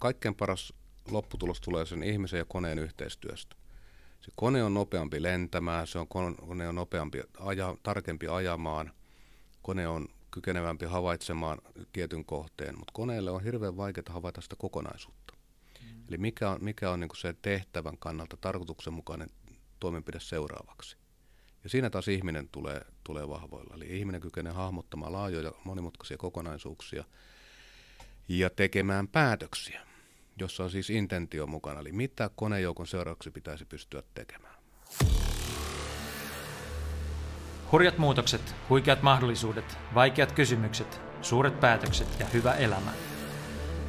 kaikkein paras lopputulos tulee sen ihmisen ja koneen yhteistyöstä. Se kone on nopeampi lentämään, se on kone on nopeampi, aja, tarkempi ajamaan, kone on kykenevämpi havaitsemaan tietyn kohteen, mutta koneelle on hirveän vaikeaa havaita sitä kokonaisuutta. Mm. Eli mikä on, mikä on niin se tehtävän kannalta tarkoituksenmukainen toimenpide seuraavaksi. Ja siinä taas ihminen tulee, tulee vahvoilla. Eli ihminen kykenee hahmottamaan laajoja monimutkaisia kokonaisuuksia ja tekemään päätöksiä, jossa on siis intentio mukana. Eli mitä konejoukon seuraavaksi pitäisi pystyä tekemään. Hurjat muutokset, huikeat mahdollisuudet, vaikeat kysymykset, suuret päätökset ja hyvä elämä.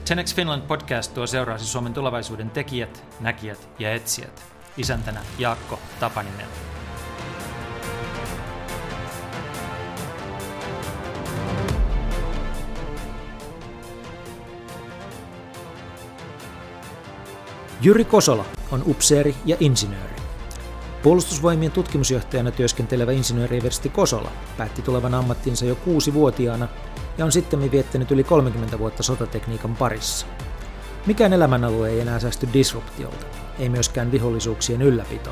Tenex Finland podcast tuo seuraasi Suomen tulevaisuuden tekijät, näkijät ja etsijät. Isäntänä Jaakko Tapaninen. Jyri Kosola on upseeri ja insinööri. Puolustusvoimien tutkimusjohtajana työskentelevä insinööri Eversti Kosola päätti tulevan ammattinsa jo kuusi-vuotiaana ja on sitten viettänyt yli 30 vuotta sotatekniikan parissa. Mikään elämänalue ei enää säästy disruptiolta, ei myöskään vihollisuuksien ylläpito,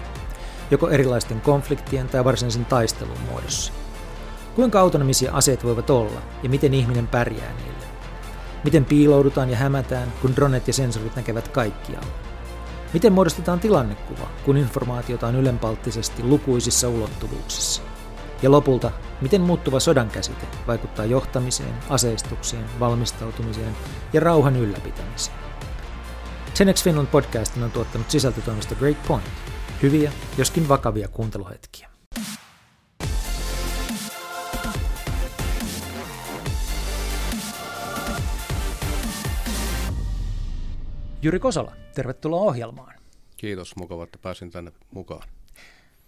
joko erilaisten konfliktien tai varsinaisen taistelun muodossa. Kuinka autonomisia aseet voivat olla ja miten ihminen pärjää niille? Miten piiloudutaan ja hämätään, kun dronet ja sensorit näkevät kaikkialla? Miten muodostetaan tilannekuva, kun informaatiota on ylenpalttisesti lukuisissa ulottuvuuksissa? Ja lopulta, miten muuttuva sodan käsite vaikuttaa johtamiseen, aseistukseen, valmistautumiseen ja rauhan ylläpitämiseen? Genex Finland podcastin on tuottanut sisältötoimisto Great Point. Hyviä, joskin vakavia kuunteluhetkiä. Jyri Kosola, tervetuloa ohjelmaan. Kiitos, mukava, että pääsin tänne mukaan.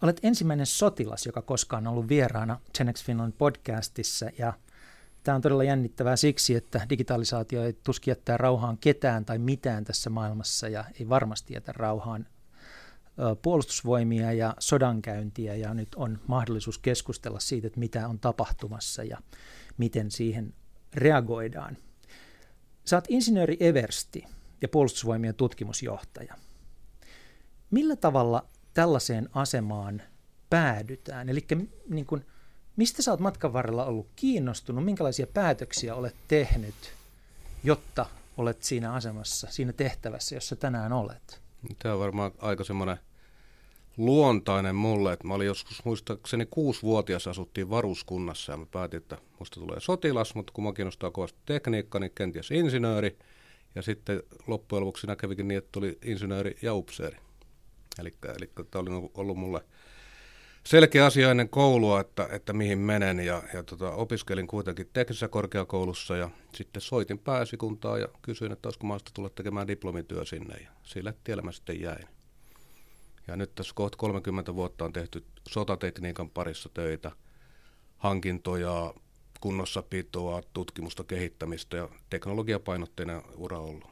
Olet ensimmäinen sotilas, joka koskaan on ollut vieraana Genex Finland podcastissa ja tämä on todella jännittävää siksi, että digitalisaatio ei tuski jättää rauhaan ketään tai mitään tässä maailmassa ja ei varmasti jätä rauhaan puolustusvoimia ja sodankäyntiä ja nyt on mahdollisuus keskustella siitä, että mitä on tapahtumassa ja miten siihen reagoidaan. Saat insinööri Eversti, ja puolustusvoimien tutkimusjohtaja. Millä tavalla tällaiseen asemaan päädytään? Eli niin kuin, mistä sä oot matkan varrella ollut kiinnostunut, minkälaisia päätöksiä olet tehnyt, jotta olet siinä asemassa, siinä tehtävässä, jossa tänään olet? Tämä on varmaan aika semmoinen luontainen mulle, että mä olin joskus muistaakseni kuusi-vuotias asuttiin varuskunnassa ja mä päätin, että musta tulee sotilas, mutta kun mä kiinnostaa kovasti tekniikka, niin kenties insinööri – ja sitten loppujen lopuksi siinä kävikin niin, että tuli insinööri ja upseeri. Eli, tämä oli ollut mulle selkeä asia ennen koulua, että, että mihin menen. Ja, ja tota, opiskelin kuitenkin teknisessä korkeakoulussa ja sitten soitin pääsikuntaa ja kysyin, että olisiko mahdollista tulla tekemään diplomityö sinne. Ja sillä tiellä mä sitten jäin. Ja nyt tässä kohta 30 vuotta on tehty sotatekniikan parissa töitä, hankintoja, kunnossapitoa, tutkimusta, kehittämistä ja teknologiapainotteinen ura ollut.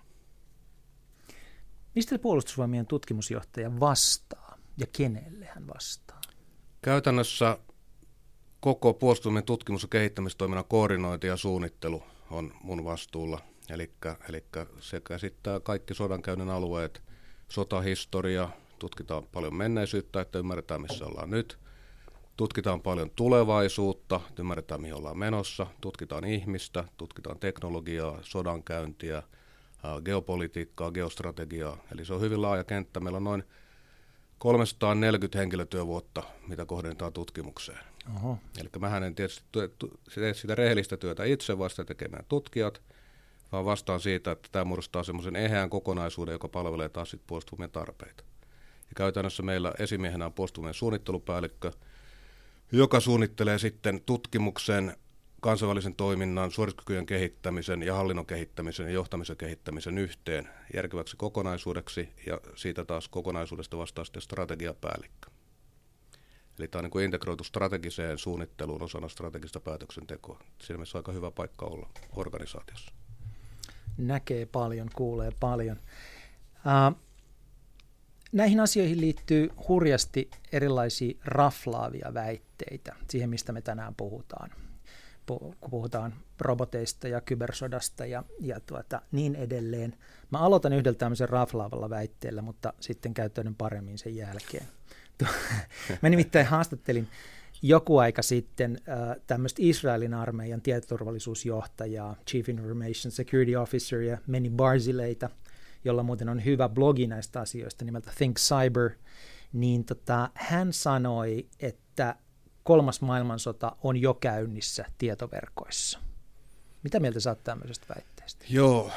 Mistä puolustusvoimien tutkimusjohtaja vastaa ja kenelle hän vastaa? Käytännössä koko puolustusvoimien tutkimus- ja kehittämistoiminnan koordinointi ja suunnittelu on mun vastuulla. Eli, eli se käsittää kaikki sodankäynnin alueet, sotahistoria, tutkitaan paljon menneisyyttä, että ymmärretään missä ollaan nyt – Tutkitaan paljon tulevaisuutta, ymmärretään mihin ollaan menossa, tutkitaan ihmistä, tutkitaan teknologiaa, sodankäyntiä, geopolitiikkaa, geostrategiaa. Eli se on hyvin laaja kenttä. Meillä on noin 340 henkilötyövuotta, mitä kohdentaa tutkimukseen. Oho. Eli mähän en tietysti tee sitä rehellistä työtä itse, vaan sitä tekemään tutkijat, vaan vastaan siitä, että tämä muodostaa semmoisen eheän kokonaisuuden, joka palvelee taas sitten puolustusvoimien tarpeita. Ja käytännössä meillä esimiehenä on puolustusvoimien suunnittelupäällikkö – joka suunnittelee sitten tutkimuksen, kansainvälisen toiminnan, suorituskykyjen kehittämisen ja hallinnon kehittämisen ja johtamisen kehittämisen yhteen järkeväksi kokonaisuudeksi ja siitä taas kokonaisuudesta vastaa sitten strategiapäällikkö. Eli tämä on niin kuin integroitu strategiseen suunnitteluun osana strategista päätöksentekoa. Siinä mielessä aika hyvä paikka olla organisaatiossa. Näkee paljon, kuulee paljon. Uh, Näihin asioihin liittyy hurjasti erilaisia raflaavia väitteitä siihen, mistä me tänään puhutaan. kun puhutaan roboteista ja kybersodasta ja, ja tuota, niin edelleen. Mä aloitan yhdellä tämmöisen raflaavalla väitteellä, mutta sitten käyttäydyn paremmin sen jälkeen. Mä nimittäin haastattelin joku aika sitten äh, tämmöistä Israelin armeijan tietoturvallisuusjohtajaa, Chief Information Security Officer ja Meni Barzileita, jolla muuten on hyvä blogi näistä asioista nimeltä Think Cyber, niin tota, hän sanoi, että kolmas maailmansota on jo käynnissä tietoverkoissa. Mitä mieltä sä oot tämmöisestä väitteestä? Joo,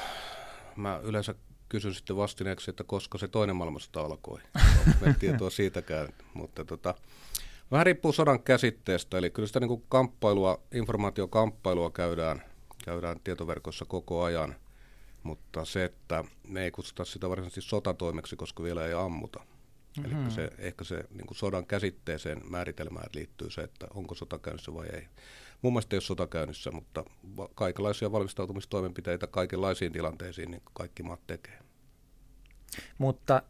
mä yleensä kysyn sitten vastineeksi, että koska se toinen maailmansota alkoi. Onko tietoa siitäkään, mutta tota, vähän riippuu sodan käsitteestä, eli kyllä sitä niin kuin kamppailua, informaatiokamppailua käydään, käydään tietoverkossa koko ajan, mutta se, että me ei kutsuta sitä varsinaisesti sotatoimeksi, koska vielä ei ammuta. Mm-hmm. Eli se, ehkä se niin kuin sodan käsitteeseen määritelmään liittyy se, että onko sota käynnissä vai ei. Mun mielestä ei ole sota käynnissä, mutta kaikenlaisia valmistautumistoimenpiteitä kaikenlaisiin tilanteisiin niin kaikki maat tekee. Mutta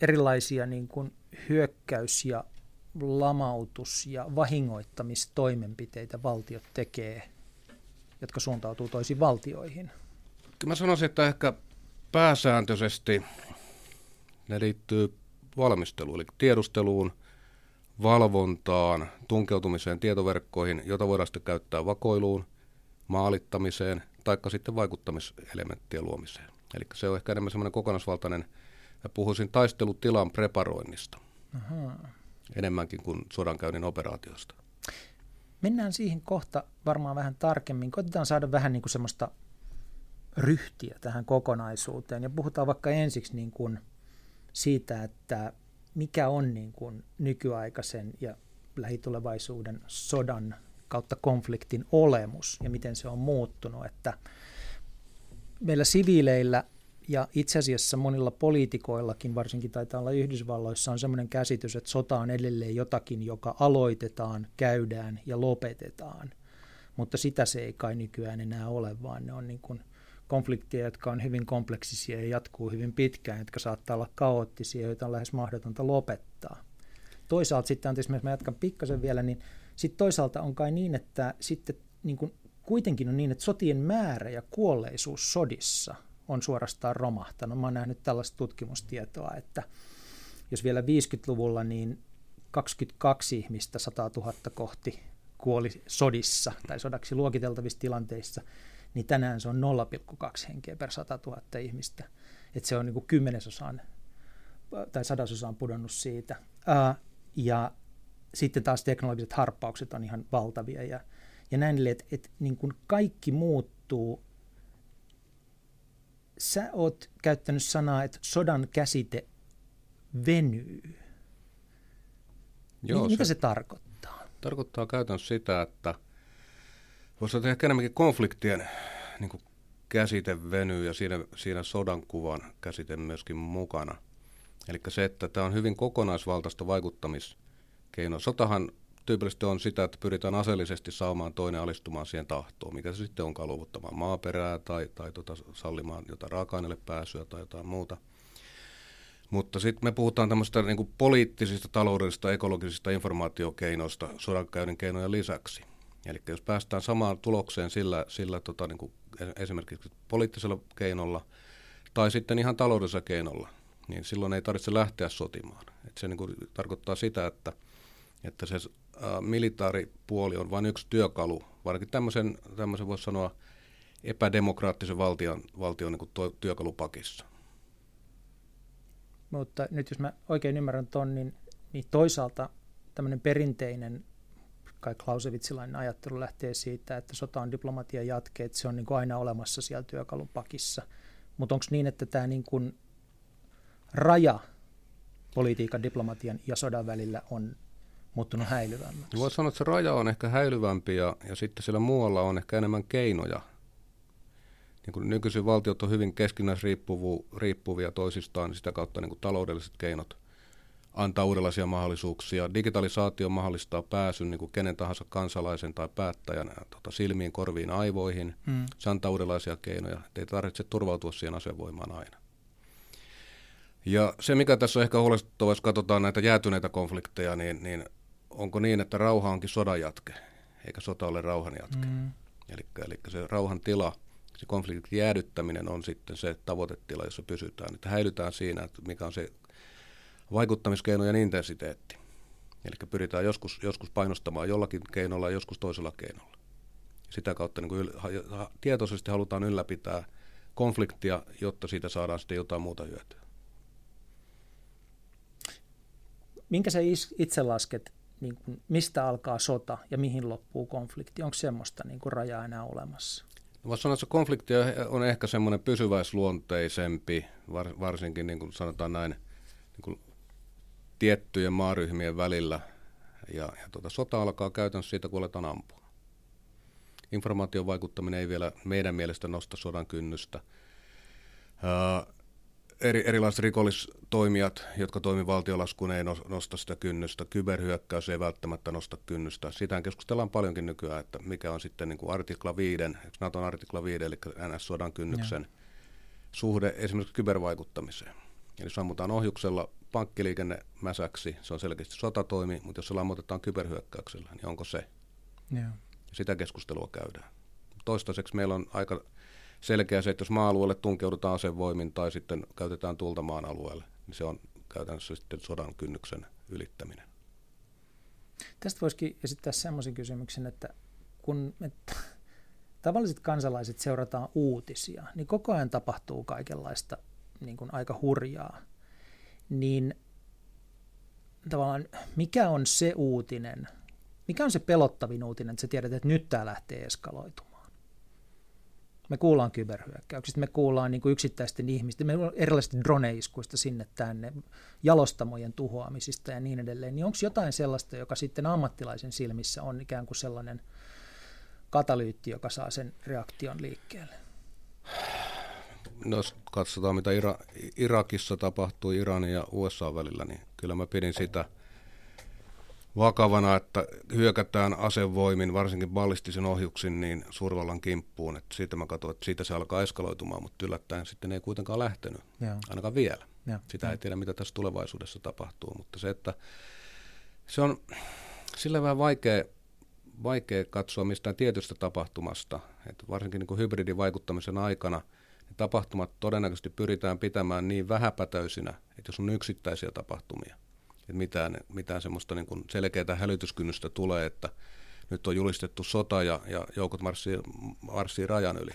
erilaisia niin kuin hyökkäys- ja lamautus- ja vahingoittamistoimenpiteitä valtiot tekee, jotka suuntautuu toisiin valtioihin. Mä sanoisin, että ehkä pääsääntöisesti ne liittyy valmisteluun, eli tiedusteluun, valvontaan, tunkeutumiseen tietoverkkoihin, jota voidaan sitten käyttää vakoiluun, maalittamiseen tai sitten vaikuttamiselementtien luomiseen. Eli se on ehkä enemmän semmoinen kokonaisvaltainen, ja puhuisin taistelutilan preparoinnista Aha. enemmänkin kuin sodankäynnin operaatiosta. Mennään siihen kohta varmaan vähän tarkemmin. Koitetaan saada vähän niin kuin semmoista ryhtiä tähän kokonaisuuteen ja puhutaan vaikka ensiksi niin kuin – siitä, että mikä on niin kuin nykyaikaisen ja lähitulevaisuuden sodan kautta konfliktin olemus ja miten se on muuttunut. Että meillä siviileillä ja itse asiassa monilla poliitikoillakin, varsinkin taitaa olla Yhdysvalloissa, on sellainen käsitys, että sota on edelleen jotakin, joka aloitetaan, käydään ja lopetetaan. Mutta sitä se ei kai nykyään enää ole, vaan ne on niin kuin konflikteja, jotka on hyvin kompleksisia ja jatkuu hyvin pitkään, jotka saattaa olla kaoottisia, joita on lähes mahdotonta lopettaa. Toisaalta sitten, jos mä jatkan pikkasen vielä, niin sitten toisaalta on kai niin, että sitten niin kuin kuitenkin on niin, että sotien määrä ja kuolleisuus sodissa on suorastaan romahtanut. Mä oon nähnyt tällaista tutkimustietoa, että jos vielä 50-luvulla niin 22 ihmistä 100 000 kohti kuoli sodissa tai sodaksi luokiteltavissa tilanteissa, niin tänään se on 0,2 henkeä per 100 000 ihmistä. Että se on niin kuin kymmenesosaan tai sadasosaan pudonnut siitä. Ää, ja sitten taas teknologiset harppaukset on ihan valtavia ja, ja näin, että, että niin kuin kaikki muuttuu. Sä oot käyttänyt sanaa, että sodan käsite venyy. Joo, Mitä se, se tarkoittaa? Tarkoittaa käytännössä sitä, että – Voisi olla ehkä enemmänkin konfliktien niin kuin käsite venyy ja siinä, siinä sodan kuvan käsite myöskin mukana. Eli se, että tämä on hyvin kokonaisvaltaista vaikuttamiskeinoa. Sotahan tyypillisesti on sitä, että pyritään aseellisesti saamaan toinen alistumaan siihen tahtoon, mikä se sitten onkaan luovuttamaan maaperää tai, tai tota, sallimaan jotain raaka-aineelle pääsyä tai jotain muuta. Mutta sitten me puhutaan tämmöistä niin poliittisista, taloudellisista, ekologisista informaatiokeinoista sodankäynnin keinojen lisäksi. Eli jos päästään samaan tulokseen sillä, sillä tota, niin kuin esimerkiksi poliittisella keinolla tai sitten ihan taloudellisella keinolla, niin silloin ei tarvitse lähteä sotimaan. Et se niin kuin, tarkoittaa sitä, että, että se ä, militaaripuoli on vain yksi työkalu, varsinkin tämmöisen, tämmöisen voisi sanoa epädemokraattisen valtion, valtion niin kuin to, työkalupakissa. Mutta nyt jos mä oikein ymmärrän ton, niin, niin toisaalta tämmöinen perinteinen kai Clausewitsilainen ajattelu lähtee siitä, että sota on diplomatian jatke, että se on niin kuin aina olemassa siellä työkalupakissa. Mutta onko niin, että tämä niin kuin raja politiikan, diplomatian ja sodan välillä on muuttunut häilyvämmäksi? Voisi sanoa, että se raja on ehkä häilyvämpi ja, ja sitten siellä muualla on ehkä enemmän keinoja. Niin kuin nykyisin valtiot on hyvin keskinäisriippuvia toisistaan, niin sitä kautta niin kuin taloudelliset keinot antaa uudenlaisia mahdollisuuksia. Digitalisaatio mahdollistaa pääsyn niin kuin kenen tahansa kansalaisen tai päättäjän tota, silmiin, korviin, aivoihin. Mm. Se antaa uudenlaisia keinoja. Ei tarvitse turvautua siihen asevoimaan aina. Ja se, mikä tässä on ehkä huolestuttavaa, jos katsotaan näitä jäätyneitä konflikteja, niin, niin onko niin, että rauha onkin sodan jatke, eikä sota ole rauhan jatke? Mm. Eli, eli se rauhan tila, se konfliktin jäädyttäminen on sitten se tavoitetila, jossa pysytään. Että häilytään siinä, että mikä on se vaikuttamiskeinojen intensiteetti. Eli pyritään joskus, joskus painostamaan jollakin keinolla ja joskus toisella keinolla. Sitä kautta niin kuin yl- tietoisesti halutaan ylläpitää konfliktia, jotta siitä saadaan sitten jotain muuta hyötyä. Minkä sä itse lasket, niin kuin, mistä alkaa sota ja mihin loppuu konflikti? Onko semmoista niin kuin rajaa enää olemassa? No, voisi sanoa, että se konflikti on ehkä semmoinen pysyväisluonteisempi, varsinkin niin kuin sanotaan näin, niin kuin tiettyjen maaryhmien välillä. Ja, ja tuota, sota alkaa käytännössä siitä, kun aletaan ampua. Informaation vaikuttaminen ei vielä meidän mielestä nosta sodan kynnystä. Ää, eri, erilaiset rikollistoimijat, jotka toimivat valtiolaskuun, ei nosta sitä kynnystä. Kyberhyökkäys ei välttämättä nosta kynnystä. Sitä keskustellaan paljonkin nykyään, että mikä on sitten niin kuin artikla 5, Naton artikla 5, eli NS-sodan kynnyksen ja. suhde esimerkiksi kybervaikuttamiseen. Eli sammutaan ohjuksella pankkiliikenne mäsäksi, se on selkeästi sotatoimi, mutta jos se lammotetaan kyberhyökkäyksellä, niin onko se? Ja. Sitä keskustelua käydään. Toistaiseksi meillä on aika selkeä se, että jos maa-alueelle tunkeudutaan asevoimin tai sitten käytetään tulta maan alueelle, niin se on käytännössä sitten sodan kynnyksen ylittäminen. Tästä voisikin esittää semmoisen kysymyksen, että kun me tavalliset kansalaiset seurataan uutisia, niin koko ajan tapahtuu kaikenlaista niin kuin aika hurjaa. Niin tavallaan mikä on se uutinen, mikä on se pelottavin uutinen, että sä tiedät, että nyt tämä lähtee eskaloitumaan? Me kuullaan kyberhyökkäyksistä, me kuullaan niin kuin yksittäisten ihmisten, me erilaisista droneiskuista sinne tänne, jalostamojen tuhoamisista ja niin edelleen. Niin onko jotain sellaista, joka sitten ammattilaisen silmissä on ikään kuin sellainen katalyytti, joka saa sen reaktion liikkeelle? No, jos katsotaan, mitä Ira- Irakissa tapahtui Iranin ja USA välillä, niin kyllä mä pidin sitä – vakavana, että hyökätään asevoimin, varsinkin ballistisen ohjuksin, niin survallan kimppuun. Että siitä mä katsoin, että siitä se alkaa eskaloitumaan, mutta yllättäen sitten ei kuitenkaan lähtenyt, Joo. ainakaan vielä. Ja. Sitä ei tiedä, mitä tässä tulevaisuudessa tapahtuu, mutta se, että se on sillä vähän vaikea, vaikea katsoa mistään tietystä tapahtumasta, että varsinkin niin hybridivaikuttamisen aikana tapahtumat todennäköisesti pyritään pitämään niin vähäpätöisinä, että jos on yksittäisiä tapahtumia, että mitään, mitään semmoista niin kuin selkeää hälytyskynnystä tulee, että nyt on julistettu sota ja, ja joukot marssii, marssii rajan yli,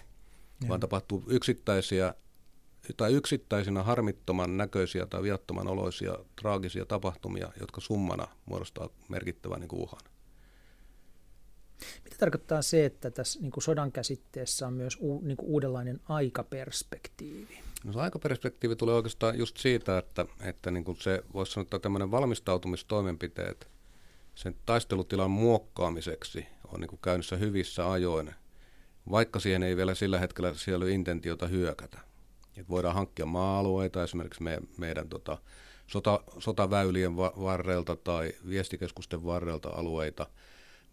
ja. vaan tapahtuu yksittäisiä tai yksittäisinä harmittoman näköisiä tai viattoman oloisia traagisia tapahtumia, jotka summana muodostaa merkittävän niin uhan. Mitä tarkoittaa se, että tässä niin kuin sodan käsitteessä on myös u, niin kuin uudenlainen aikaperspektiivi? No se aikaperspektiivi tulee oikeastaan just siitä, että, että niin kuin se voisi sanoa, että tämmöinen valmistautumistoimenpiteet sen taistelutilan muokkaamiseksi on niin kuin käynnissä hyvissä ajoin, vaikka siihen ei vielä sillä hetkellä siellä ole intentiota hyökätä. Et voidaan hankkia maa-alueita esimerkiksi me, meidän tota, sota, sotaväylien varrelta tai viestikeskusten varrelta alueita.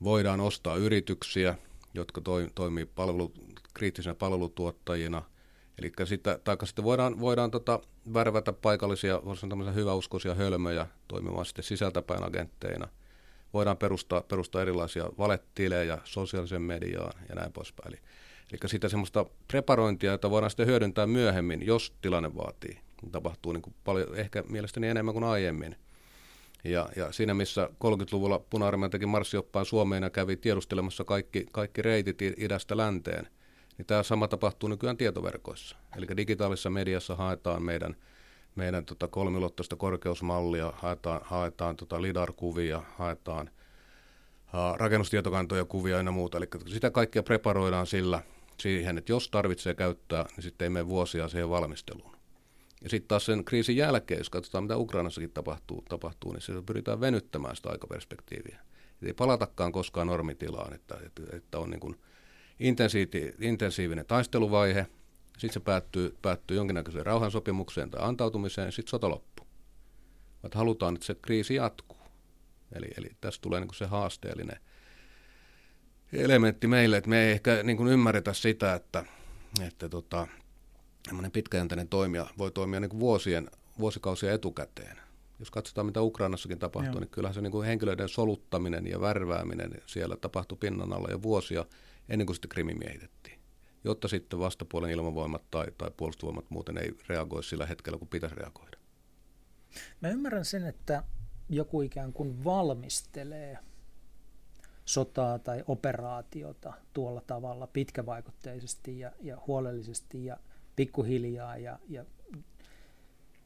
Voidaan ostaa yrityksiä, jotka toi, toimii palvelu, kriittisinä palvelutuottajina – Eli sitä, taikka sitten voidaan, voidaan tota, värvätä paikallisia, tämmöisiä hyväuskoisia hölmöjä toimimaan sitten sisältäpäin agentteina. Voidaan perustaa, perustaa erilaisia valettilejä sosiaalisen mediaan ja näin poispäin. Eli, eli sitä semmoista preparointia, jota voidaan sitten hyödyntää myöhemmin, jos tilanne vaatii. Tapahtuu niin kuin paljon, ehkä mielestäni enemmän kuin aiemmin. Ja, ja siinä missä 30-luvulla puna teki marssioppaan Suomeen ja kävi tiedustelemassa kaikki, kaikki reitit idästä länteen – niin tämä sama tapahtuu nykyään tietoverkoissa. Eli digitaalisessa mediassa haetaan meidän, meidän tota kolmilottoista korkeusmallia, haetaan, haetaan tota LIDAR-kuvia, haetaan uh, rakennustietokantoja kuvia ja muuta. Eli sitä kaikkea preparoidaan sillä siihen, että jos tarvitsee käyttää, niin sitten ei mene vuosia siihen valmisteluun. Ja sitten taas sen kriisin jälkeen, jos katsotaan mitä Ukrainassakin tapahtuu, tapahtuu niin se pyritään venyttämään sitä aikaperspektiiviä. Et ei palatakaan koskaan normitilaan, että, että, että on niin kuin – intensiivinen taisteluvaihe, sitten se päättyy, päättyy jonkinnäköiseen rauhansopimukseen tai antautumiseen, sitten sota loppuu. Että halutaan, että se kriisi jatkuu. Eli, eli tässä tulee niin kuin se haasteellinen elementti meille, että me ei ehkä niin kuin ymmärretä sitä, että, että tota, pitkäjänteinen toimija voi toimia niin kuin vuosien, vuosikausia etukäteen. Jos katsotaan, mitä Ukrainassakin tapahtuu, Joo. niin kyllähän se niin kuin henkilöiden soluttaminen ja värvääminen siellä tapahtui pinnan alla jo vuosia ennen kuin sitten Krimi miehitettiin. Jotta sitten vastapuolen ilmavoimat tai, tai puolustusvoimat muuten ei reagoi sillä hetkellä, kun pitäisi reagoida. Mä ymmärrän sen, että joku ikään kuin valmistelee sotaa tai operaatiota tuolla tavalla pitkävaikutteisesti ja, ja huolellisesti ja pikkuhiljaa ja, ja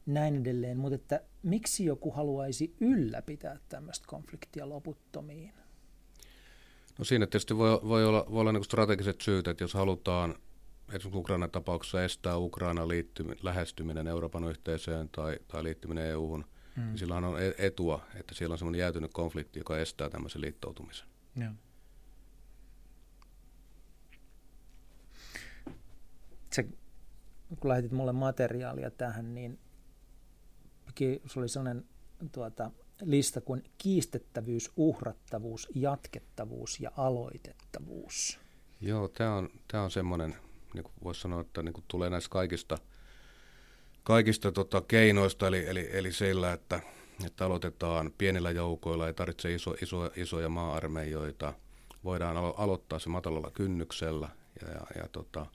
näin edelleen, mutta että miksi joku haluaisi ylläpitää tämmöistä konfliktia loputtomiin? No siinä tietysti voi, voi olla, voi olla niin strategiset syyt, että jos halutaan esimerkiksi Ukrainan tapauksessa estää Ukraina liittymi, lähestyminen Euroopan yhteisöön tai, tai liittyminen EU-hun, mm. niin silloin on e-, etua, että siellä on semmoinen jäätynyt konflikti, joka estää tämmöisen liittoutumisen. Ja. Se, kun lähetit mulle materiaalia tähän, niin se oli sellainen tuota, lista kuin kiistettävyys, uhrattavuus, jatkettavuus ja aloitettavuus. Joo, tämä on, tämä on semmoinen, niin kuin voisi sanoa, että niin tulee näistä kaikista, kaikista tota, keinoista, eli, eli, eli sillä, että, että aloitetaan pienillä joukoilla, ei tarvitse iso, iso, isoja maa-armeijoita, voidaan alo- aloittaa se matalalla kynnyksellä ja, ja, ja tota,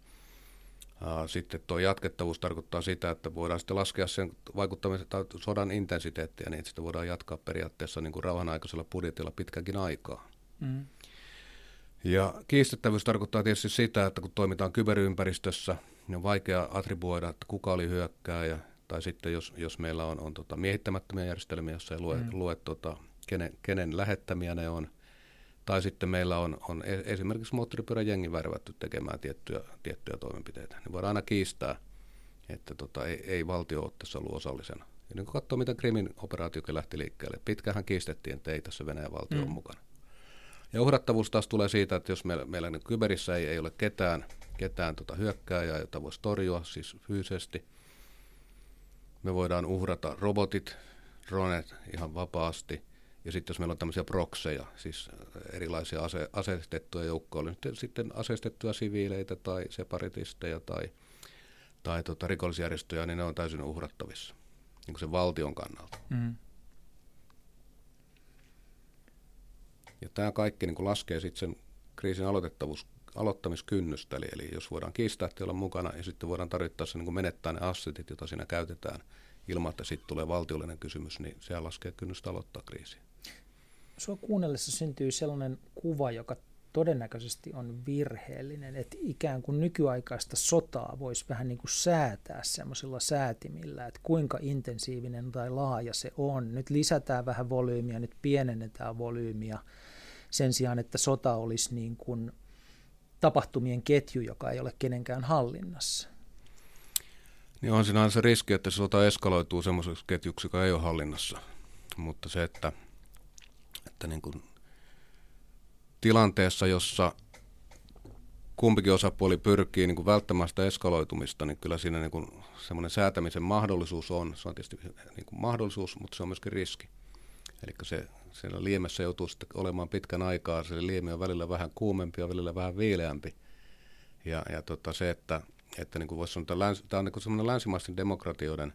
sitten tuo jatkettavuus tarkoittaa sitä, että voidaan sitten laskea sen vaikuttamisen tai sodan intensiteettiä, niin sitä voidaan jatkaa periaatteessa niin kuin rauhanaikaisella budjetilla pitkänkin aikaa. Mm. Ja kiistettävyys tarkoittaa tietysti sitä, että kun toimitaan kyberympäristössä, niin on vaikea attribuoida, että kuka oli hyökkääjä, tai sitten jos, jos meillä on, on tota miehittämättömiä järjestelmiä, jossa ei lue, mm. lue tota, kenen, kenen lähettämiä ne on, tai sitten meillä on, on e-, esimerkiksi moottoripyöräjengi värvätty tekemään tiettyjä, tiettyjä toimenpiteitä. Niin voidaan aina kiistää, että tota, ei, ei valtio ole tässä ollut osallisena. Ja niin kun katsoo, mitä Krimin operaatiokin lähti liikkeelle, pitkähän kiistettiin, että ei tässä Venäjän valtio mm. ole mukana. Ja uhrattavuus taas tulee siitä, että jos meillä, meillä niin kyberissä ei, ei ole ketään, ketään tota hyökkääjää, jota voisi torjua siis fyysisesti, me voidaan uhrata robotit, dronet ihan vapaasti – ja sitten jos meillä on tämmöisiä prokseja, siis erilaisia ase- aseistettuja joukkoja, oli nyt sitten aseistettuja siviileitä tai separatisteja tai, tai tota, rikollisjärjestöjä, niin ne on täysin uhrattavissa niin sen valtion kannalta. Mm. Ja tämä kaikki niin laskee sitten sen kriisin aloitettavuus, aloittamiskynnystä, eli, eli jos voidaan kiistää, että olla mukana, ja sitten voidaan tarvittaessa niin menettää ne assetit, joita siinä käytetään, ilman, että sitten tulee valtiollinen kysymys, niin se laskee kynnystä aloittaa kriisiä. Sua kuunnellessa syntyy sellainen kuva, joka todennäköisesti on virheellinen, että ikään kuin nykyaikaista sotaa voisi vähän niin kuin säätää semmoisilla säätimillä, että kuinka intensiivinen tai laaja se on. Nyt lisätään vähän volyymiä, nyt pienennetään volyymiä sen sijaan, että sota olisi niin kuin tapahtumien ketju, joka ei ole kenenkään hallinnassa. Niin on siinä se riski, että se sota eskaloituu semmoiseksi ketjuksi, joka ei ole hallinnassa. Mutta se, että että niin kuin tilanteessa, jossa kumpikin osapuoli pyrkii niin kuin välttämään sitä eskaloitumista, niin kyllä siinä niin kuin semmoinen säätämisen mahdollisuus on. Se on tietysti niin kuin mahdollisuus, mutta se on myöskin riski. Eli se, siellä liemessä joutuu sitten olemaan pitkän aikaa. Se liemi on välillä vähän kuumempi ja välillä vähän viileämpi. Ja, ja tota se, että, että niin kuin voisi sanoa, että tämä on niin semmoinen länsimaisten demokratioiden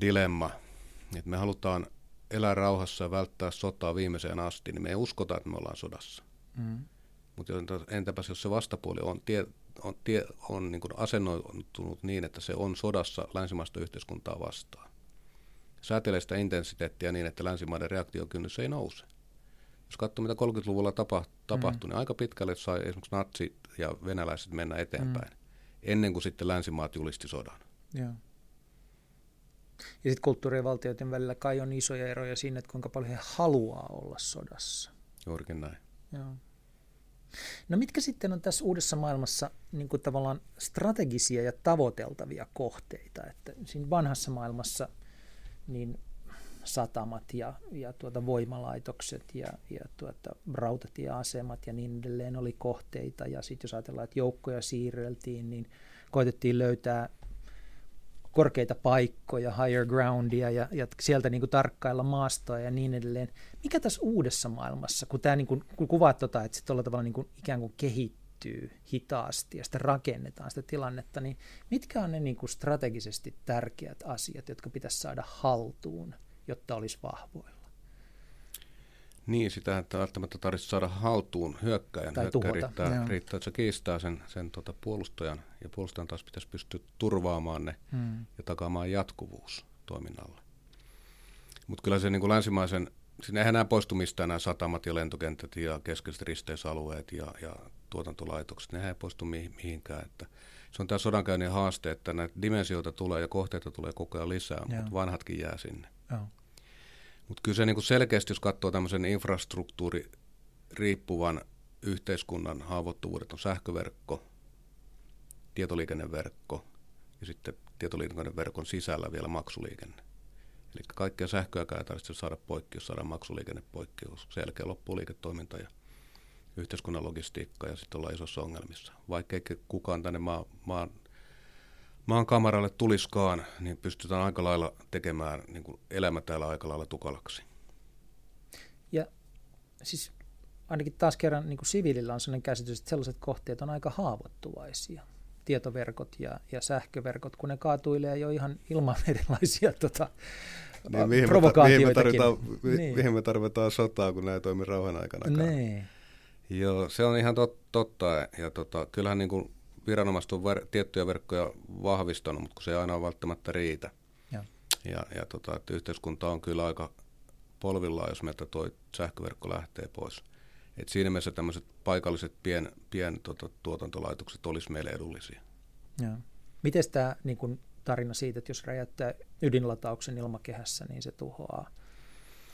dilemma, että me halutaan elää rauhassa ja välttää sotaa viimeiseen asti, niin me ei uskota, että me ollaan sodassa. Mm. Mutta entäpäs jos se vastapuoli on, tie, on, tie, on niin kuin asennoitunut niin, että se on sodassa länsimaista yhteiskuntaa vastaan. Säätelee sitä intensiteettiä niin, että länsimaiden reaktiokynnys ei nouse. Jos katsoo, mitä 30-luvulla tapa, tapahtui, mm. niin aika pitkälle sai esimerkiksi natsit ja venäläiset mennä eteenpäin, mm. ennen kuin sitten länsimaat julisti sodan. Yeah. Ja sitten kulttuurien valtioiden välillä kai on isoja eroja siinä, että kuinka paljon he haluaa olla sodassa. Juurikin näin. Joo. No mitkä sitten on tässä uudessa maailmassa niin kuin tavallaan strategisia ja tavoiteltavia kohteita? Että siinä vanhassa maailmassa niin satamat ja, ja tuota voimalaitokset ja, ja tuota rautatieasemat ja niin edelleen oli kohteita. Ja sitten jos ajatellaan, että joukkoja siirreltiin, niin koitettiin löytää korkeita paikkoja, higher groundia ja, ja sieltä niin kuin tarkkailla maastoa ja niin edelleen. Mikä tässä uudessa maailmassa, kun, tämä niin kuin, kun kuvaat tota, että se tuolla tavalla niin kuin ikään kuin kehittyy hitaasti ja sitten rakennetaan sitä tilannetta, niin mitkä on ne niin kuin strategisesti tärkeät asiat, jotka pitäisi saada haltuun, jotta olisi vahvoilla? Niin, sitä että välttämättä tarvitsisi saada haltuun hyökkäjän. Tai Hyökkäjä tuhota, riittää, joo. riittää, että se kiistää sen, sen tota puolustajan, ja puolustajan taas pitäisi pystyä turvaamaan ne Hmm. ja takaamaan jatkuvuus toiminnalle. Mutta kyllä se niin kuin länsimaisen, sinne eihän enää poistu mistään nämä satamat ja lentokentät ja keskeiset risteisalueet ja, ja tuotantolaitokset, nehän ei poistu mihin- mihinkään. Että se on tämä sodankäynnin haaste, että näitä dimensioita tulee ja kohteita tulee koko ajan lisää, Joo. mutta vanhatkin jää sinne. Joo. Mutta kyllä se niin kuin selkeästi, jos katsoo tämmöisen infrastruktuuri riippuvan yhteiskunnan haavoittuvuudet, on sähköverkko, tietoliikenneverkko ja sitten tietoliikenneverkon sisällä vielä maksuliikenne. Eli kaikkea sähköäkään ei tarvitse saada poikki, jos saadaan maksuliikenne poikki, koska sen jälkeen loppuu liiketoiminta ja yhteiskunnan logistiikka ja sitten ollaan isossa ongelmissa. Vaikka ei kukaan tänne maan, maan, maan kamaralle tuliskaan, niin pystytään aika lailla tekemään niin kuin elämä täällä aika lailla tukalaksi. Ja siis ainakin taas kerran niin kuin siviilillä on sellainen käsitys, että sellaiset kohteet on aika haavoittuvaisia. Tietoverkot ja, ja sähköverkot, kun ne kaatuilee jo ihan ilman erilaisia tota, Niin, mihin, mihin, me provokaatioitakin. tarvitaan, mi, Niin. mihin me tarvitaan sotaa, kun näin toimii rauhan aikana. niin. Joo, se on ihan tot, totta. Ja tota, kyllähän niin kuin viranomaiset on ver, tiettyjä verkkoja vahvistanut, mutta kun se ei aina välttämättä riitä. Joo. Ja, ja tota, että yhteiskunta on kyllä aika polvillaan, jos meiltä tuo sähköverkko lähtee pois. Et siinä mielessä tämmöiset paikalliset pien, pien tota, tuotantolaitokset olisi meille edullisia. Miten tämä niin kuin tarina siitä, että jos räjäyttää ydinlatauksen ilmakehässä, niin se tuhoaa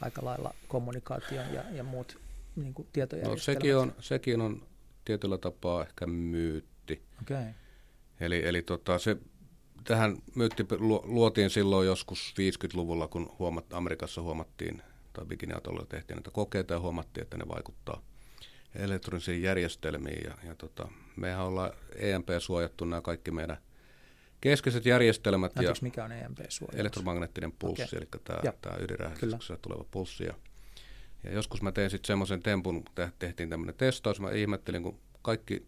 aika lailla kommunikaation ja, ja muut niin kuin No, tietojärjestelmät? sekin, on, sekin on tietyllä tapaa ehkä myytti. Okay. Eli, eli tota, se, tähän myytti lu- luotiin silloin joskus 50-luvulla, kun huomat, Amerikassa huomattiin, tai Bikini-atolla tehtiin näitä kokeita ja huomattiin, että ne vaikuttaa elektronisiin järjestelmiin. Ja, ja tota, mehän ollaan EMP-suojattu nämä kaikki meidän keskeiset järjestelmät ja mikä on E EMP-suojaus? elektromagneettinen pulssi, Okei. eli tämä, Joo. tämä ydinräjähdyksessä tuleva pulssi. Ja, ja joskus mä tein sitten semmoisen tempun, te- tehtiin tämmöinen testaus, mä ihmettelin, kun kaikki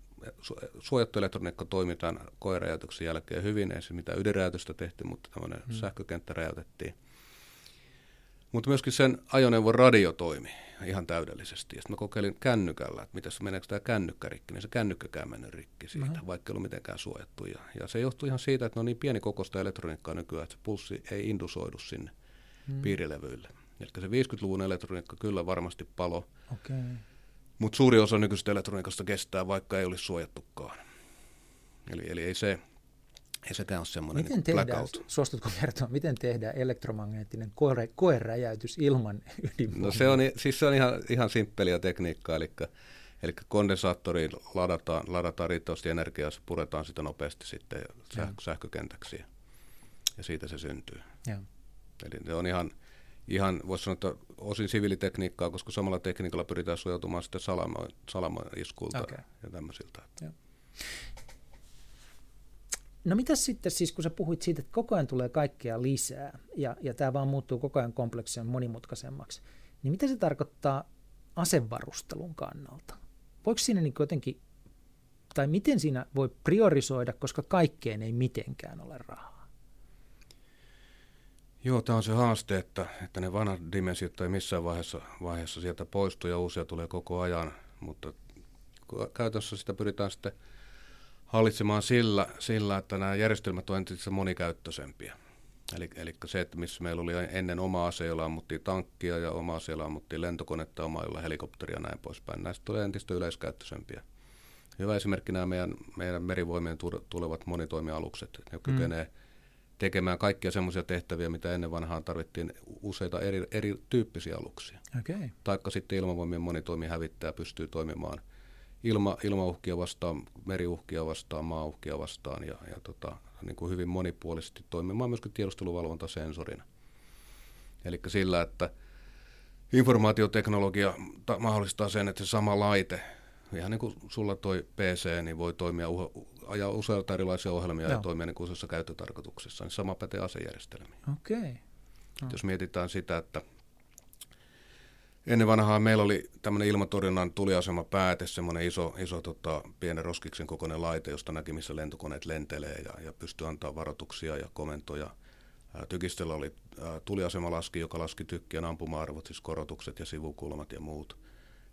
suojattu elektroniikka toimii tämän koeräjäytyksen jälkeen hyvin, ei se mitään ydinräjäytystä tehty, mutta tämmöinen hmm. sähkökenttä räjäytettiin. Mutta myöskin sen ajoneuvon radio toimi ihan täydellisesti. Ja sitten mä kokeilin kännykällä, että mitäs meneekö tämä kännykkä rikki, niin se kännykkäkään mennyt rikki siitä, Aha. vaikka ei ollut mitenkään suojattu. Ja, ja se johtuu ihan siitä, että ne on niin pieni kokoista elektroniikkaa nykyään, että se pulssi ei indusoidu sinne Hmm. piirilevyille. Eli se 50-luvun elektroniikka kyllä varmasti palo, Okei. Mutta suuri osa nykyisestä elektroniikasta kestää, vaikka ei olisi suojattukaan. Eli, eli ei, se, ei sekään ole semmoinen Miten niin tehdään, blackout. suostutko kertoa, miten tehdään elektromagneettinen koe, koeräjäytys ilman ydinvoimaa? No se on, siis se on ihan, ihan simppeliä tekniikkaa, eli, eli kondensaattoriin ladataan, ladataan riittävästi energiaa, se puretaan sitä nopeasti sitten Joo. säh, sähkökentäksi ja, ja siitä se syntyy. Joo. Eli se on ihan, ihan voisi sanoa, että osin siviilitekniikkaa, koska samalla tekniikalla pyritään suojautumaan sitten salama, salamaiskulta Okei. ja tämmöisiltä. No mitä sitten, siis kun sä puhuit siitä, että koko ajan tulee kaikkea lisää ja, ja tämä vaan muuttuu koko ajan kompleksisen monimutkaisemmaksi, niin mitä se tarkoittaa asevarustelun kannalta? Voiko siinä niin jotenkin, tai miten siinä voi priorisoida, koska kaikkeen ei mitenkään ole rahaa? Joo, tämä on se haaste, että, että ne vanhat dimensiot ei missään vaiheessa, vaiheessa sieltä poistu ja uusia tulee koko ajan, mutta käytännössä sitä pyritään sitten hallitsemaan sillä, sillä että nämä järjestelmät on entistä monikäyttöisempiä. Eli, eli se, että missä meillä oli ennen oma ase, jolla ammuttiin tankkia ja oma ase, jolla ammuttiin lentokonetta, oma jolla helikopteria ja näin poispäin. Näistä tulee entistä yleiskäyttöisempiä. Hyvä esimerkki nämä meidän, meidän merivoimien tu- tulevat monitoimialukset, ne kykenee mm. Tekemään kaikkia semmoisia tehtäviä, mitä ennen vanhaan tarvittiin useita eri, eri tyyppisiä aluksia. Okay. Taikka sitten ilmavoimien monitoimihävittäjä pystyy toimimaan ilma, ilmauhkia vastaan, meriuhkia vastaan, maauhkia vastaan ja, ja tota, niin kuin hyvin monipuolisesti toimimaan myöskin tiedusteluvalvontasensorina. Eli sillä, että informaatioteknologia ta- mahdollistaa sen, että se sama laite, ihan niin kuin sulla toi PC, niin voi toimia uho, ajaa useita erilaisia ohjelmia Joo. ja toimia niin kuin useassa käyttötarkoituksessa, niin sama pätee asejärjestelmiin. Okei. Okay. No. Jos mietitään sitä, että ennen vanhaa meillä oli tämmöinen ilmatorjunnan tuliasema pääte, semmoinen iso, iso tota, pienen roskiksen kokoinen laite, josta näki, missä lentokoneet lentelee ja, ja pystyy antaa varoituksia ja komentoja Tykistöllä oli tuliasemalaski, joka laski tykkien ampuma-arvot, siis korotukset ja sivukulmat ja muut.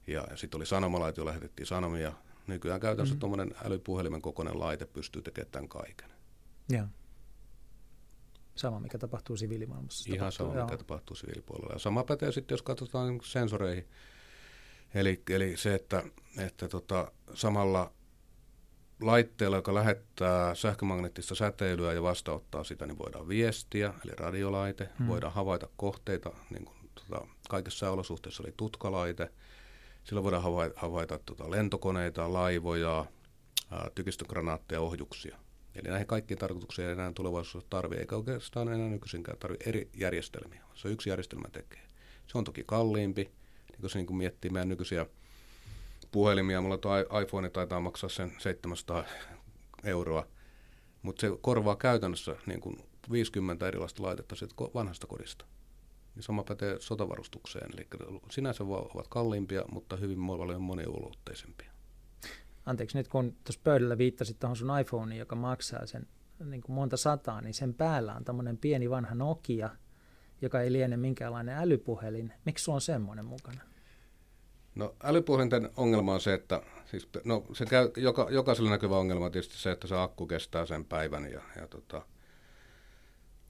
Ja sitten oli sanomalaite, jolla lähetettiin sanomia. Nykyään käytännössä mm-hmm. tuommoinen älypuhelimen kokoinen laite pystyy tekemään tämän kaiken. Joo. Sama, mikä tapahtuu siviilimaailmassa. Ihan tapahtuu, sama, mikä tapahtuu siviilipuolella. Ja sama pätee sitten, jos katsotaan niin sensoreihin. Eli, eli se, että, että tota, samalla laitteella, joka lähettää sähkömagneettista säteilyä ja vastauttaa sitä, niin voidaan viestiä, eli radiolaite, hmm. voidaan havaita kohteita, niin kuin, tota, kaikissa olosuhteissa oli tutkalaite, sillä voidaan havaita, havaita tota, lentokoneita, laivoja, tykistökranaatteja, ohjuksia. Eli näihin kaikkiin tarkoituksiin ei enää tulevaisuudessa tarvitse, eikä oikeastaan enää nykyisinkään tarvitse eri järjestelmiä. Se yksi järjestelmä tekee. Se on toki kalliimpi, niin kun se niin kun miettii meidän nykyisiä puhelimia, mulla tuo iPhone taitaa maksaa sen 700 euroa, mutta se korvaa käytännössä niin kuin 50 erilaista laitetta siitä vanhasta kodista. Niin sama pätee sotavarustukseen, eli sinänsä ovat kalliimpia, mutta hyvin paljon moniulotteisempia. Anteeksi, nyt kun tuossa pöydällä viittasit tuohon sun iPhoneen, joka maksaa sen niin kuin monta sataa, niin sen päällä on tämmöinen pieni vanha Nokia, joka ei liene minkäänlainen älypuhelin. Miksi sulla on semmoinen mukana? No älypuhelinten ongelma on se, että siis, no, se käy, joka, jokaiselle näkyvä ongelma on tietysti se, että se akku kestää sen päivän ja, ja tota,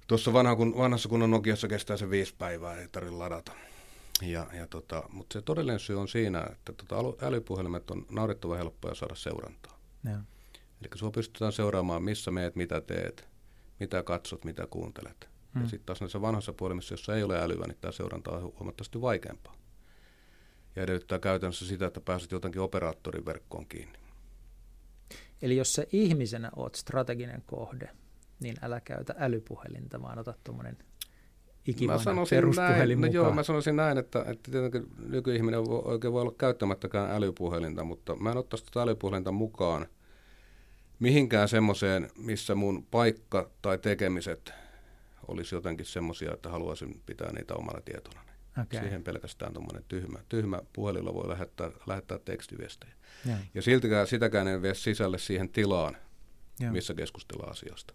tuossa vanha, kun, vanhassa kunnon Nokiassa kestää se viisi päivää, ei tarvitse ladata. Ja, ja tota, mutta se todellinen syy on siinä, että tota, älypuhelimet on naurettava helppoja saada seurantaa. Ja. Eli sinua pystytään seuraamaan, missä meet, mitä teet, mitä katsot, mitä kuuntelet. Hmm. Ja sitten taas näissä vanhassa puhelimissa, jossa ei ole älyä, niin tämä seuranta on huomattavasti vaikeampaa ja edellyttää käytännössä sitä, että pääset jotenkin operaattorin verkkoon kiinni. Eli jos sä ihmisenä oot strateginen kohde, niin älä käytä älypuhelinta, vaan ota tuommoinen ikivanha peruspuhelin näin, no joo, mä sanoisin näin, että, että tietenkin nykyihminen voi, oikein voi olla käyttämättäkään älypuhelinta, mutta mä en ottaisi tätä älypuhelinta mukaan mihinkään semmoiseen, missä mun paikka tai tekemiset olisi jotenkin semmoisia, että haluaisin pitää niitä omana tietona. Okay. Siihen pelkästään tuommoinen tyhmä, tyhmä puhelilla voi lähettää, lähettää tekstiviestejä. Ja, ja siltikään sitäkään ei vie sisälle siihen tilaan, ja. missä keskustellaan asiasta.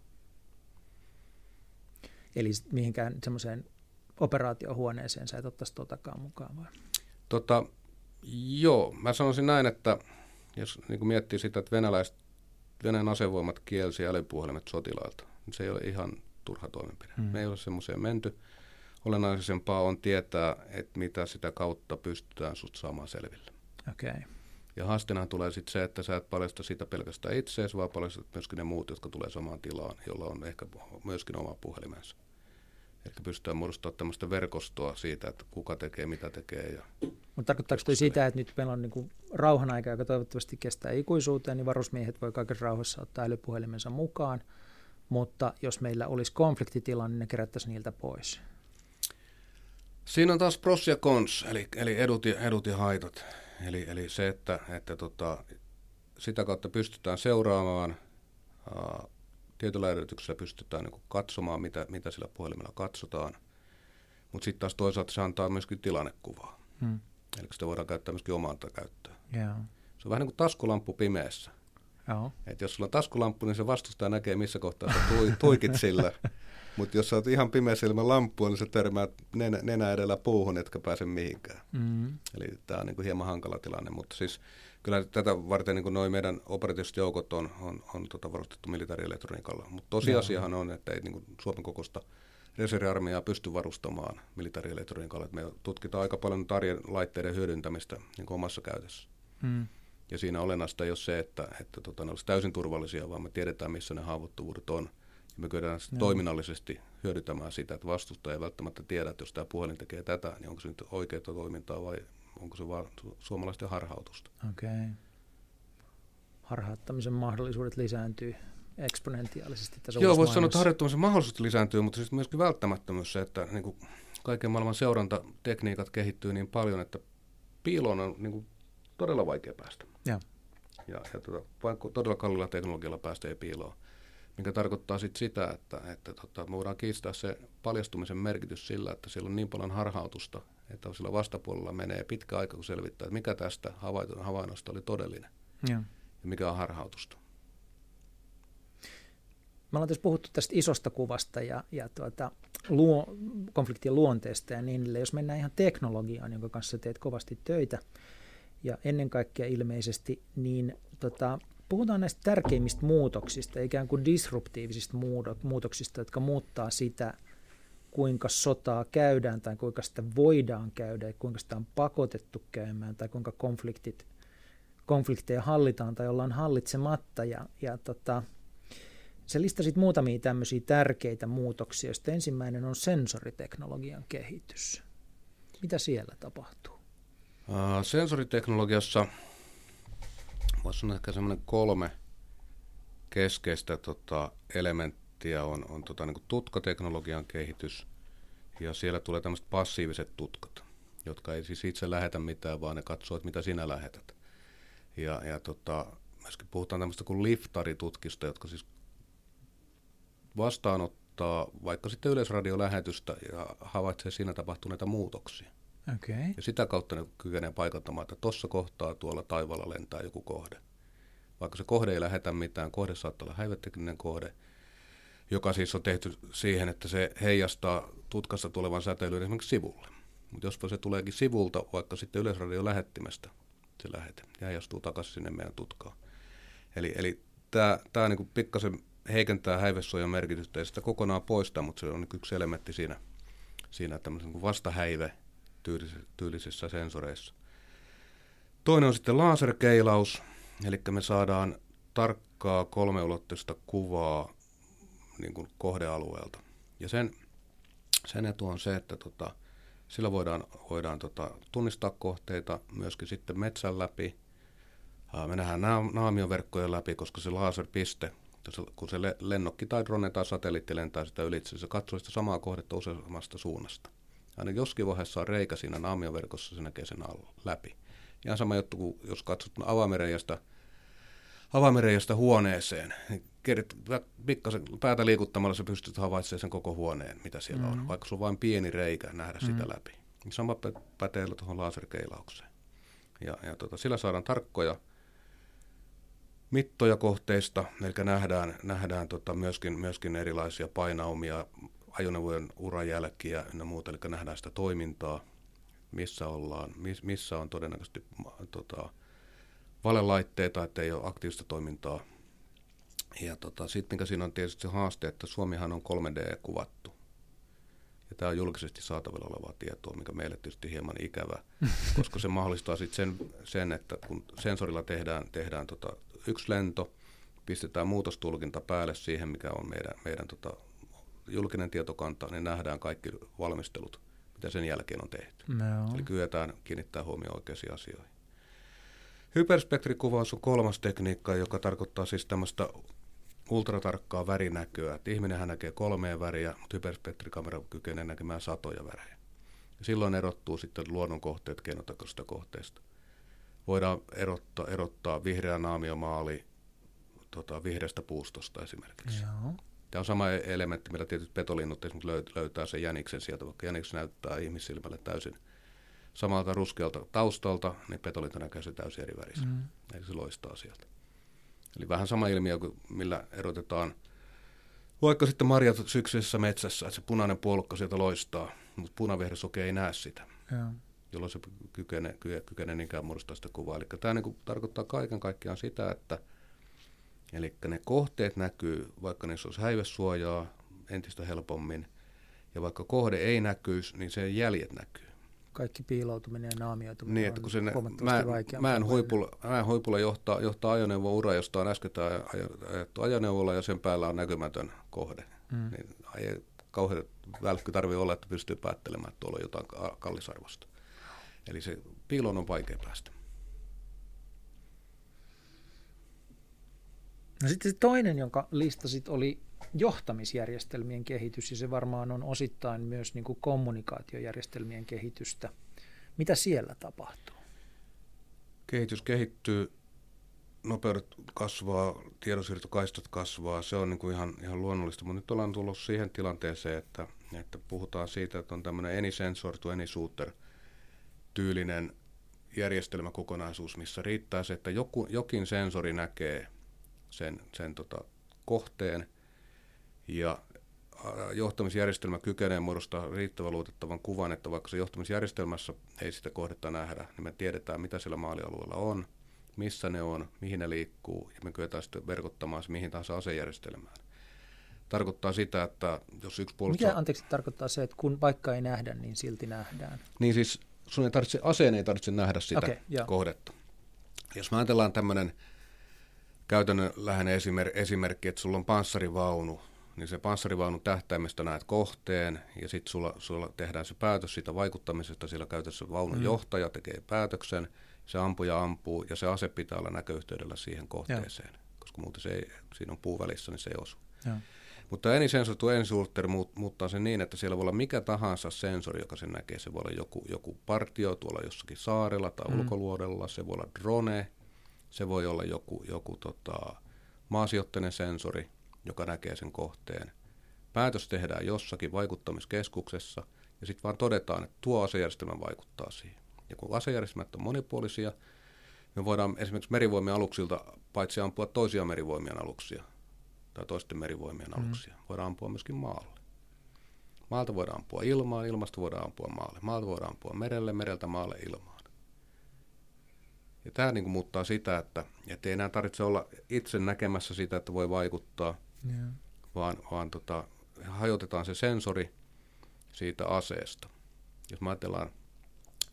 Eli mihinkään semmoiseen operaatiohuoneeseen sä et ottaisi totakaan mukaan vai? Tota, joo, mä sanoisin näin, että jos niin miettii sitä, että venäläiset, Venäjän asevoimat kielsi älypuhelimet sotilailta, niin se ei ole ihan turha toimenpide. Mm. Me ei ole semmoiseen menty olennaisempaa on tietää, että mitä sitä kautta pystytään sut saamaan selville. Okay. Ja haasteena tulee sitten se, että sä et paljasta sitä pelkästään itseesi, vaan paljastat myöskin ne muut, jotka tulee samaan tilaan, jolla on ehkä myöskin oma puhelimensa. Eli pystytään muodostamaan tämmöistä verkostoa siitä, että kuka tekee, mitä tekee. Ja Mutta tarkoittaako toi sitä, että nyt meillä on niinku rauhan aika, joka toivottavasti kestää ikuisuuteen, niin varusmiehet voi kaikessa rauhassa ottaa älypuhelimensa mukaan, mutta jos meillä olisi konfliktitila, niin ne kerättäisiin niiltä pois. Siinä on taas pros ja cons, eli, eli edut, ja, edut ja haitat. Eli, eli se, että, että tota, sitä kautta pystytään seuraamaan, ää, tietyllä edellytyksellä pystytään niin katsomaan, mitä, mitä sillä puhelimella katsotaan. Mutta sitten taas toisaalta se antaa myöskin tilannekuvaa. Hmm. Eli sitä voidaan käyttää myöskin omaan käyttöön. Yeah. Se on vähän niin kuin taskulamppu pimeässä. Oh. Et jos sulla on taskulamppu, niin se vastustaja näkee, missä kohtaa sä tuikit sillä. Mutta jos sä oot ihan pimeässä ilman lamppua, niin sä törmäät nenä, nenä edellä puuhun, etkä pääse mihinkään. Mm. Eli tämä on niinku hieman hankala tilanne, mutta siis kyllä tätä varten niin noin meidän operatiiviset joukot on, on, on tota varustettu militaarielektroniikalla. Mutta tosiasiahan on, että ei niin Suomen kokosta reserviarmeijaa pysty varustamaan militaarielektroniikalla. Me tutkitaan aika paljon laitteiden hyödyntämistä niin omassa käytössä. Mm. Ja siinä olennaista ei ole se, että, että tota, ne olisi täysin turvallisia, vaan me tiedetään, missä ne haavoittuvuudet on – me kyetään no. toiminnallisesti hyödyntämään sitä, että vastustaja ei välttämättä tiedä, että jos tämä puhelin tekee tätä, niin onko se nyt oikeaa toimintaa vai onko se vain suomalaisten harhautusta. Okei. Okay. Harhauttamisen mahdollisuudet lisääntyy eksponentiaalisesti tässä Joo, voisi sanoa, että harjoittamisen mahdollisuudet lisääntyy, mutta siis myöskin välttämättömyys se, että niin kuin kaiken maailman seurantatekniikat kehittyy niin paljon, että piiloon on niin kuin todella vaikea päästä. Ja, ja, ja tuota, vain todella kalliilla teknologialla päästä piiloon mikä tarkoittaa sit sitä, että, että tota, me voidaan kiistää se paljastumisen merkitys sillä, että siellä on niin paljon harhautusta, että sillä vastapuolella menee pitkä aika, kun selvittää, että mikä tästä havainnosta oli todellinen ja, ja mikä on harhautusta. Me ollaan tässä puhuttu tästä isosta kuvasta ja, ja tuota, luo, konfliktien luonteesta ja niin edelleen. Jos mennään ihan teknologiaan, jonka kanssa teet kovasti töitä, ja ennen kaikkea ilmeisesti, niin tota, puhutaan näistä tärkeimmistä muutoksista, ikään kuin disruptiivisista muutoksista, jotka muuttaa sitä, kuinka sotaa käydään tai kuinka sitä voidaan käydä ja kuinka sitä on pakotettu käymään tai kuinka konfliktit, konflikteja hallitaan tai ollaan hallitsematta. Ja, ja tota, se listasit muutamia tämmöisiä tärkeitä muutoksia, joista ensimmäinen on sensoriteknologian kehitys. Mitä siellä tapahtuu? Sensoriteknologiassa voisi sanoa ehkä semmoinen kolme keskeistä tota, elementtiä on, on tota, niin tutkateknologian kehitys, ja siellä tulee tämmöiset passiiviset tutkat, jotka ei siis itse lähetä mitään, vaan ne katsoo, että mitä sinä lähetät. Ja, ja tota, myöskin puhutaan tämmöistä kuin liftaritutkista, jotka siis vastaanottaa vaikka sitten yleisradiolähetystä ja havaitsee siinä tapahtuneita muutoksia. Okay. Ja sitä kautta ne kykenee paikantamaan, että tuossa kohtaa tuolla taivaalla lentää joku kohde. Vaikka se kohde ei lähetä mitään, kohde saattaa olla häivetekninen kohde, joka siis on tehty siihen, että se heijastaa tutkasta tulevan säteilyn esimerkiksi sivulle. Mutta jos se tuleekin sivulta, vaikka sitten yleisradion lähettimestä, se lähete, ja heijastuu takaisin sinne meidän tutkaan. Eli, eli tämä niinku pikkasen heikentää häivesuojan merkitystä, ei sitä kokonaan poista, mutta se on niinku yksi elementti siinä, siinä tämmöisen niinku vastahäive tyylisissä sensoreissa. Toinen on sitten laserkeilaus, eli me saadaan tarkkaa kolmeulotteista kuvaa niin kuin kohdealueelta. Ja sen, sen etu on se, että tota, sillä voidaan, voidaan tota, tunnistaa kohteita myöskin sitten metsän läpi. Me nähdään naamioverkkojen läpi, koska se laserpiste, kun se lennokki tai drone tai satelliitti lentää sitä ylitse, se katsoo sitä samaa kohdetta useammasta suunnasta. Aina joskin vaiheessa on reikä siinä naamioverkossa, se näkee sen alla, läpi. Ihan sama juttu kuin jos katsot avaimereijasta, avaimereijasta huoneeseen, niin kerit, pikkasen päätä liikuttamalla sä pystyt havaitsemaan sen koko huoneen, mitä siellä mm-hmm. on, vaikka sulla on vain pieni reikä nähdä mm-hmm. sitä läpi. Sama pätee tuohon laserkeilaukseen. Ja, ja tota, sillä saadaan tarkkoja mittoja kohteista, eli nähdään, nähdään tota myöskin, myöskin erilaisia painaumia, ajoneuvojen urajälkiä ja muuta, eli nähdään sitä toimintaa, missä ollaan, missä on todennäköisesti tota, valelaitteita, että ei ole aktiivista toimintaa. Ja tota, sitten mikä siinä on tietysti se haaste, että Suomihan on 3D-kuvattu. Ja tämä on julkisesti saatavilla olevaa tietoa, mikä meille tietysti hieman ikävä, koska se mahdollistaa sitten sen, sen, että kun sensorilla tehdään, tehdään tota yksi lento, pistetään muutostulkinta päälle siihen, mikä on meidän, meidän tota julkinen tietokanta, niin nähdään kaikki valmistelut, mitä sen jälkeen on tehty. No. Eli kyetään kiinnittää huomioon oikeisiin asioihin. Hyperspektrikuvaus on kolmas tekniikka, joka tarkoittaa siis tämmöistä ultratarkkaa värinäköä. Että ihminenhän näkee kolmea väriä, mutta hyperspektrikamera kykenee näkemään satoja värejä. Ja silloin erottuu sitten luonnon kohteet keinotekoisista kohteista. Voidaan erottaa, erottaa vihreä naamiomaali tota, vihreästä puustosta esimerkiksi. Joo. Tämä on sama elementti, millä tietyt petolinnut esimerkiksi löytää sen jäniksen sieltä, vaikka jäniksen näyttää ihmissilmälle täysin samalta ruskealta taustalta, niin petolinta näkee se täysin eri värissä. Mm. Eli se loistaa sieltä. Eli vähän sama ilmiö kuin millä erotetaan vaikka sitten marjat syksyisessä metsässä, että se punainen puolukka sieltä loistaa, mutta punavihrisuke ei näe sitä, ja. jolloin se kykenee, kykenee niinkään muodostaa sitä kuvaa. Eli tämä niin kuin tarkoittaa kaiken kaikkiaan sitä, että – Eli ne kohteet näkyy, vaikka niissä olisi häivesuojaa entistä helpommin, ja vaikka kohde ei näkyisi, niin sen jäljet näkyy. Kaikki piiloutuminen ja naamioituminen niin, että kun sen mä, mäen, huipulla, mäen huipulla johtaa, johtaa ajoneuvo ura, josta on äsken ajettu ajoneuvolla ja sen päällä on näkymätön kohde. Mm. Niin ei kauhean välkky tarvitse olla, että pystyy päättelemään, että tuolla on jotain kallisarvosta. Eli se piilon on vaikea päästä. No sitten se toinen, jonka listasit, oli johtamisjärjestelmien kehitys, ja se varmaan on osittain myös niin kuin kommunikaatiojärjestelmien kehitystä. Mitä siellä tapahtuu? Kehitys kehittyy, nopeudet kasvaa, tiedonsiirtokaistat kasvaa, se on niin kuin ihan, ihan luonnollista, mutta nyt ollaan tullut siihen tilanteeseen, että, että puhutaan siitä, että on tämmöinen any sensor to any shooter tyylinen järjestelmäkokonaisuus, missä riittää se, että joku, jokin sensori näkee – sen, sen tota, kohteen Ja johtamisjärjestelmä kykenee muodostaa riittävän luotettavan kuvan, että vaikka se johtamisjärjestelmässä ei sitä kohdetta nähdä, niin me tiedetään, mitä siellä maalialueella on, missä ne on, mihin ne liikkuu, ja me kyetään sitten verkottamaan se mihin tahansa asejärjestelmään. Tarkoittaa sitä, että jos yksi puolustus... Mikä, anteeksi, tarkoittaa se, että kun vaikka ei nähdä, niin silti nähdään? Niin siis sun ei tarvitse, aseen ei tarvitse nähdä sitä okay, kohdetta. Jos me ajatellaan tämmöinen käytännönläheinen esimerkki, että sulla on panssarivaunu, niin se panssarivaunun tähtäimestä näet kohteen ja sitten sulla, sulla tehdään se päätös siitä vaikuttamisesta, sillä käytössä vaunun mm. johtaja tekee päätöksen, se ampuja ampuu ja se ase pitää olla näköyhteydellä siihen kohteeseen, ja. koska muuten se ei, siinä on puu välissä, niin se ei osu. Ja. Mutta enisensoitu ensuurteri muuttaa sen niin, että siellä voi olla mikä tahansa sensori, joka sen näkee. Se voi olla joku, joku partio tuolla jossakin saarella tai mm. ulkoluodella, se voi olla drone, se voi olla joku, joku tota, maasijoitteinen sensori, joka näkee sen kohteen. Päätös tehdään jossakin vaikuttamiskeskuksessa ja sitten vaan todetaan, että tuo asejärjestelmä vaikuttaa siihen. Ja kun asejärjestelmät on monipuolisia, me voidaan esimerkiksi merivoimien aluksilta paitsi ampua toisia merivoimien aluksia tai toisten merivoimien mm. aluksia, voidaan ampua myöskin maalle. Maalta voidaan ampua ilmaan, ilmasta voidaan ampua maalle. Maalta voidaan ampua merelle, mereltä maalle ilmaan. Ja tämä niin kuin muuttaa sitä, että, että ei enää tarvitse olla itse näkemässä sitä, että voi vaikuttaa, yeah. vaan, vaan tota, hajotetaan se sensori siitä aseesta. Jos me ajatellaan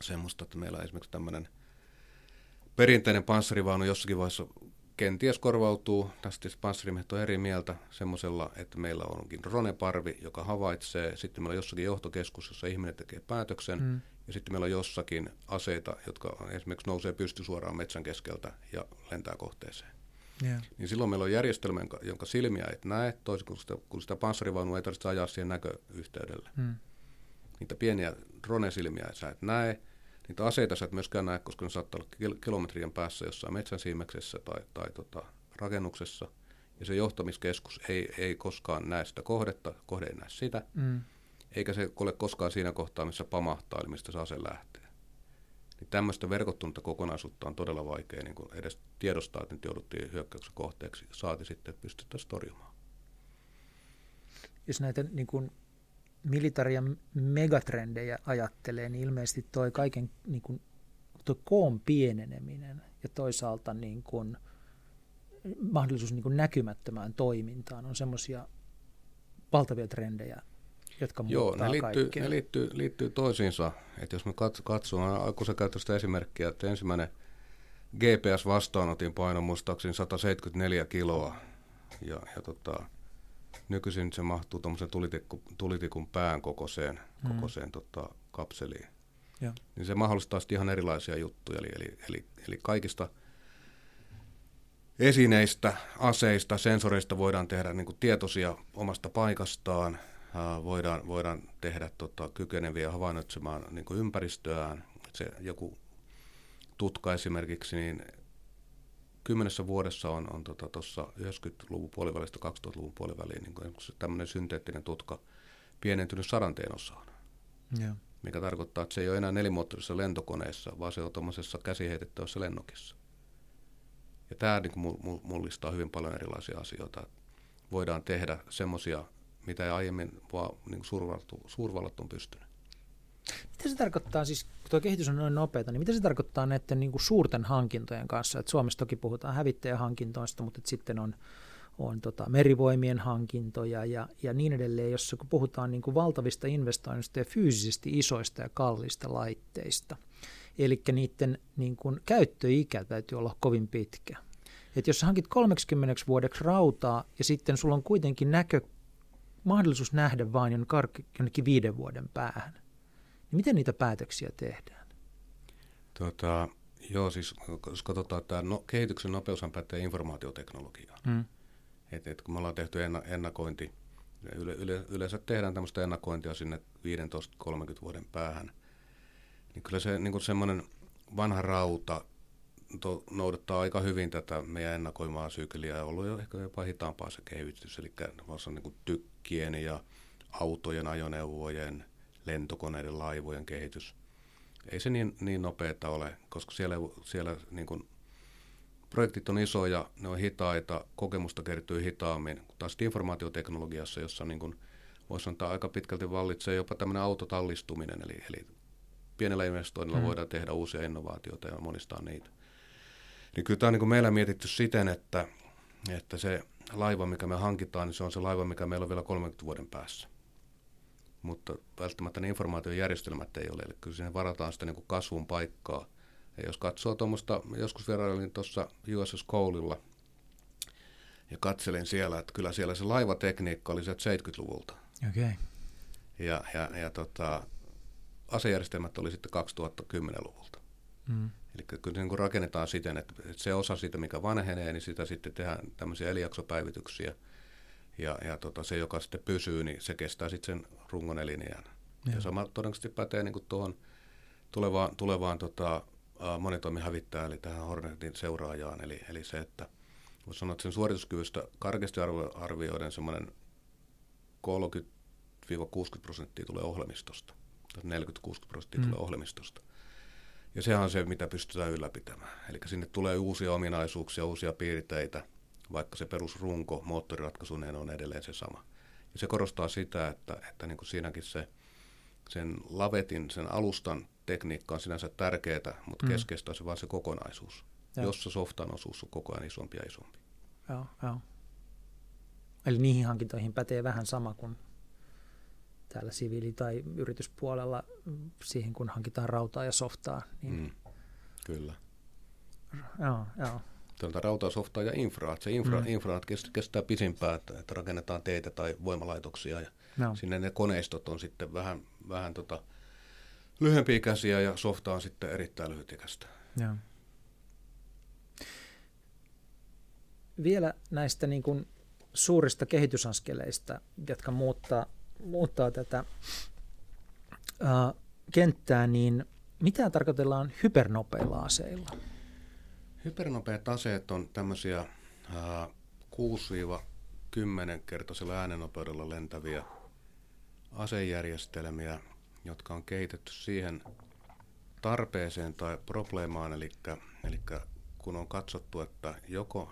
semmoista, että meillä on esimerkiksi tämmöinen perinteinen panssarivaunu jossakin vaiheessa kenties korvautuu, tästä panssarimiehet on eri mieltä, semmoisella, että meillä onkin roneparvi, joka havaitsee, sitten meillä on jossakin johtokeskus, jossa ihminen tekee päätöksen, mm. Ja sitten meillä on jossakin aseita, jotka esimerkiksi nousee pysty suoraan metsän keskeltä ja lentää kohteeseen. Yeah. Niin silloin meillä on järjestelmä, jonka silmiä et näe, toisin kuin sitä, kun sitä panssarivaunua ei tarvitse ajaa siihen näköyhteydelle. Mm. Niitä pieniä drone-silmiä sä et näe, Niitä aseita sä et myöskään näe, koska ne saattaa olla kilometrien päässä jossain metsän siimeksessä tai, tai tota, rakennuksessa. Ja se johtamiskeskus ei, ei koskaan näe sitä kohdetta, kohde ei näe sitä. Mm. Eikä se ole koskaan siinä kohtaa, missä pamahtaa, eli mistä se ase lähtee. Niin tämmöistä verkottunutta kokonaisuutta on todella vaikea niin edes tiedostaa, että nyt jouduttiin hyökkäyksen kohteeksi. Saati sitten, että pystyttäisiin torjumaan. Jos näitä niin kuin militarian megatrendejä ajattelee, niin ilmeisesti toi kaiken niin kuin, toi koon pieneneminen ja toisaalta niin kuin, mahdollisuus niin kuin näkymättömään toimintaan on semmoisia valtavia trendejä, jotka Joo, ne liittyy, ne liittyy, liittyy toisiinsa. Et jos me katsomme, kun sä käytät sitä esimerkkiä, että ensimmäinen GPS-vastaanotin paino muistaakseni 174 kiloa, ja, ja tota, nykyisin se mahtuu tuommoisen tulitikun, tulitikun pään kokoiseen, mm. kokoiseen tota, kapseliin. Ja. Niin se mahdollistaa sitten ihan erilaisia juttuja. Eli, eli, eli, eli kaikista esineistä, aseista, sensoreista voidaan tehdä niin tietoisia omasta paikastaan. Voidaan, voidaan tehdä tota, kykeneviä havainnoitsemaan niin ympäristöään. Se joku tutka esimerkiksi, niin kymmenessä vuodessa on, on tuossa tota, 90-luvun puolivälistä 2000-luvun puoliväliin niin tämmöinen synteettinen tutka pienentynyt sadanteen osaan. Ja. Mikä tarkoittaa, että se ei ole enää nelimoottorisessa lentokoneessa, vaan se on tuommoisessa käsiheitettävässä lennokissa. Ja tämä niin mullistaa hyvin paljon erilaisia asioita. Voidaan tehdä semmoisia, mitä ei aiemmin vaan niin suurvallat on pystynyt. Mitä se tarkoittaa, siis kun tuo kehitys on noin nopeata, niin mitä se tarkoittaa näiden niin kuin suurten hankintojen kanssa? Et Suomessa toki puhutaan hävittäjähankintoista, mutta sitten on, on tota merivoimien hankintoja ja, ja niin edelleen, jossa kun puhutaan niin kuin valtavista investoinnista ja fyysisesti isoista ja kalliista laitteista. Eli niiden niin kuin käyttöikä täytyy olla kovin pitkä. Et jos hankit 30 vuodeksi rautaa ja sitten sulla on kuitenkin näkö, mahdollisuus nähdä vain jonnekin viiden vuoden päähän, niin miten niitä päätöksiä tehdään? Tota, joo, siis jos katsotaan, tämä no, kehityksen nopeushan pätee informaatioteknologiaan. Mm. Et, et, kun me ollaan tehty ennakointi, yle, yle, yleensä tehdään tämmöistä ennakointia sinne 15-30 vuoden päähän, niin kyllä se niin semmoinen vanha rauta to, noudattaa aika hyvin tätä meidän ennakoimaa sykliä ja ollut jo ehkä jopa hitaampaa se kehitys, eli on niin tykkien ja autojen, ajoneuvojen, lentokoneiden, laivojen kehitys. Ei se niin, niin nopeata ole, koska siellä, siellä niin kuin projektit on isoja, ne on hitaita, kokemusta kertyy hitaammin. Kun taas informaatioteknologiassa, jossa niin kuin voisi sanoa aika pitkälti vallitsee jopa tämmöinen autotallistuminen, eli, eli pienellä investoinnilla mm. voidaan tehdä uusia innovaatioita ja monistaa niitä. Niin kyllä tämä on niin kuin meillä mietitty siten, että, että se laiva, mikä me hankitaan, niin se on se laiva, mikä meillä on vielä 30 vuoden päässä. Mutta välttämättä ne informaatiojärjestelmät ei ole, eli kyllä siihen varataan sitä niin kuin kasvun paikkaa. Ja jos katsoo tuommoista, joskus vierailin tuossa USS Coleilla ja katselin siellä, että kyllä siellä se laivatekniikka oli 70-luvulta. Okay. Ja, ja, ja tota, asejärjestelmät oli sitten 2010-luvulta. Mm. Eli kyllä se niin rakennetaan siten, että se osa siitä, mikä vanhenee, niin sitä sitten tehdään tämmöisiä elijaksopäivityksiä. Ja, ja tota, se, joka sitten pysyy, niin se kestää sitten sen rungon eliniän. Ja, ja sama todennäköisesti pätee niin tuohon tulevaan, tulevaan tota, monitoimihävittäjään, eli tähän Hornetin seuraajaan. Eli, eli se, että voisi sanoa, että sen suorituskyvystä karkeasti arvioiden semmoinen 30-60 prosenttia tulee ohjelmistosta. 40-60 prosenttia mm. tulee ohjelmistosta. Ja sehän on se, mitä pystytään ylläpitämään. Eli sinne tulee uusia ominaisuuksia, uusia piirteitä, vaikka se perusrunko moottoriratkaisuinen on edelleen se sama. Ja se korostaa sitä, että, että niin kuin siinäkin se, sen lavetin, sen alustan tekniikka on sinänsä tärkeää, mutta mm. keskeistä on se vaan se kokonaisuus, ja. jossa softan osuus on koko ajan isompi ja isompi. Joo, joo. Eli niihin hankintoihin pätee vähän sama kuin täällä siviili- tai yrityspuolella siihen, kun hankitaan rautaa ja softaa. Niin... Mm, kyllä. Joo, joo. Tuolta rautaa, softaa ja infraa. Se infra, mm. infra kestää pisimpään, että, että rakennetaan teitä tai voimalaitoksia ja no. sinne ne koneistot on sitten vähän, vähän tota, lyhyempiikäisiä ja softa on sitten erittäin lyhytikäistä. Joo. Vielä näistä niin kuin suurista kehitysaskeleista, jotka muuttaa muuttaa tätä ää, kenttää, niin mitä tarkoitellaan hypernopeilla aseilla? Hypernopeat aseet on tämmöisiä 6-10 kertaisella äänenopeudella lentäviä asejärjestelmiä, jotka on kehitetty siihen tarpeeseen tai probleemaan, eli, eli kun on katsottu, että joko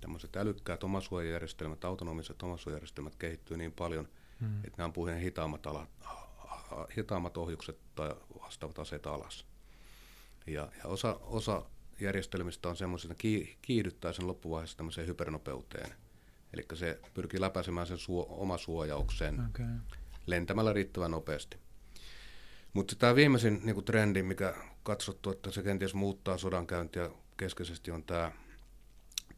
tämmöiset älykkäät omasuojajärjestelmät, autonomiset omasuojajärjestelmät kehittyy niin paljon – mm. että ne ampuu hitaammat, ala, hitaammat ohjukset tai vastaavat aseet alas. Ja, ja osa, osa järjestelmistä on semmoisia, että kiihdyttää sen loppuvaiheessa tämmöiseen hypernopeuteen. Eli se pyrkii läpäisemään sen suo, oma suojauksen okay. lentämällä riittävän nopeasti. Mutta tämä viimeisin niin kuin trendi, mikä katsottu, että se kenties muuttaa sodankäyntiä keskeisesti, on tämä,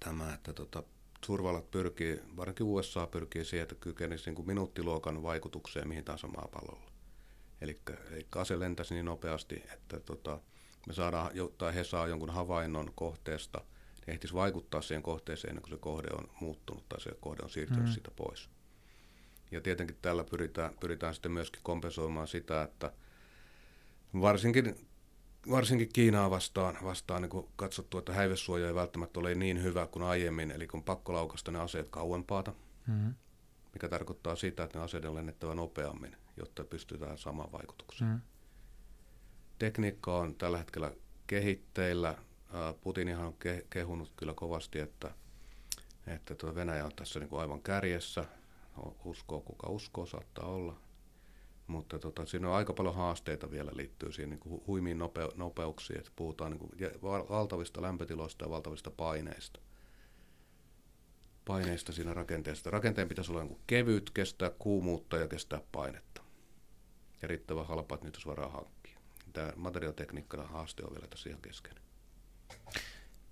tämä että tota, suurvallat pyrkii, varsinkin USA pyrkii siihen, että kykenisi niin kuin minuuttiluokan vaikutukseen mihin tahansa maapallolla. Eli, eli ase lentäisi niin nopeasti, että tota, me saadaan, tai he saa jonkun havainnon kohteesta, niin ehtisi vaikuttaa siihen kohteeseen ennen kuin se kohde on muuttunut tai se kohde on siirtynyt mm. siitä pois. Ja tietenkin tällä pyritään, pyritään sitten myöskin kompensoimaan sitä, että varsinkin varsinkin Kiinaa vastaan, vastaan niin katsottu, että häivesuoja ei välttämättä ole niin hyvä kuin aiemmin, eli kun pakko laukasta ne aseet kauempaata, mm-hmm. mikä tarkoittaa sitä, että ne aseet on lennettävä nopeammin, jotta pystytään samaan vaikutukseen. Mm-hmm. Tekniikka on tällä hetkellä kehitteillä. Putinihan on kehunut kyllä kovasti, että, että tuo Venäjä on tässä niin kuin aivan kärjessä. Uskoo kuka uskoo, saattaa olla. Mutta tota, siinä on aika paljon haasteita vielä liittyy siihen niin kuin huimiin nope, nopeuksiin, että puhutaan niin kuin valtavista lämpötiloista ja valtavista paineista. Paineista siinä rakenteessa. Rakenteen pitäisi olla niin kevyt, kestää kuumuutta ja kestää painetta. Ja riittävän halpa, että niitä varaa hankkia. Tämä materiaalitekniikkana haaste on vielä tässä ihan kesken.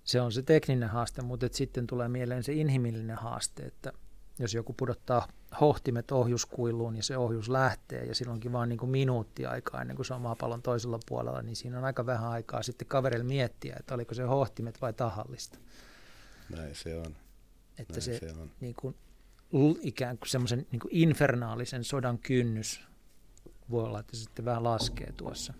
Se on se tekninen haaste, mutta sitten tulee mieleen se inhimillinen haaste, että jos joku pudottaa hohtimet ohjuskuiluun ja se ohjus lähtee ja silloinkin vaan niin kuin minuutti aikaa ennen kuin se on maapallon toisella puolella, niin siinä on aika vähän aikaa sitten kaverille miettiä, että oliko se hohtimet vai tahallista. Näin se on. Että Näin se, se on. Niin kuin, ikään kuin semmoisen niin kuin infernaalisen sodan kynnys voi olla, että se sitten vähän laskee tuossa.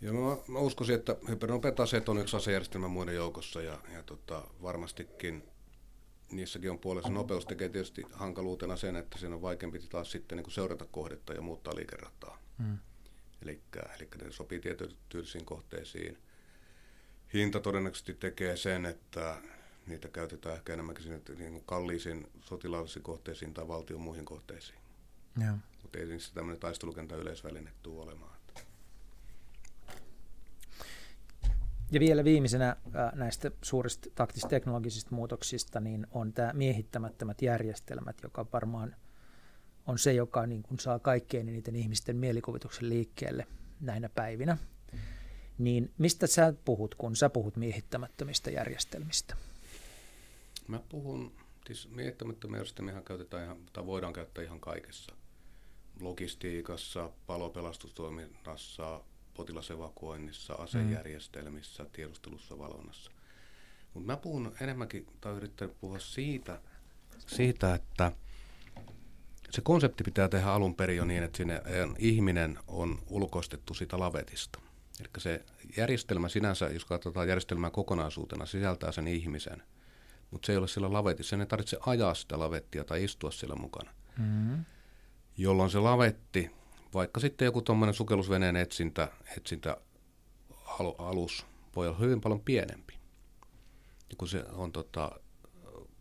Joo, mä, mä uskoisin, että hypernopeat aseet on yksi asejärjestelmä muiden joukossa ja, ja tota, varmastikin niissäkin on puolessa nopeus tekee tietysti hankaluutena sen, että siinä on vaikeampi taas sitten niin kuin seurata kohdetta ja muuttaa liikerataa. Mm. Eli ne sopii tietyisiin kohteisiin hinta todennäköisesti tekee sen, että niitä käytetään ehkä enemmänkin sinne niin kalliisiin sotilaallisiin kohteisiin tai valtion muihin kohteisiin. Mutta ei niissä tämmöinen taistelukentän yleisväline tule olemaan. Ja vielä viimeisenä näistä suurista taktisteknologisista muutoksista niin on tämä miehittämättömät järjestelmät, joka varmaan on se, joka niin kuin saa kaikkein eniten ihmisten mielikuvituksen liikkeelle näinä päivinä. Niin mistä sä puhut, kun sä puhut miehittämättömistä järjestelmistä? Mä puhun, siis miehittämättömiä järjestelmiä käytetään ihan, tai voidaan käyttää ihan kaikessa. Logistiikassa, palopelastustoiminnassa, potilasevakuoinnissa, asejärjestelmissä, tiedustelussa, valvonnassa. Mutta mä puhun enemmänkin, tai yrittänyt puhua siitä, siitä, että se konsepti pitää tehdä alun perin jo niin, että sinne ihminen on ulkoistettu sitä lavetista. Eli se järjestelmä sinänsä, jos katsotaan järjestelmää kokonaisuutena, sisältää sen ihmisen, mutta se ei ole sillä lavetissa. Sen ei tarvitse ajaa sitä lavettia tai istua siellä mukana. Mm-hmm. Jolloin se lavetti vaikka sitten joku tuommoinen sukellusveneen etsintä, etsintä alus voi olla hyvin paljon pienempi. Ja kun se on tota,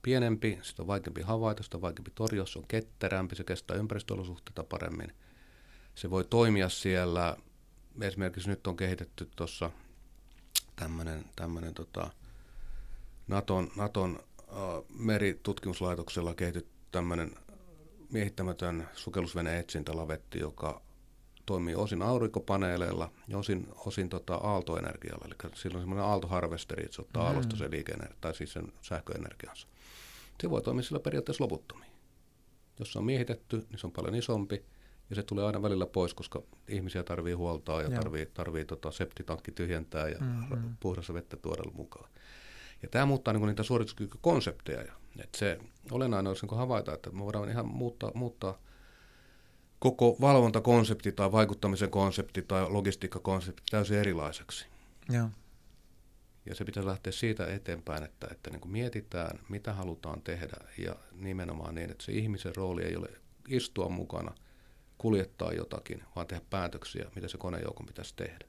pienempi, sitä on vaikeampi havaita, sitä on vaikeampi torjua, se on ketterämpi, se kestää ympäristöolosuhteita paremmin. Se voi toimia siellä, esimerkiksi nyt on kehitetty tuossa tämmöinen tota, Naton, Naton uh, meritutkimuslaitoksella kehitetty tämmöinen miehittämätön sukellusvene etsintälavetti, joka toimii osin aurinkopaneeleilla ja osin, osin tota aaltoenergialla. Eli sillä on semmoinen aaltoharvesteri, että se ottaa mm. aallosta sen liike tai siis sen sähköenergiansa. Se voi toimia sillä periaatteessa loputtomiin. Jos se on miehitetty, niin se on paljon isompi ja se tulee aina välillä pois, koska ihmisiä tarvii huoltaa ja tarvii, tarvii tota septitankki tyhjentää ja mm-hmm. puhdasta vettä tuoda mukaan. Ja tämä muuttaa niin niitä suorituskykykonsepteja. Et se olennainen olisi niin havaita, että me voidaan ihan muuttaa, muuttaa koko valvontakonsepti tai vaikuttamisen konsepti tai logistiikkakonsepti täysin erilaiseksi. Ja, Ja se pitäisi lähteä siitä eteenpäin, että, että niin kuin mietitään, mitä halutaan tehdä ja nimenomaan niin, että se ihmisen rooli ei ole istua mukana, kuljettaa jotakin, vaan tehdä päätöksiä, mitä se konejoukon pitäisi tehdä.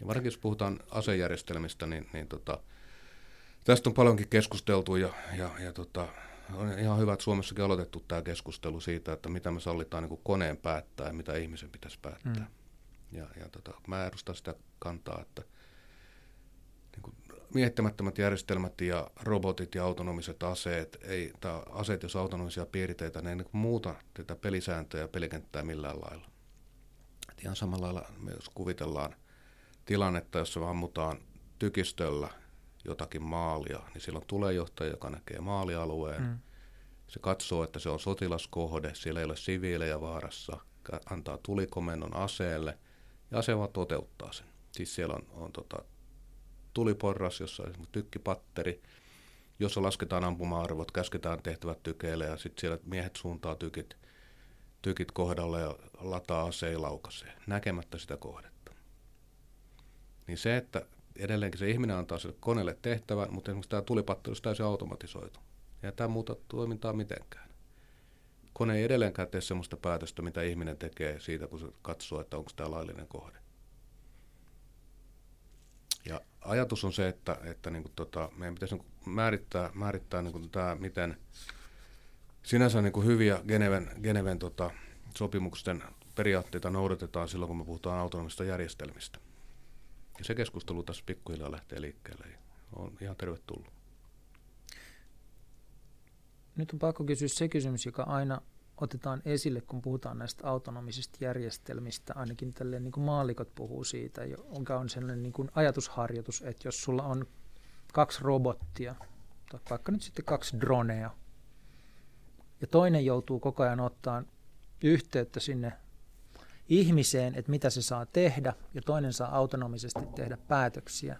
Ja varsinkin jos puhutaan asejärjestelmistä, niin, niin tota, tästä on paljonkin keskusteltu ja, ja, ja tota, on ihan hyvä, että Suomessakin aloitettu tämä keskustelu siitä, että mitä me sallitaan niin kuin koneen päättää ja mitä ihmisen pitäisi päättää. Mm. Ja, ja tota, mä edustan sitä kantaa, että niin kuin miehittämättömät järjestelmät ja robotit ja autonomiset aseet, ei, tai aseet, jos autonomisia piirteitä, ne ei niin muuta tätä pelisääntöä ja pelikenttää millään lailla. Et ihan samalla lailla me jos kuvitellaan – tilannetta, jossa ammutaan tykistöllä jotakin maalia, niin silloin tulee johtaja, joka näkee maalialueen. Mm. Se katsoo, että se on sotilaskohde, siellä ei ole siviilejä vaarassa, antaa tulikomennon aseelle ja ase vaan toteuttaa sen. Siis siellä on, on tota, tuliporras, jossa on tykkipatteri, jossa lasketaan ampuma-arvot, käsketään tehtävät tykeille ja sitten siellä miehet suuntaa tykit, tykit kohdalle ja lataa aseen laukaisee, näkemättä sitä kohdetta niin se, että edelleenkin se ihminen antaa sille koneelle tehtävän, mutta esimerkiksi tämä tulipattelu olisi täysin automatisoitu. Ja tämä muuta toimintaa mitenkään. Kone ei edelleenkään tee sellaista päätöstä, mitä ihminen tekee siitä, kun se katsoo, että onko tämä laillinen kohde. Ja ajatus on se, että, että niin kuin tota, meidän pitäisi niin kuin määrittää, määrittää niin kuin tämä, miten sinänsä niin kuin hyviä Geneven, Geneven tota, sopimusten periaatteita noudatetaan silloin, kun me puhutaan autonomista järjestelmistä. Ja se keskustelu tässä pikkuhiljaa lähtee liikkeelle. On ihan tervetullut. Nyt on pakko kysyä se kysymys, joka aina otetaan esille, kun puhutaan näistä autonomisista järjestelmistä. Ainakin tälleen niin kuin maallikot puhuu siitä, jonka on sellainen niin kuin ajatusharjoitus, että jos sulla on kaksi robottia, tai vaikka nyt sitten kaksi dronea, ja toinen joutuu koko ajan ottaa yhteyttä sinne ihmiseen, että mitä se saa tehdä, ja toinen saa autonomisesti tehdä päätöksiä,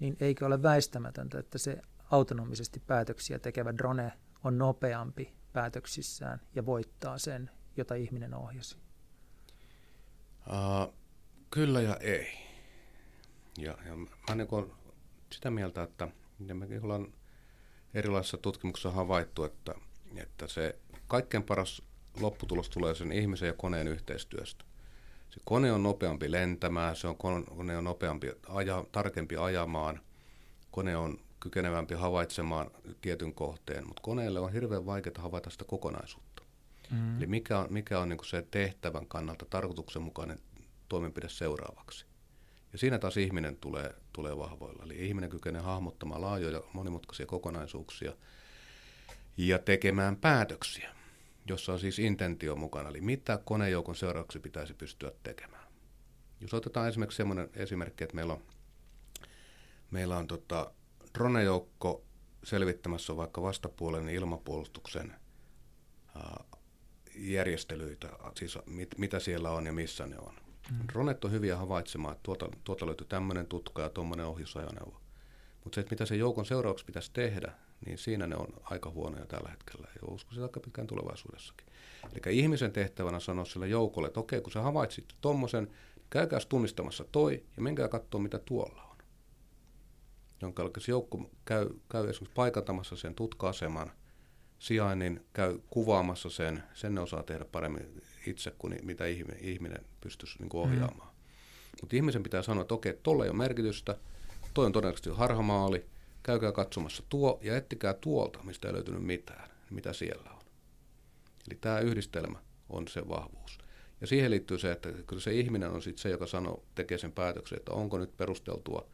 niin eikö ole väistämätöntä, että se autonomisesti päätöksiä tekevä drone on nopeampi päätöksissään ja voittaa sen, jota ihminen ohjasi? Uh, kyllä ja ei. Ja, ja mä niin sitä mieltä, että me ollaan erilaisissa tutkimuksissa havaittu, että, että se kaikkein paras lopputulos tulee sen ihmisen ja koneen yhteistyöstä. Se kone on nopeampi lentämään, se on kone on nopeampi, aja, tarkempi ajamaan, kone on kykenevämpi havaitsemaan tietyn kohteen, mutta koneelle on hirveän vaikeaa havaita sitä kokonaisuutta. Mm. Eli mikä on, mikä on niin se tehtävän kannalta tarkoituksenmukainen toimenpide seuraavaksi. Ja siinä taas ihminen tulee, tulee vahvoilla. Eli ihminen kykenee hahmottamaan laajoja monimutkaisia kokonaisuuksia ja tekemään päätöksiä, jossa on siis intentio mukana. Eli mitä konejoukon seuraavaksi pitäisi pystyä tekemään. Jos otetaan esimerkiksi sellainen esimerkki, että meillä on, meillä on tota, dronejoukko selvittämässä vaikka vastapuolen ilmapuolustuksen ää, järjestelyitä, siis mit, mitä siellä on ja missä ne on. Mm. Dronet on hyviä havaitsemaan, että tuota, tuota löytyy tämmöinen tutka ja tuommoinen ohjusajoneuvo. Mutta se, että mitä se joukon seuraavaksi pitäisi tehdä, niin siinä ne on aika huonoja tällä hetkellä ja uskoisin aika pitkään tulevaisuudessakin. Eli ihmisen tehtävänä sanoa sille joukolle, että okei, kun sä havaitsit tuommoisen, niin käykää tunnistamassa toi ja menkää katsoa, mitä tuolla on. Jonka se joukko käy, käy esimerkiksi paikantamassa sen tutka-aseman sijainnin, käy kuvaamassa sen, sen ne osaa tehdä paremmin itse kuin mitä ihminen, ihminen pystyisi niin kuin ohjaamaan. Mm. Mutta ihmisen pitää sanoa, että okei, tuolla ei ole merkitystä, toi on todennäköisesti harhamaali, käykää katsomassa tuo ja ettikää tuolta, mistä ei löytynyt mitään, mitä siellä on. Eli tämä yhdistelmä on se vahvuus. Ja siihen liittyy se, että kyllä se ihminen on sitten se, joka sanoo, tekee sen päätöksen, että onko nyt perusteltua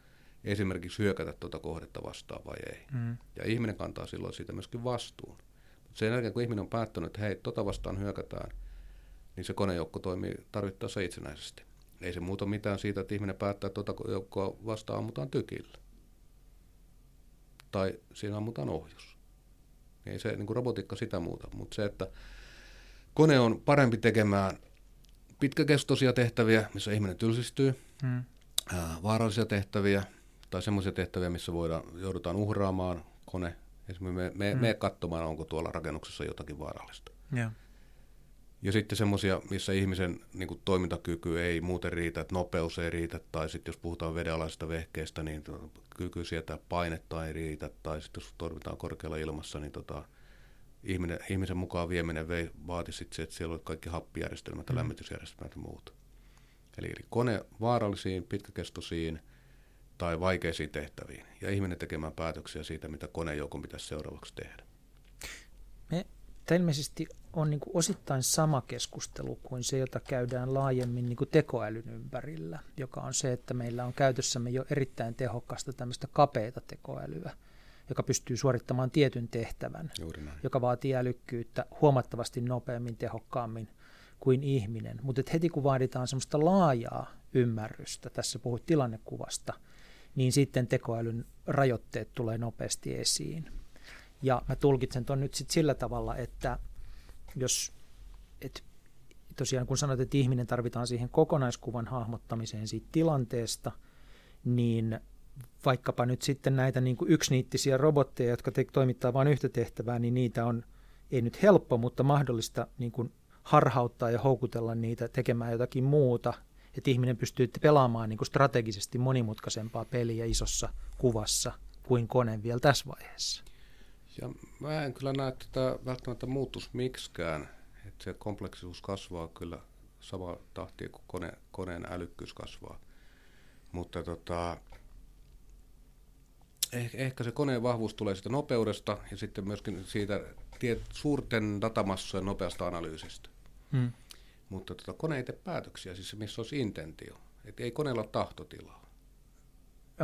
esimerkiksi hyökätä tuota kohdetta vastaan vai ei. Mm. Ja ihminen kantaa silloin siitä myöskin vastuun. Mutta sen jälkeen, kun ihminen on päättänyt, että hei, tota vastaan hyökätään, niin se konejoukko toimii tarvittaessa itsenäisesti. Ei se muuta mitään siitä, että ihminen päättää, että tuota joukkoa vastaan ammutaan tykillä. Tai siinä ammutaan ohjus. Ei se niin kuin robotiikka sitä muuta, mutta se, että kone on parempi tekemään pitkäkestoisia tehtäviä, missä ihminen tylsistyy, hmm. ää, vaarallisia tehtäviä tai semmoisia tehtäviä, missä voidaan, joudutaan uhraamaan kone. Esimerkiksi me, me, hmm. me katsomaan, onko tuolla rakennuksessa jotakin vaarallista. Yeah. Ja sitten semmoisia, missä ihmisen niin kuin, toimintakyky ei muuten riitä, että nopeus ei riitä, tai sitten jos puhutaan vedenalaisista vehkeistä, niin kyky sietää painetta ei riitä, tai sitten jos toimitaan korkealla ilmassa, niin tota, ihminen, ihmisen mukaan vieminen vei, vaati sitten se, että siellä oli kaikki happijärjestelmät ja mm. lämmitysjärjestelmät ja muut. Eli, eli kone vaarallisiin, pitkäkestoisiin tai vaikeisiin tehtäviin, ja ihminen tekemään päätöksiä siitä, mitä konejoukon pitäisi seuraavaksi tehdä. Tämä ilmeisesti on niin osittain sama keskustelu kuin se, jota käydään laajemmin niin tekoälyn ympärillä, joka on se, että meillä on käytössämme jo erittäin tehokasta tämmöistä kapeita tekoälyä, joka pystyy suorittamaan tietyn tehtävän, joka vaatii älykkyyttä huomattavasti nopeammin, tehokkaammin kuin ihminen. Mutta heti kun vaaditaan semmoista laajaa ymmärrystä, tässä puhuit tilannekuvasta, niin sitten tekoälyn rajoitteet tulee nopeasti esiin. Ja mä tulkitsen tuon nyt sit sillä tavalla, että jos, et, tosiaan kun sanoit, että ihminen tarvitaan siihen kokonaiskuvan hahmottamiseen siitä tilanteesta, niin vaikkapa nyt sitten näitä niin kuin yksiniittisiä robotteja, jotka te, toimittaa vain yhtä tehtävää, niin niitä on ei nyt helppo, mutta mahdollista niin kuin harhauttaa ja houkutella niitä tekemään jotakin muuta, että ihminen pystyy pelaamaan niin kuin strategisesti monimutkaisempaa peliä isossa kuvassa kuin kone vielä tässä vaiheessa. Ja mä en kyllä näe tätä välttämättä muuttus miksikään. Että se kompleksisuus kasvaa kyllä sama tahtia kuin kone, koneen älykkyys kasvaa. Mutta tota, ehkä, ehkä se koneen vahvuus tulee siitä nopeudesta ja sitten myöskin siitä tiet, suurten datamassojen nopeasta analyysistä. Hmm. Mutta tota, kone ei tee päätöksiä, siis missä olisi intentio. Et ei koneella ole tahtotilaa.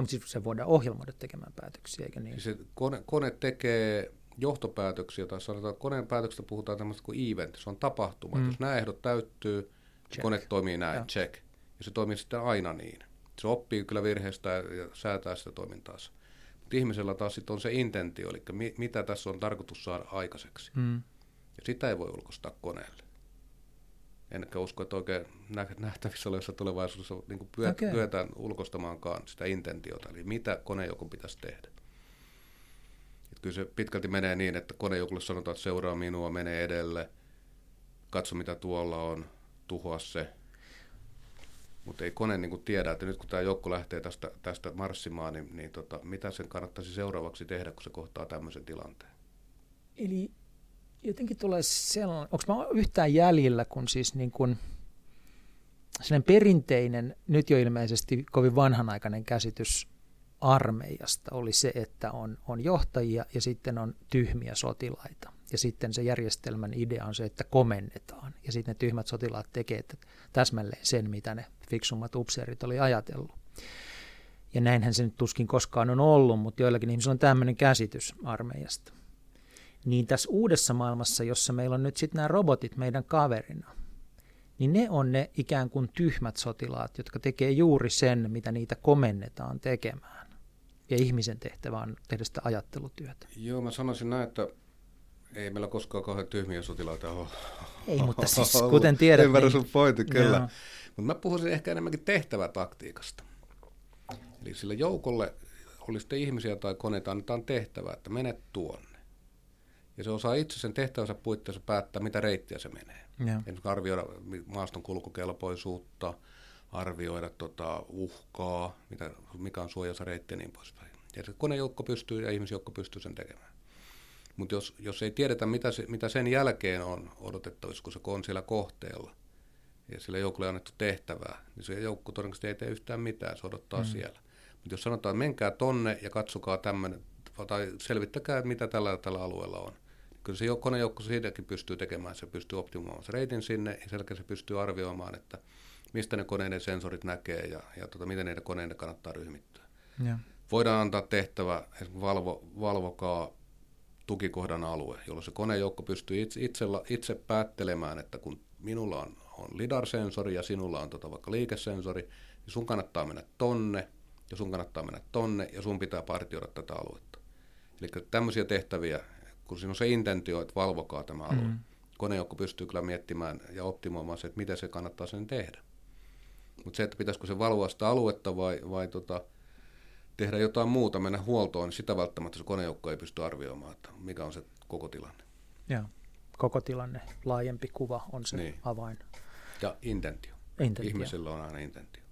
Siis se voidaan ohjelmoida tekemään päätöksiä, eikö niin? Siis kone, kone tekee johtopäätöksiä, tai sanotaan, että koneen päätöksestä puhutaan tämmöistä kuin event, se on tapahtuma. Mm. Jos nämä ehdot täyttyy, check. kone toimii näin, ja. check. Ja se toimii sitten aina niin. Se oppii kyllä virheestä ja säätää sitä toimintaansa. Mutta ihmisellä taas sitten on se intentio, eli mi- mitä tässä on tarkoitus saada aikaiseksi. Mm. Ja sitä ei voi ulkoistaa koneelle enkä usko, että oikein nähtävissä olevassa tulevaisuudessa niin pyöt, okay. pyötään ulkostamaankaan sitä intentiota, eli mitä konejoukon pitäisi tehdä. Et kyllä se pitkälti menee niin, että konejoukolle sanotaan, että seuraa minua, menee edelle, katso mitä tuolla on, tuhoa se. Mutta ei kone niin kuin tiedä, että nyt kun tämä joukko lähtee tästä, tästä marssimaan, niin, niin tota, mitä sen kannattaisi seuraavaksi tehdä, kun se kohtaa tämmöisen tilanteen. Eli jotenkin tulee sellainen, onko mä yhtään jäljellä, kun siis niin kun sellainen perinteinen, nyt jo ilmeisesti kovin vanhanaikainen käsitys armeijasta oli se, että on, on johtajia ja sitten on tyhmiä sotilaita. Ja sitten se järjestelmän idea on se, että komennetaan. Ja sitten ne tyhmät sotilaat tekee täsmälleen sen, mitä ne fiksummat upseerit oli ajatellut. Ja näinhän se nyt tuskin koskaan on ollut, mutta joillakin ihmisillä on tämmöinen käsitys armeijasta. Niin tässä uudessa maailmassa, jossa meillä on nyt sitten nämä robotit meidän kaverina, niin ne on ne ikään kuin tyhmät sotilaat, jotka tekee juuri sen, mitä niitä komennetaan tekemään. Ja ihmisen tehtävä on tehdä sitä ajattelutyötä. Joo, mä sanoisin näin, että ei meillä koskaan kauhean tyhmiä sotilaita ole. Ei, mutta siis kuten tiedät... Ymmärrän niin... sun pointin, kyllä. Mutta mä puhuisin ehkä enemmänkin tehtävätaktiikasta. Eli sillä joukolle, oli sitten ihmisiä tai koneita, annetaan tehtävä, että menet tuonne. Ja se osaa itse sen tehtävänsä puitteissa päättää, mitä reittiä se menee. Esimerkiksi arvioida maaston kulkukelpoisuutta, arvioida tota uhkaa, mitä, mikä on suojassa reitti ja niin poispäin. Ja se konejoukko pystyy ja ihmisjoukko pystyy sen tekemään. Mutta jos, jos ei tiedetä, mitä, se, mitä sen jälkeen on odotettavissa, kun se on siellä kohteella, ja sille joukolle on annettu tehtävää, niin se joukko todennäköisesti ei tee yhtään mitään, se odottaa mm. siellä. Mutta jos sanotaan, että menkää tonne ja katsokaa tämmöinen, tai selvittäkää, mitä tällä, tällä alueella on. Kyllä se konejoukko siitäkin pystyy tekemään, se pystyy optimoimaan se reitin sinne, ja selkeä se pystyy arvioimaan, että mistä ne koneiden sensorit näkee ja, ja tota, miten niiden koneiden kannattaa ryhmittyä. Ja. Voidaan antaa tehtävä, valvo, valvokaa tukikohdan alue, jolloin se konejoukko pystyy itse, itse, itse päättelemään, että kun minulla on, on lidar-sensori ja sinulla on tota vaikka liikesensori, niin sun kannattaa mennä tonne, ja sun kannattaa mennä tonne, ja sun pitää partioida tätä aluetta. Eli tämmöisiä tehtäviä, kun siinä on se intentio, että valvokaa tämä alue. Mm. Konejoukko pystyy kyllä miettimään ja optimoimaan se, että miten se kannattaa sen tehdä. Mutta se, että pitäisikö se valvoa sitä aluetta vai, vai tota, tehdä jotain muuta, mennä huoltoon, niin sitä välttämättä se konejoukko ei pysty arvioimaan, että mikä on se koko tilanne. Joo, koko tilanne, laajempi kuva on se niin. avain. Ja intentio. intentio. Ihmisillä on aina intentio.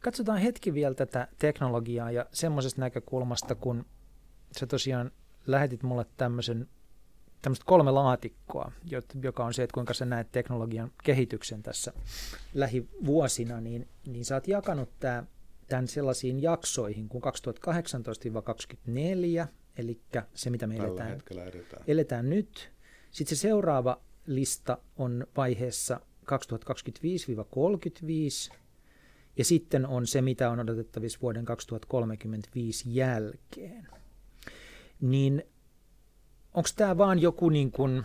Katsotaan hetki vielä tätä teknologiaa ja semmoisesta näkökulmasta, kun sä tosiaan lähetit mulle tämmöisen tämmöistä kolme laatikkoa, joka on se, että kuinka sä näet teknologian kehityksen tässä lähivuosina, niin, niin sä oot jakanut tämä tämän sellaisiin jaksoihin kuin 2018-2024, eli se mitä me eletään, eletään nyt. Sitten se seuraava lista on vaiheessa 2025-35, ja sitten on se, mitä on odotettavissa vuoden 2035 jälkeen. Niin onko tämä vaan joku niin kuin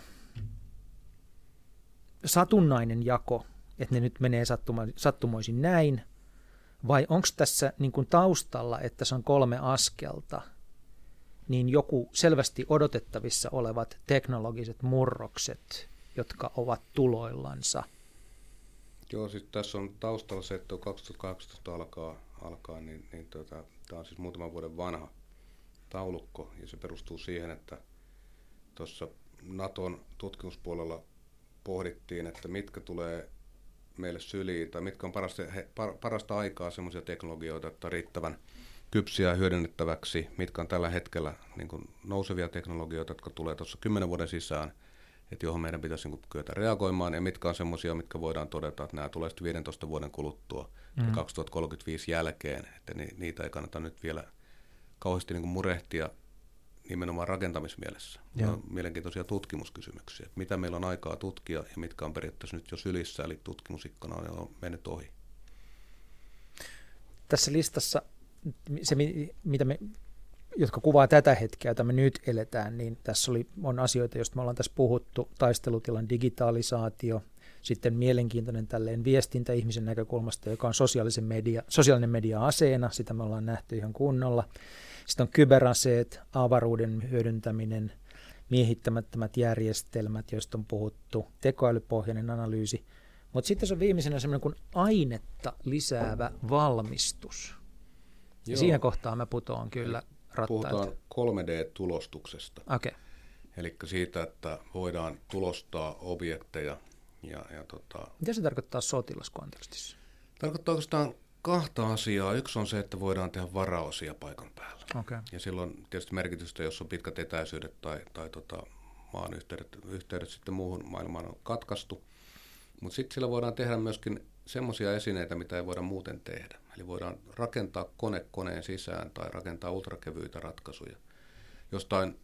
satunnainen jako, että ne nyt menee sattumoisin näin, vai onko tässä niin kuin taustalla, että se on kolme askelta, niin joku selvästi odotettavissa olevat teknologiset murrokset, jotka ovat tuloillansa? Joo, siis tässä on taustalla se, että 2018 alkaa, alkaa niin, niin tota, tämä on siis muutaman vuoden vanha taulukko, ja se perustuu siihen, että tuossa Naton tutkimuspuolella pohdittiin, että mitkä tulee meille syliin, tai mitkä on parasta, he, par, parasta aikaa sellaisia teknologioita, että on riittävän kypsiä hyödynnettäväksi, mitkä on tällä hetkellä niin kuin nousevia teknologioita, jotka tulee tuossa kymmenen vuoden sisään, että johon meidän pitäisi niin kyetä reagoimaan, ja mitkä on sellaisia, mitkä voidaan todeta, että nämä tulee sitten 15 vuoden kuluttua mm. 2035 jälkeen, että ni, niitä ei kannata nyt vielä kauheasti niin kuin murehtia nimenomaan rakentamismielessä. Joo. On mielenkiintoisia tutkimuskysymyksiä, että mitä meillä on aikaa tutkia ja mitkä on periaatteessa nyt jo sylissä, eli tutkimusikkona on mennyt ohi. Tässä listassa se, mitä me, jotka kuvaa tätä hetkeä, jota me nyt eletään, niin tässä oli, on asioita, joista me ollaan tässä puhuttu, taistelutilan digitalisaatio, sitten mielenkiintoinen tälleen viestintä ihmisen näkökulmasta, joka on sosiaalisen media, sosiaalinen media aseena, sitä me ollaan nähty ihan kunnolla. Sitten on kyberaseet, avaruuden hyödyntäminen, miehittämättömät järjestelmät, joista on puhuttu, tekoälypohjainen analyysi. Mutta sitten se on viimeisenä semmoinen kuin ainetta lisäävä valmistus. Joo. Siihen kohtaan mä putoan kyllä rattailta. Puhutaan 3D-tulostuksesta. Okay. Eli siitä, että voidaan tulostaa objekteja. Ja, ja tota... Mitä se tarkoittaa sotilaskontekstissa? Tarkoittaa oikeastaan kahta asiaa. Yksi on se, että voidaan tehdä varaosia paikan päällä. Okay. Ja silloin tietysti merkitystä, jos on pitkät etäisyydet tai, tai tota, maan yhteydet, yhteydet sitten muuhun maailmaan on katkaistu. Mutta sitten sillä voidaan tehdä myöskin semmoisia esineitä, mitä ei voida muuten tehdä. Eli voidaan rakentaa kone koneen sisään tai rakentaa ultrakevyitä ratkaisuja. Jostain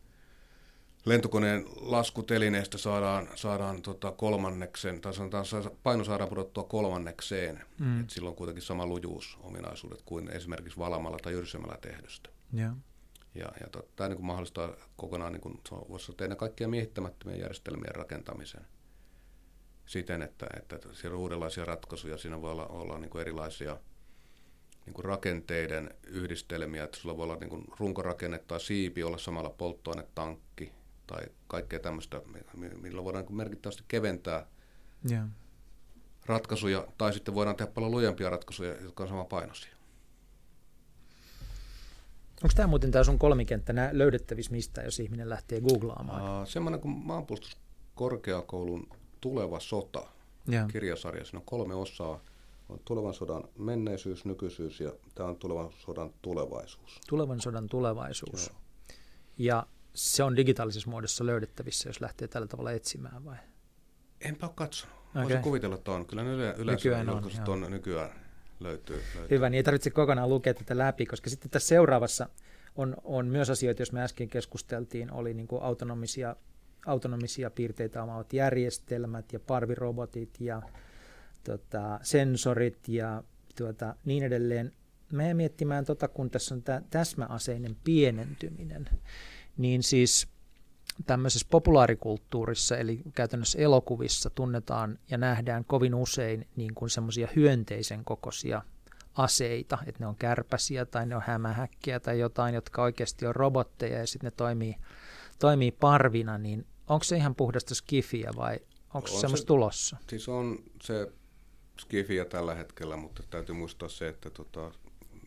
lentokoneen laskutelineestä saadaan, saadaan tota kolmanneksen, tai sanotaan paino saadaan pudottua kolmannekseen. Mm. Et sillä on kuitenkin sama lujuusominaisuudet kuin esimerkiksi valamalla tai jyrsemällä tehdystä. Yeah. Ja, ja to, tämä niin mahdollistaa kokonaan, niin kuin, voisi tehdä kaikkia miehittämättömien järjestelmien rakentamisen siten, että, että siellä on uudenlaisia ratkaisuja. Siinä voi olla, olla niin kuin erilaisia niin kuin rakenteiden yhdistelmiä, että sulla voi olla niin kuin runkorakenne tai siipi, olla samalla polttoainetankki tai kaikkea tämmöistä, millä voidaan kuin merkittävästi keventää yeah. ratkaisuja, tai sitten voidaan tehdä paljon lujempia ratkaisuja, jotka on sama painoisia. Onko tämä muuten tämä sun kolmikenttä löydettävissä mistä, jos ihminen lähtee googlaamaan? Uh, semmoinen kuin maanpuolustuskorkeakoulun tuleva sota yeah. kirjasarja. Siinä on kolme osaa. On tulevan sodan menneisyys, nykyisyys ja tämä on tulevan sodan tulevaisuus. Tulevan sodan tulevaisuus. Joo. Ja se on digitaalisessa muodossa löydettävissä, jos lähtee tällä tavalla etsimään vai? Enpä ole katsonut. Okay. Voisin kuvitella, että on. Kyllä ne yleensä nykyään on, on nykyään löytyy, löytyy. Hyvä, niin ei tarvitse kokonaan lukea tätä läpi, koska sitten tässä seuraavassa on, on myös asioita, jos me äsken keskusteltiin, oli niin kuin autonomisia, autonomisia piirteitä omaavat järjestelmät ja parvirobotit ja tota, sensorit ja tuota, niin edelleen. Mä miettimään, tota, kun tässä on tämä täsmäaseinen pienentyminen, niin siis tämmöisessä populaarikulttuurissa, eli käytännössä elokuvissa tunnetaan ja nähdään kovin usein niin kuin semmoisia hyönteisen kokoisia aseita, että ne on kärpäsiä tai ne on hämähäkkiä tai jotain, jotka oikeasti on robotteja ja sitten ne toimii, toimii parvina, niin onko se ihan puhdasta skifiä vai onko se semmoista tulossa? Siis on se skifiä tällä hetkellä, mutta täytyy muistaa se, että tota,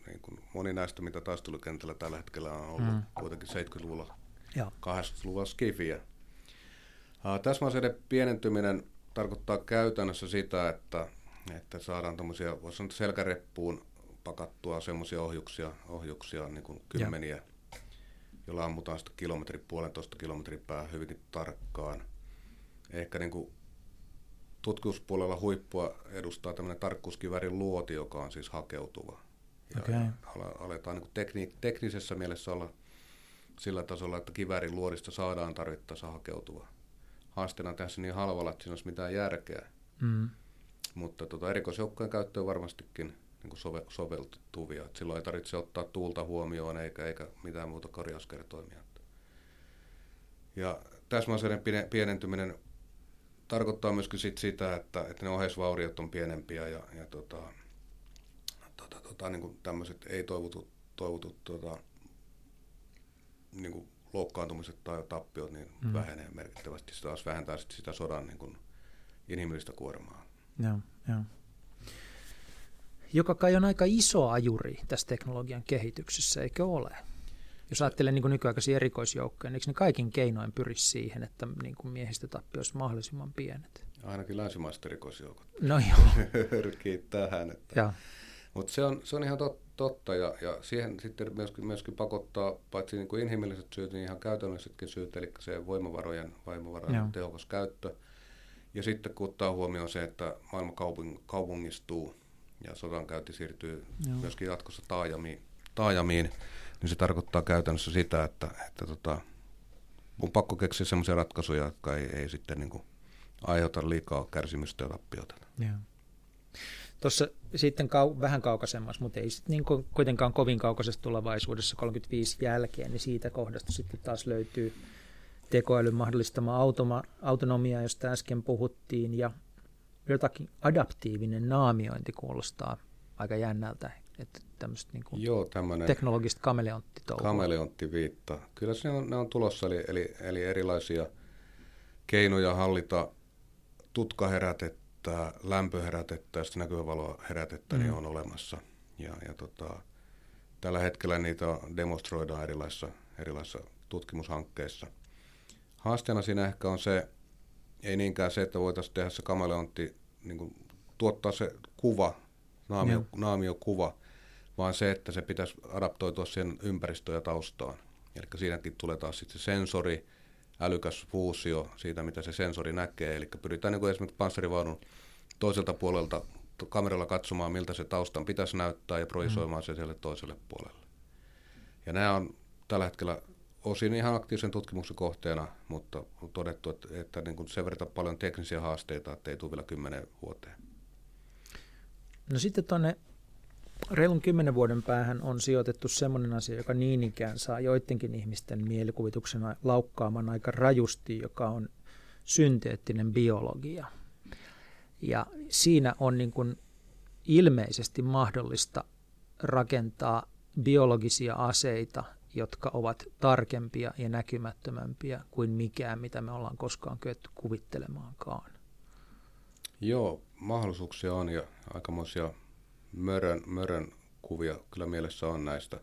niin kuin moni näistä, mitä taistelukentällä tällä hetkellä on ollut mm. kuitenkin 70-luvulla 80-luvulla skifiä. Täsmäaseiden pienentyminen tarkoittaa käytännössä sitä, että, että saadaan tuommoisia, voisi sanoa selkäreppuun pakattua semmoisia ohjuksia, ohjuksia niin kuin kymmeniä, joilla ammutaan sitä kilometri, puolentoista kilometrin päähän hyvinkin tarkkaan. Ehkä niin kuin tutkimuspuolella huippua edustaa tämmöinen tarkkuuskivärin luoti, joka on siis hakeutuva. Ja okay. aletaan niin kuin tekni, teknisessä mielessä olla sillä tasolla, että kiväärin luodista saadaan tarvittaessa hakeutua. Haasteena tässä niin halvalla, että siinä olisi mitään järkeä. Mm. Mutta tota, erikoisjoukkojen käyttö on varmastikin niin kuin sove, soveltuvia. Et silloin ei tarvitse ottaa tuulta huomioon eikä, eikä mitään muuta korjauskertoimia. Ja täsmäaseiden pienentyminen tarkoittaa myöskin sit sitä, että, että ne oheisvauriot on pienempiä ja, ja tota, tota, tota, niin tämmöiset ei-toivotut toivotut, tota, niin kuin loukkaantumiset tai tappiot niin mm. vähenee merkittävästi. Se taas vähentää sit sitä sodan niin kuin inhimillistä kuormaa. Joo, joo. Joka kai on aika iso ajuri tässä teknologian kehityksessä, eikö ole? Jos ajattelee niin nykyaikaisia erikoisjoukkoja, niin eikö ne kaikin keinoin pyri siihen, että niin kuin miehistötappi olisi mahdollisimman pienet? Ainakin länsimaiset erikoisjoukot. No joo. Pyrkii tähän. Että. Mutta se on, se on ihan totta totta ja, ja siihen sitten myöskin, myöskin pakottaa paitsi niin kuin inhimilliset syyt, niin ihan käytännöllisetkin syyt, eli se voimavarojen, voimavarojen Joo. tehokas käyttö. Ja sitten kun ottaa huomioon se, että maailma kaupung, kaupungistuu ja sodankäynti siirtyy Joo. myöskin jatkossa taajamiin, taajamiin, niin se tarkoittaa käytännössä sitä, että, että tota, on pakko keksiä sellaisia ratkaisuja, jotka ei, ei sitten niin kuin aiheuta liikaa kärsimystä ja tappiota. Joo. Tuossa sitten kau, vähän kaukaisemmassa, mutta ei sitten niin kuitenkaan kovin kaukaisessa tulevaisuudessa 35 jälkeen, niin siitä kohdasta sitten taas löytyy tekoälyn mahdollistama automa, autonomia, josta äsken puhuttiin, ja jotakin adaptiivinen naamiointi kuulostaa aika jännältä, että tämmöistä niin kuin Joo, teknologista kameleonttitouhua. Kameleonttiviitta. Kyllä se on, ne on tulossa, eli, eli, eli erilaisia keinoja hallita tutkaherätettä herättää lämpöherätettä ja sitten näkövaloherätettä niin mm. niin on olemassa. Ja, ja tota, tällä hetkellä niitä demonstroidaan erilaisissa, erilaisissa tutkimushankkeissa. Haasteena siinä ehkä on se, ei niinkään se, että voitaisiin tehdä se kameleontti, niin kuin, tuottaa se kuva, naamio, naamiokuva, vaan se, että se pitäisi adaptoitua siihen ympäristöön ja taustaan. Eli siinäkin tulee taas sitten se sensori, älykäs fuusio siitä, mitä se sensori näkee. Eli pyritään niin kuin esimerkiksi panssarivaunun toiselta puolelta kameralla katsomaan, miltä se taustan pitäisi näyttää ja projisoimaan se siellä toiselle puolelle. Ja nämä on tällä hetkellä osin ihan aktiivisen tutkimuksen kohteena, mutta on todettu, että, että niin kuin sen verran paljon teknisiä haasteita, että ei tule vielä kymmenen vuoteen. No sitten tuonne reilun kymmenen vuoden päähän on sijoitettu sellainen asia, joka niin ikään saa joidenkin ihmisten mielikuvituksena laukkaamaan aika rajusti, joka on synteettinen biologia. Ja siinä on niin kuin ilmeisesti mahdollista rakentaa biologisia aseita, jotka ovat tarkempia ja näkymättömämpiä kuin mikään, mitä me ollaan koskaan kyetty kuvittelemaankaan. Joo, mahdollisuuksia on ja aikamoisia mörön, mörön kuvia kyllä mielessä on näistä.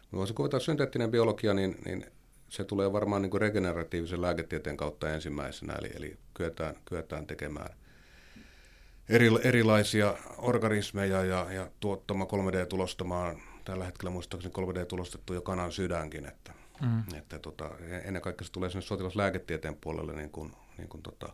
Mutta voisi kuvitella synteettinen biologia, niin, niin se tulee varmaan niin kuin regeneratiivisen lääketieteen kautta ensimmäisenä, eli, eli kyetään, kyetään tekemään eri, erilaisia organismeja ja, ja tuottamaan 3D-tulostamaan, tällä hetkellä muistaakseni 3D-tulostettu jo kanan sydänkin, että, mm. että tota, ennen kaikkea se tulee sinne sotilaslääketieteen puolelle niin kuin, niin kuin tota,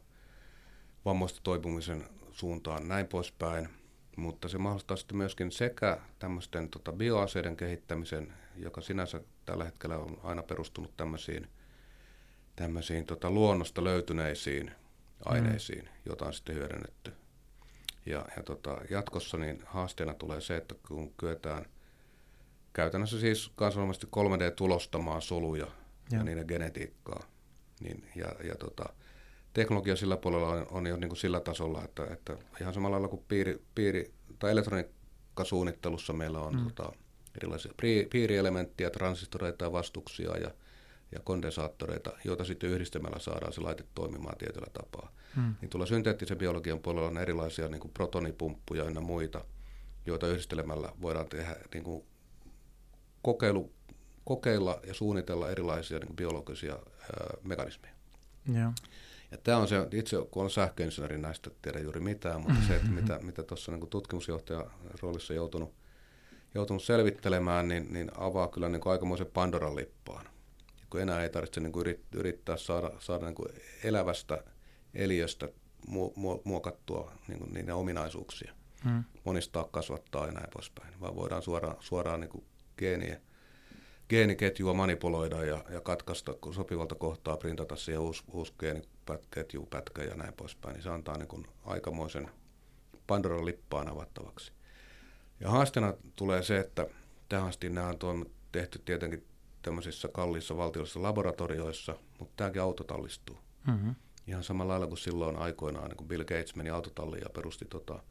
vammoista toipumisen suuntaan näin poispäin mutta se mahdollistaa sitten myöskin sekä tämmöisten tota, bioaseiden kehittämisen, joka sinänsä tällä hetkellä on aina perustunut tämmöisiin, tämmöisiin tota, luonnosta löytyneisiin aineisiin, mm. joita on sitten hyödynnetty. Ja, ja tota, jatkossa niin haasteena tulee se, että kun kyetään käytännössä siis kansainvälisesti 3D-tulostamaan soluja ja, ja niiden genetiikkaa, niin, ja, ja tota, teknologia sillä puolella on, on jo niin kuin sillä tasolla, että, että ihan samalla lailla kuin piiri, piiri tai elektroniikkasuunnittelussa meillä on mm. tota, erilaisia piirielementtejä, transistoreita ja vastuksia ja, ja kondensaattoreita, joita sitten yhdistämällä saadaan se laite toimimaan tietyllä tapaa. Mm. Niin tuolla synteettisen biologian puolella on erilaisia niin kuin protonipumppuja ja muita, joita yhdistelemällä voidaan tehdä niin kuin kokeilu, kokeilla ja suunnitella erilaisia niin kuin biologisia ää, mekanismeja. Yeah. Ja tämä on se, itse kun olen sähköinsinööri, näistä tiedä juuri mitään, mutta se, että mitä, mitä tuossa niin tutkimusjohtajan roolissa joutunut, joutunut selvittelemään, niin, niin avaa kyllä niin kuin aikamoisen Pandoran lippaan. Kun enää ei tarvitse niin kuin yrittää saada, saada niin kuin elävästä eliöstä muokattua niin kuin niiden ominaisuuksia, hmm. monistaa, kasvattaa ja näin poispäin, vaan voidaan suoraan, suoraan niin kuin geeniä geeniketjua manipuloida ja, ja katkaista sopivalta kohtaa, printata siihen uusi, uusi geeniketju, pätkä ja näin poispäin, niin se antaa niin kuin aikamoisen Pandoran lippaan avattavaksi. Ja haasteena tulee se, että tähän asti nämä on tehty tietenkin tämmöisissä kalliissa valtiollisissa laboratorioissa, mutta tämäkin autotallistuu. Mm-hmm. Ihan samalla lailla kuin silloin aikoinaan, niin kun Bill Gates meni autotalliin ja perusti tota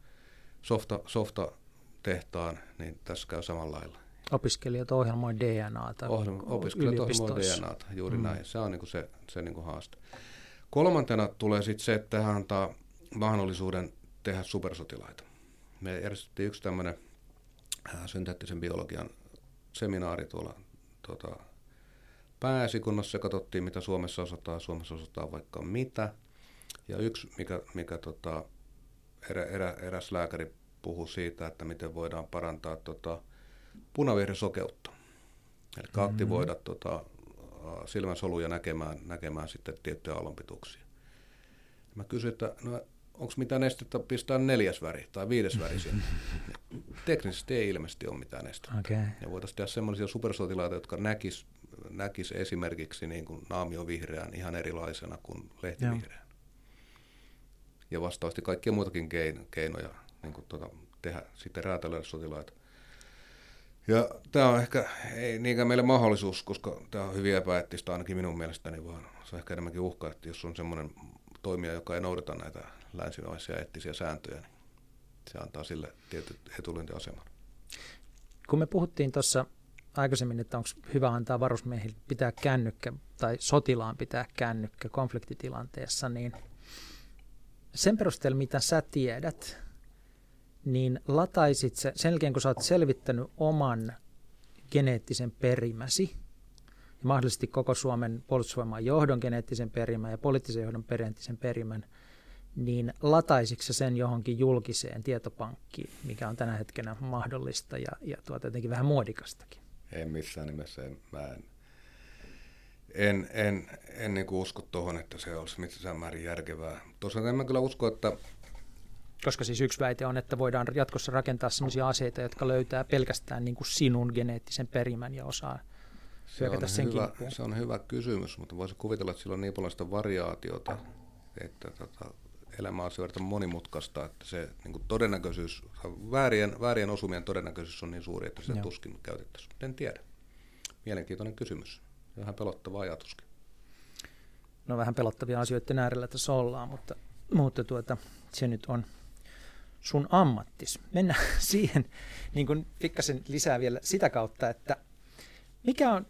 softa, softa-tehtaan, niin tässä käy samalla lailla. Opiskelijat ohjelmoi DNAta Ohjelma, Opiskelijat ohjelmoi DNAta, juuri mm. näin. Se on niin kuin se, se niin kuin haaste. Kolmantena tulee sitten se, että tähän antaa mahdollisuuden tehdä supersotilaita. Me järjestettiin yksi tämmöinen äh, synteettisen biologian seminaari tuolla tuota, pääesikunnassa ja katsottiin, mitä Suomessa osataan. Suomessa osataan vaikka mitä. Ja yksi, mikä, mikä tota, erä, erä, eräs lääkäri puhui siitä, että miten voidaan parantaa tota, sokeutta. Eli mm-hmm. aktivoida tota, silmän soluja näkemään, näkemään sitten tiettyjä aallonpituuksia. Mä kysyin, että no, onko mitään nestettä pistää neljäs väri tai viides väri sinne. Teknisesti ei ilmeisesti ole mitään nestettä. Okay. Ja voitaisiin tehdä sellaisia supersotilaita, jotka näkis, näkis esimerkiksi niin kuin naamiovihreän ihan erilaisena kuin lehtivihreän. Ja vastaavasti kaikkia muitakin keinoja niin kuin tuota, tehdä sitten räätälöidä sotilaita. Ja tämä on ehkä ei niinkään meille mahdollisuus, koska tämä on hyvin epäeettistä ainakin minun mielestäni, vaan se on ehkä enemmänkin uhka, että jos on semmoinen toimija, joka ei noudata näitä länsimaisia eettisiä sääntöjä, niin se antaa sille tietyt etulyöntiaseman. Kun me puhuttiin tuossa aikaisemmin, että onko hyvä antaa varusmiehille pitää kännykkä tai sotilaan pitää kännykkä konfliktitilanteessa, niin sen perusteella, mitä sä tiedät, niin lataisit se, sen jälkeen kun sä oot selvittänyt oman geneettisen perimäsi, ja mahdollisesti koko Suomen puolustusvoiman johdon geneettisen perimän ja poliittisen johdon geneettisen perimän, niin lataisitko sen johonkin julkiseen tietopankkiin, mikä on tänä hetkenä mahdollista ja, ja tuota jotenkin vähän muodikastakin? En missään nimessä. En, mä en, en, en, en niin usko tuohon, että se olisi missään määrin järkevää. Tosiaan en mä kyllä usko, että Koska siis yksi väite on, että voidaan jatkossa rakentaa sellaisia aseita, jotka löytää pelkästään niin kuin sinun geneettisen perimän ja osaa se on, sen hyvä, se on hyvä kysymys, mutta voisi kuvitella, että sillä on niin paljon sitä variaatiota, että tota, elämä on sen monimutkaista, että se niin kuin todennäköisyys, väärien, väärien osumien todennäköisyys on niin suuri, että sitä Joo. tuskin käytettäisiin. En tiedä. Mielenkiintoinen kysymys. Vähän pelottava ajatuskin. No vähän pelottavia asioiden äärellä tässä ollaan, mutta, mutta tuota, se nyt on sun ammattis. Mennään siihen niin kuin pikkasen lisää vielä sitä kautta, että mikä on,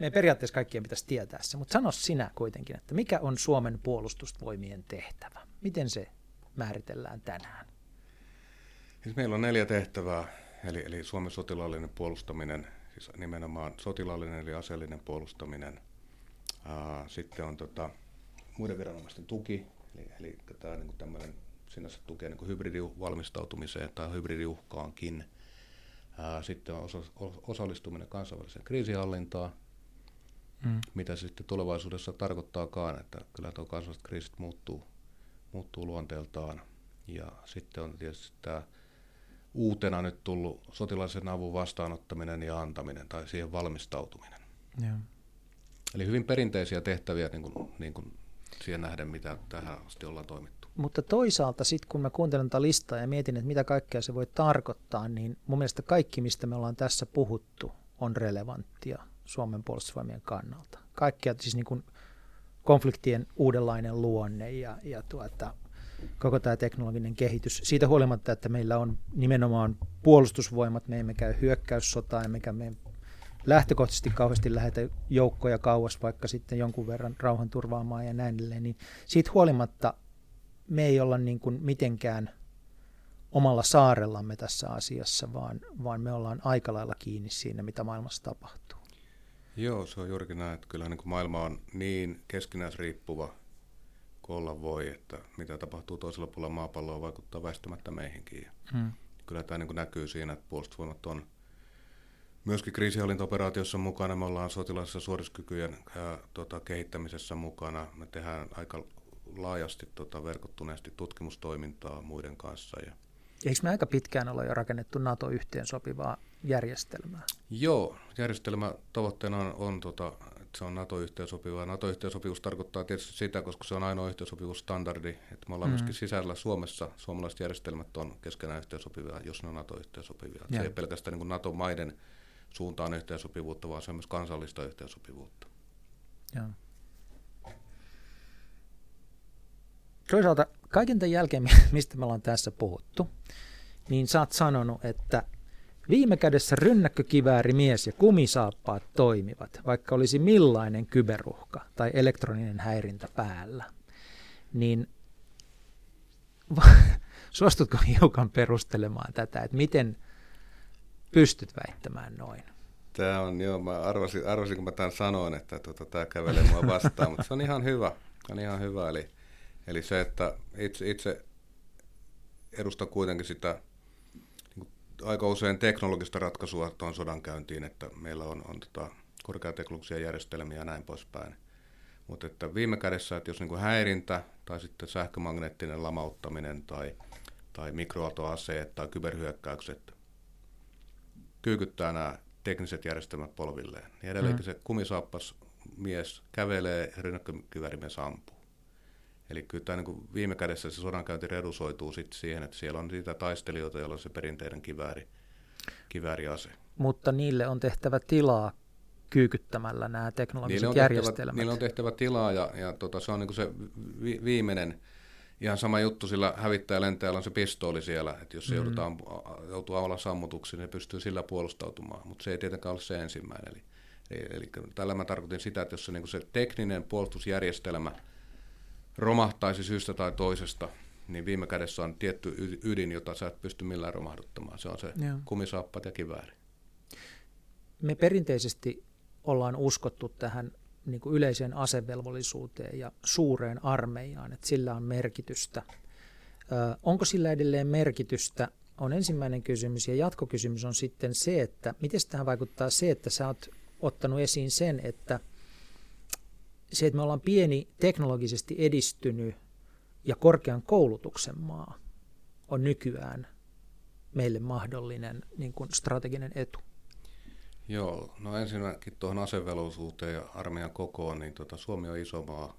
me periaatteessa kaikkien pitäisi tietää se, mutta sano sinä kuitenkin, että mikä on Suomen puolustusvoimien tehtävä? Miten se määritellään tänään? Siis meillä on neljä tehtävää, eli, eli Suomen sotilaallinen puolustaminen, siis nimenomaan sotilaallinen eli aseellinen puolustaminen. Sitten on tota, muiden viranomaisten tuki, eli, eli tämä niin tämmöinen sinänsä tukee niin hybridivalmistautumiseen tai hybridiuhkaankin. Sitten on osa, osallistuminen kansainväliseen kriisihallintaan, mm. mitä se sitten tulevaisuudessa tarkoittaakaan, että kyllä tuo kansalliset kriisit muuttuu, muuttuu luonteeltaan. Ja sitten on tietysti tämä uutena nyt tullut sotilaisen avun vastaanottaminen ja antaminen tai siihen valmistautuminen. Ja. Eli hyvin perinteisiä tehtäviä niin kuin, niin kuin siihen nähden, mitä tähän asti ollaan toimittu. Mutta toisaalta sitten kun mä kuuntelen tätä listaa ja mietin, että mitä kaikkea se voi tarkoittaa, niin mun mielestä kaikki, mistä me ollaan tässä puhuttu, on relevanttia Suomen puolustusvoimien kannalta. Kaikkia siis niin kuin konfliktien uudenlainen luonne ja, ja tuota, koko tämä teknologinen kehitys. Siitä huolimatta, että meillä on nimenomaan puolustusvoimat, me emme käy hyökkäyssotaa, emmekä me lähtökohtaisesti kauheasti lähetä joukkoja kauas, vaikka sitten jonkun verran rauhan turvaamaan ja näin edelleen, niin siitä huolimatta me ei olla niin kuin mitenkään omalla saarellamme tässä asiassa, vaan, vaan me ollaan aika lailla kiinni siinä, mitä maailmassa tapahtuu. Joo, se on juurikin näin, että kyllä niin kuin maailma on niin keskinäisriippuva kuin olla voi, että mitä tapahtuu toisella puolella maapalloa vaikuttaa väistämättä meihinkin. Hmm. Kyllä tämä niin kuin näkyy siinä, että puolustusvoimat on myöskin kriisihallintaoperaatiossa mukana. Me ollaan sotilaisessa suoriskykyjen ää, tota, kehittämisessä mukana. Me tehdään aika laajasti tota, verkottuneesti tutkimustoimintaa muiden kanssa. Ja Eikö me aika pitkään olla jo rakennettu NATO-yhteen sopivaa järjestelmää? Joo, järjestelmä tavoitteena on, on tota, että se on NATO-yhteensopiva. NATO-yhteensopivuus tarkoittaa tietysti sitä, koska se on ainoa yhteensopivuusstandardi, että me ollaan mm. myöskin sisällä Suomessa, suomalaiset järjestelmät on keskenään yhteensopivia, jos ne on NATO-yhteensopivia. Se ei pelkästään niin NATO-maiden suuntaan yhteensopivuutta, vaan se on myös kansallista yhteensopivuutta. Joo. Toisaalta kaiken tämän jälkeen, mistä me ollaan tässä puhuttu, niin sä oot sanonut, että viime kädessä rynnäkkökiväärimies ja kumisaappaat toimivat, vaikka olisi millainen kyberuhka tai elektroninen häirintä päällä. Niin suostutko hiukan perustelemaan tätä, että miten pystyt väittämään noin? Tämä on, joo, mä arvasin, arvasin kun mä tämän sanoin, että tota, tämä kävelee mua vastaan, mutta se on ihan hyvä. On ihan hyvä, eli Eli se, että itse, itse edustan kuitenkin sitä niin aika usein teknologista ratkaisua tuon sodan käyntiin, että meillä on, on tota, korkeateknologisia järjestelmiä ja näin poispäin. Mutta että viime kädessä, että jos niin häirintä tai sitten sähkömagneettinen lamauttaminen tai, tai mikroatoaseet tai kyberhyökkäykset kyykyttää nämä tekniset järjestelmät polvilleen, niin edelleenkin mm. se kumisaappas mies kävelee ja rynnäkkökiväärimies ampuu. Eli kyllä tämä niin viime kädessä se sodankäynti redusoituu sitten siihen, että siellä on niitä taistelijoita, joilla on se perinteinen kivääri, kivääriase. Mutta niille on tehtävä tilaa kyykyttämällä nämä teknologiset niille järjestelmät. Tehtävä, niille on tehtävä tilaa ja, ja tota, se on niin se vi, viimeinen ihan sama juttu, sillä hävittäjä lentäjällä on se pistooli siellä, että jos se mm. joudutaan, joutuu olla sammutuksi, niin pystyy sillä puolustautumaan, mutta se ei tietenkään ole se ensimmäinen. Eli, eli, eli tällä mä tarkoitin sitä, että jos se, niin se tekninen puolustusjärjestelmä – romahtaisi syystä tai toisesta, niin viime kädessä on tietty ydin, jota sä et pysty millään romahduttamaan. Se on se Joo. kumisaappat ja kivääri. Me perinteisesti ollaan uskottu tähän niin kuin yleiseen asevelvollisuuteen ja suureen armeijaan, että sillä on merkitystä. Ö, onko sillä edelleen merkitystä, on ensimmäinen kysymys. Ja jatkokysymys on sitten se, että miten tähän vaikuttaa se, että sä oot ottanut esiin sen, että – se, että me ollaan pieni teknologisesti edistynyt ja korkean koulutuksen maa, on nykyään meille mahdollinen niin kuin strateginen etu? Joo, no ensinnäkin tuohon asevelvollisuuteen ja armeijan kokoon, niin tota, Suomi on iso maa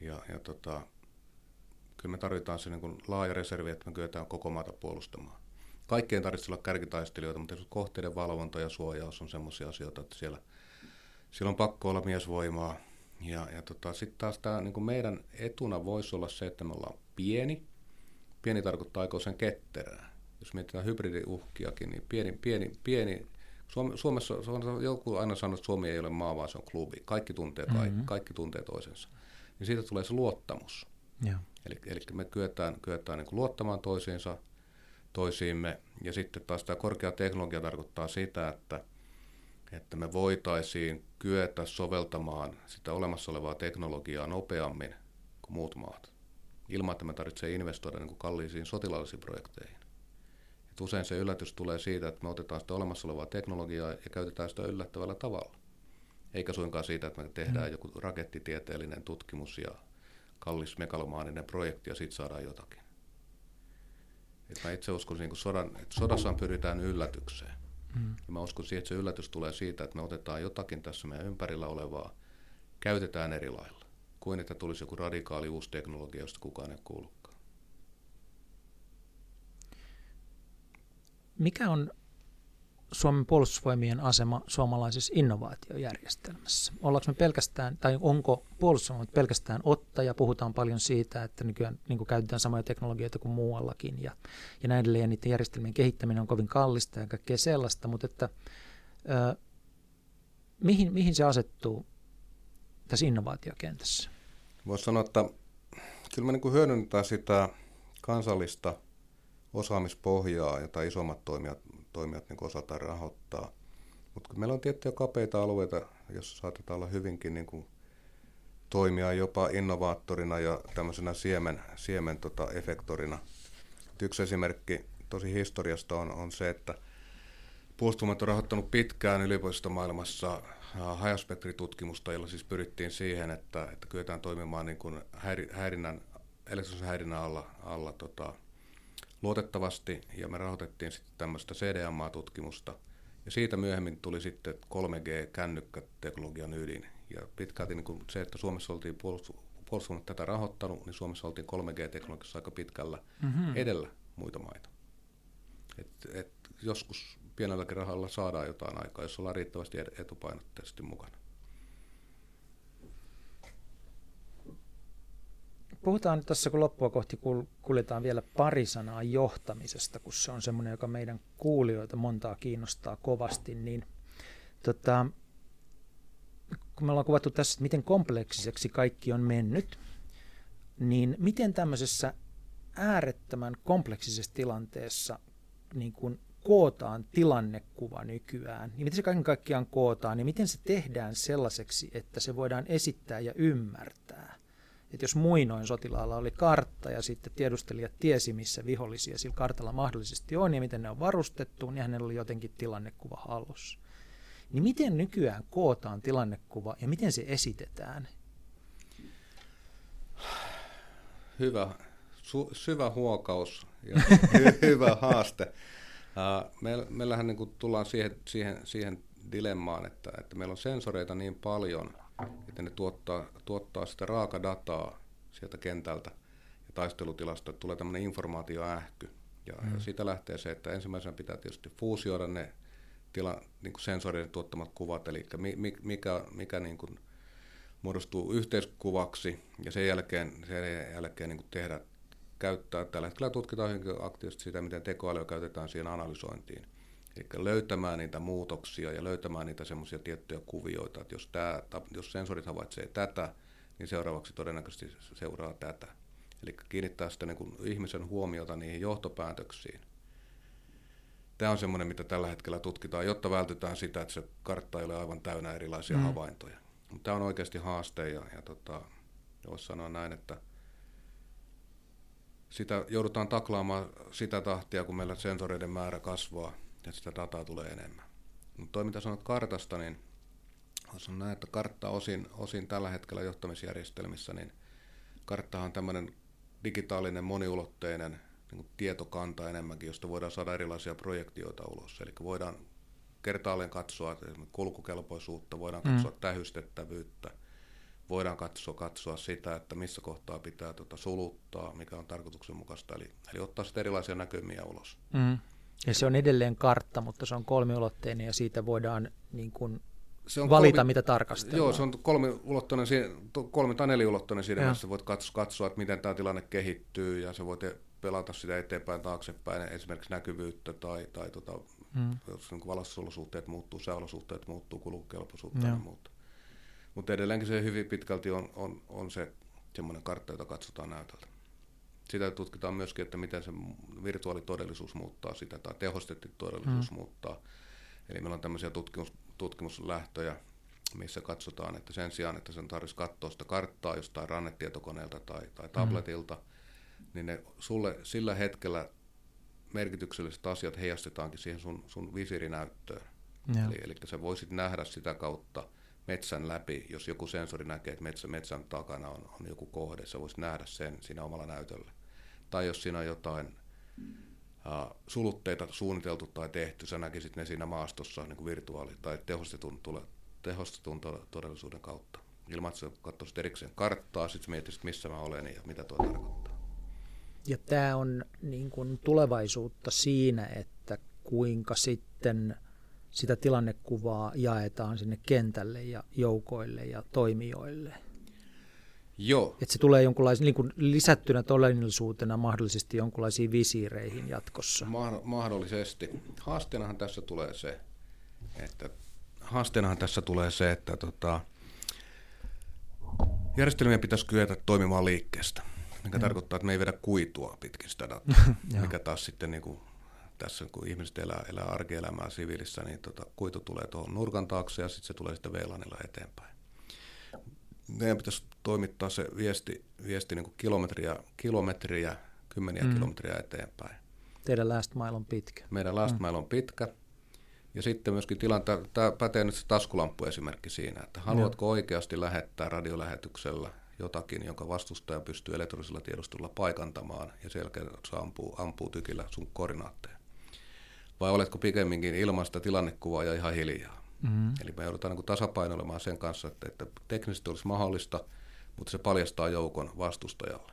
ja, ja tota, kyllä me tarvitaan se niin laaja reservi, että me kyetään koko maata puolustamaan. Kaikkien tarvitsee olla kärkitaistelijoita, mutta kohteiden valvonta ja suojaus on sellaisia asioita, että siellä, siellä on pakko olla miesvoimaa. Ja, ja tota, sitten taas tämä niin meidän etuna voisi olla se, että me ollaan pieni. Pieni tarkoittaa aikoisen ketterää. Jos mietitään hybridiuhkiakin, niin pieni, pieni, pieni Suomessa on joku aina sanonut, että Suomi ei ole maa, vaan se on klubi. Kaikki tuntee, kaikki, mm-hmm. kaikki tuntee toisensa. Niin siitä tulee se luottamus. Yeah. Eli, eli me kyetään, kyetään niin luottamaan toisiinsa, toisiimme. Ja sitten taas tämä korkea teknologia tarkoittaa sitä, että, että me voitaisiin kyetä soveltamaan sitä olemassa olevaa teknologiaa nopeammin kuin muut maat, ilman että me tarvitsee investoida niin kuin kalliisiin sotilaallisiin projekteihin. Et usein se yllätys tulee siitä, että me otetaan sitä olemassa olevaa teknologiaa ja käytetään sitä yllättävällä tavalla. Eikä suinkaan siitä, että me tehdään mm. joku rakettitieteellinen tutkimus ja kallis megalomaaninen projekti ja sitten saadaan jotakin. Et mä itse uskon, että sodan, että sodassa pyritään yllätykseen. Mm. Ja mä uskon siihen, että se yllätys tulee siitä, että me otetaan jotakin tässä meidän ympärillä olevaa, käytetään eri lailla, kuin että tulisi joku radikaali uusi teknologia, josta kukaan ei kuulukaan. Mikä on Suomen puolustusvoimien asema suomalaisessa innovaatiojärjestelmässä? Ollaanko me pelkästään, tai onko puolustusvoimat pelkästään ottaja? Puhutaan paljon siitä, että nykyään niin kuin käytetään samoja teknologioita kuin muuallakin ja, ja näin edelleen. Ja niiden järjestelmien kehittäminen on kovin kallista ja kaikkea sellaista, mutta että, ö, mihin, mihin se asettuu tässä innovaatiokentässä? Voisi sanoa, että kyllä me niin hyödynnetään sitä kansallista osaamispohjaa, jota isommat toimijat toimijat niin osataan rahoittaa. Mutta meillä on tiettyjä kapeita alueita, joissa saatetaan olla hyvinkin niin kuin toimia jopa innovaattorina ja tämmöisenä siemen, siemen tota, efektorina. Yksi esimerkki tosi historiasta on, on se, että Puolustusvoimat on rahoittanut pitkään yliopistomaailmassa hajaspektritutkimusta, jolla siis pyrittiin siihen, että, että kyetään toimimaan niin kuin häirinnän, häirinnän alla, alla tota, luotettavasti ja me rahoitettiin sitten tämmöistä CDMA-tutkimusta. Ja siitä myöhemmin tuli sitten 3G-kännykkäteknologian ydin. Ja pitkälti niin kuin se, että Suomessa oltiin puolustusvoimat tätä rahoittanut, niin Suomessa oltiin 3G-teknologiassa aika pitkällä mm-hmm. edellä muita maita. Et, et joskus pienelläkin rahalla saadaan jotain aikaa, jos ollaan riittävästi etupainotteisesti mukana. Puhutaan nyt tässä, kun loppua kohti kuljetaan vielä pari sanaa johtamisesta, kun se on semmoinen, joka meidän kuulijoita montaa kiinnostaa kovasti, niin tota, kun me ollaan kuvattu tässä, että miten kompleksiseksi kaikki on mennyt, niin miten tämmöisessä äärettömän kompleksisessa tilanteessa niin kun kootaan tilannekuva nykyään, niin miten se kaiken kaikkiaan kootaan, niin miten se tehdään sellaiseksi, että se voidaan esittää ja ymmärtää että jos muinoin sotilaalla oli kartta ja sitten tiedustelijat tiesi, missä vihollisia sillä kartalla mahdollisesti on ja miten ne on varustettu, niin hänellä oli jotenkin tilannekuva hallussa. Niin miten nykyään kootaan tilannekuva ja miten se esitetään? Hyvä, su- syvä huokaus ja hyvä haaste. Uh, meillähän niin tullaan siihen, siihen, siihen dilemmaan, että, että meillä on sensoreita niin paljon – että ne tuottaa, tuottaa sitä raakadataa sieltä kentältä ja taistelutilasta, että tulee tämmöinen informaatioähky. Ja, mm. ja siitä lähtee se, että ensimmäisenä pitää tietysti fuusioida ne tila, niin kuin sensorien tuottamat kuvat, eli mi, mikä, mikä niin kuin muodostuu yhteiskuvaksi, ja sen jälkeen, sen jälkeen niin kuin tehdä, käyttää. Tällä hetkellä tutkitaan hyvin aktiivisesti sitä, miten tekoälyä käytetään siihen analysointiin. Eli löytämään niitä muutoksia ja löytämään niitä semmoisia tiettyjä kuvioita, että jos, tämä, jos sensorit havaitsee tätä, niin seuraavaksi todennäköisesti seuraa tätä. Eli kiinnittää sitä niin kuin ihmisen huomiota niihin johtopäätöksiin. Tämä on semmoinen, mitä tällä hetkellä tutkitaan, jotta vältytään sitä, että se kartta ei ole aivan täynnä erilaisia mm. havaintoja. Mutta tämä on oikeasti haaste ja, ja tota, voisi sanoa näin, että sitä joudutaan taklaamaan sitä tahtia, kun meillä sensoreiden määrä kasvaa – että sitä dataa tulee enemmän. Mutta toi mitä sanot kartasta, niin on näin, että kartta osin, osin tällä hetkellä johtamisjärjestelmissä, niin karttahan on tämmöinen digitaalinen moniulotteinen niin kuin tietokanta enemmänkin, josta voidaan saada erilaisia projektioita ulos. Eli voidaan kertaalleen katsoa kulkukelpoisuutta, voidaan mm. katsoa tähystettävyyttä, voidaan katsoa, katsoa sitä, että missä kohtaa pitää tota suluttaa, mikä on tarkoituksenmukaista, eli, eli ottaa sitten erilaisia näkymiä ulos. Mm. Ja se on edelleen kartta, mutta se on kolmiulotteinen ja siitä voidaan niin kuin se on valita, kolmi, mitä tarkastellaan. Joo, se on kolmiulotteinen, kolmi- tai neliulotteinen siinä mielessä. Voit katsoa, että miten tämä tilanne kehittyy ja se voit pelata sitä eteenpäin, taaksepäin, esimerkiksi näkyvyyttä tai, tai tota, mm. jos niin valaistusolosuhteet muuttuu, sääolosuhteet muuttuu, kulukelpoisuutta ja muuta. Mutta edelleenkin se hyvin pitkälti on, on, on se semmoinen kartta, jota katsotaan näytöltä. Sitä tutkitaan myöskin, että miten se virtuaalitodellisuus muuttaa sitä tai tehostettu todellisuus mm. muuttaa. Eli meillä on tämmöisiä tutkimus, tutkimuslähtöjä, missä katsotaan, että sen sijaan, että sen tarvitsisi katsoa sitä karttaa jostain rannetietokoneelta tai, tai tabletilta, mm. niin ne sulle sillä hetkellä merkitykselliset asiat heijastetaankin siihen sun, sun visirinäyttöön. Eli, eli sä voisit nähdä sitä kautta metsän läpi, jos joku sensori näkee, että metsä, metsän takana on, on joku kohde, sä voisit nähdä sen siinä omalla näytöllä. Tai jos siinä on jotain uh, sulutteita suunniteltu tai tehty, sä näkisit ne siinä maastossa niin kuin virtuaali- tai tehostetun, tule, tehostetun todellisuuden kautta. Ilman, että sä katsoisit erikseen karttaa, sitten miettisit, missä mä olen ja mitä tuo tarkoittaa. Ja tämä on niin kuin tulevaisuutta siinä, että kuinka sitten sitä tilannekuvaa jaetaan sinne kentälle ja joukoille ja toimijoille. Joo. Että se tulee jonkunlaisen niin kuin lisättynä todellisuutena mahdollisesti jonkunlaisiin visiireihin jatkossa. Ma- mahdollisesti. Haasteenahan tässä tulee se, että haasteenahan tässä tulee se, että tota, järjestelmien pitäisi kyetä toimimaan liikkeestä, mikä mm. tarkoittaa, että me ei vedä kuitua pitkin sitä dataa, mikä taas sitten niin kuin tässä kun ihmiset elää, elää arkielämää siviilissä, niin tota, kuitu tulee tuohon nurkan taakse ja sitten se tulee sitten VLANilla eteenpäin. Meidän pitäisi toimittaa se viesti, viesti niin kuin kilometriä, kilometriä, kymmeniä mm. kilometriä eteenpäin. Teidän last mile on pitkä. Meidän last mm. mile on pitkä. Ja sitten myöskin tilanne, tämä pätee nyt se taskulampu-esimerkki siinä, että haluatko oikeasti lähettää radiolähetyksellä jotakin, jonka vastustaja pystyy elektronisella tiedostolla paikantamaan ja sen jälkeen se ampuu, ampuu tykillä sun koordinaatteja vai oletko pikemminkin ilman sitä tilannekuvaa ja ihan hiljaa. Mm-hmm. Eli me joudutaan niin tasapainoilemaan sen kanssa, että, että teknisesti olisi mahdollista, mutta se paljastaa joukon vastustajalle.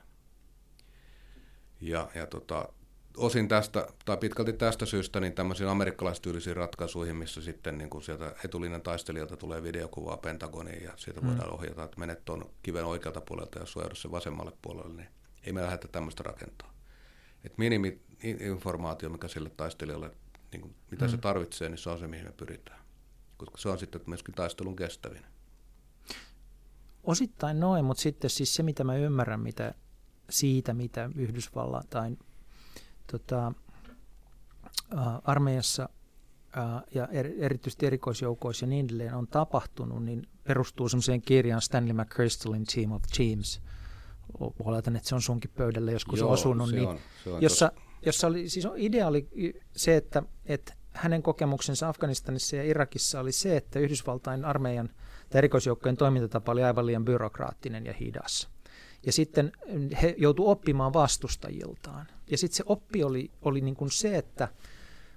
Ja, ja tota, osin tästä, tai pitkälti tästä syystä, niin tämmöisiin amerikkalaistyylisiin ratkaisuihin, missä sitten niin kuin sieltä etulinjan taistelijalta tulee videokuvaa Pentagoniin ja siitä mm. voidaan ohjata, että menet tuon kiven oikealta puolelta ja suojaudu sen vasemmalle puolelle, niin ei me lähdetä tämmöistä rakentaa. Et minimi informaatio, mikä sille taistelijalle niin kuin, mitä mm. se tarvitsee, niin se on se, mihin me pyritään. Koska se on sitten myöskin taistelun kestävin. Osittain noin, mutta sitten siis se, mitä mä ymmärrän mitä, siitä, mitä Yhdysvaltain tota, äh, armeijassa äh, ja er, erityisesti erikoisjoukoissa ja niin edelleen on tapahtunut, niin perustuu semmoiseen kirjaan Stanley McChrystalin Team of Teams. Oletan, että se on sunkin pöydällä joskus Joo, osunut. Se niin, on, se on jossa, jossa oli, siis idea oli se, että, että hänen kokemuksensa Afganistanissa ja Irakissa oli se, että Yhdysvaltain armeijan tai erikoisjoukkojen toimintatapa oli aivan liian byrokraattinen ja hidas. Ja sitten he joutuivat oppimaan vastustajiltaan. Ja sitten se oppi oli, oli niin kuin se, että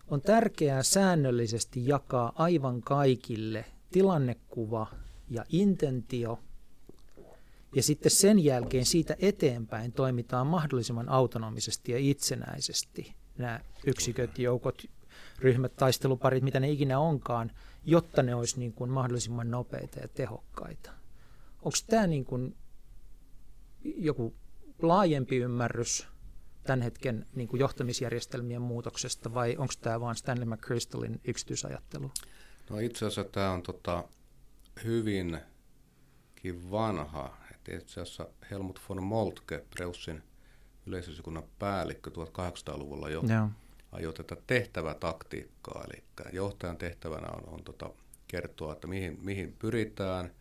on tärkeää säännöllisesti jakaa aivan kaikille tilannekuva ja intentio ja sitten sen jälkeen siitä eteenpäin toimitaan mahdollisimman autonomisesti ja itsenäisesti nämä yksiköt, joukot, ryhmät, taisteluparit, mitä ne ikinä onkaan, jotta ne olisi niin kuin mahdollisimman nopeita ja tehokkaita. Onko tämä niin kuin joku laajempi ymmärrys tämän hetken niin kuin johtamisjärjestelmien muutoksesta vai onko tämä vain Stanley McChrystalin yksityisajattelu? No itse asiassa tämä on tota hyvinkin vanha itse asiassa Helmut von Moltke, Preussin yleisösikunnan päällikkö 1800-luvulla jo ajoi tätä tehtävätaktiikkaa. Eli johtajan tehtävänä on, on tota, kertoa, että mihin, mihin pyritään,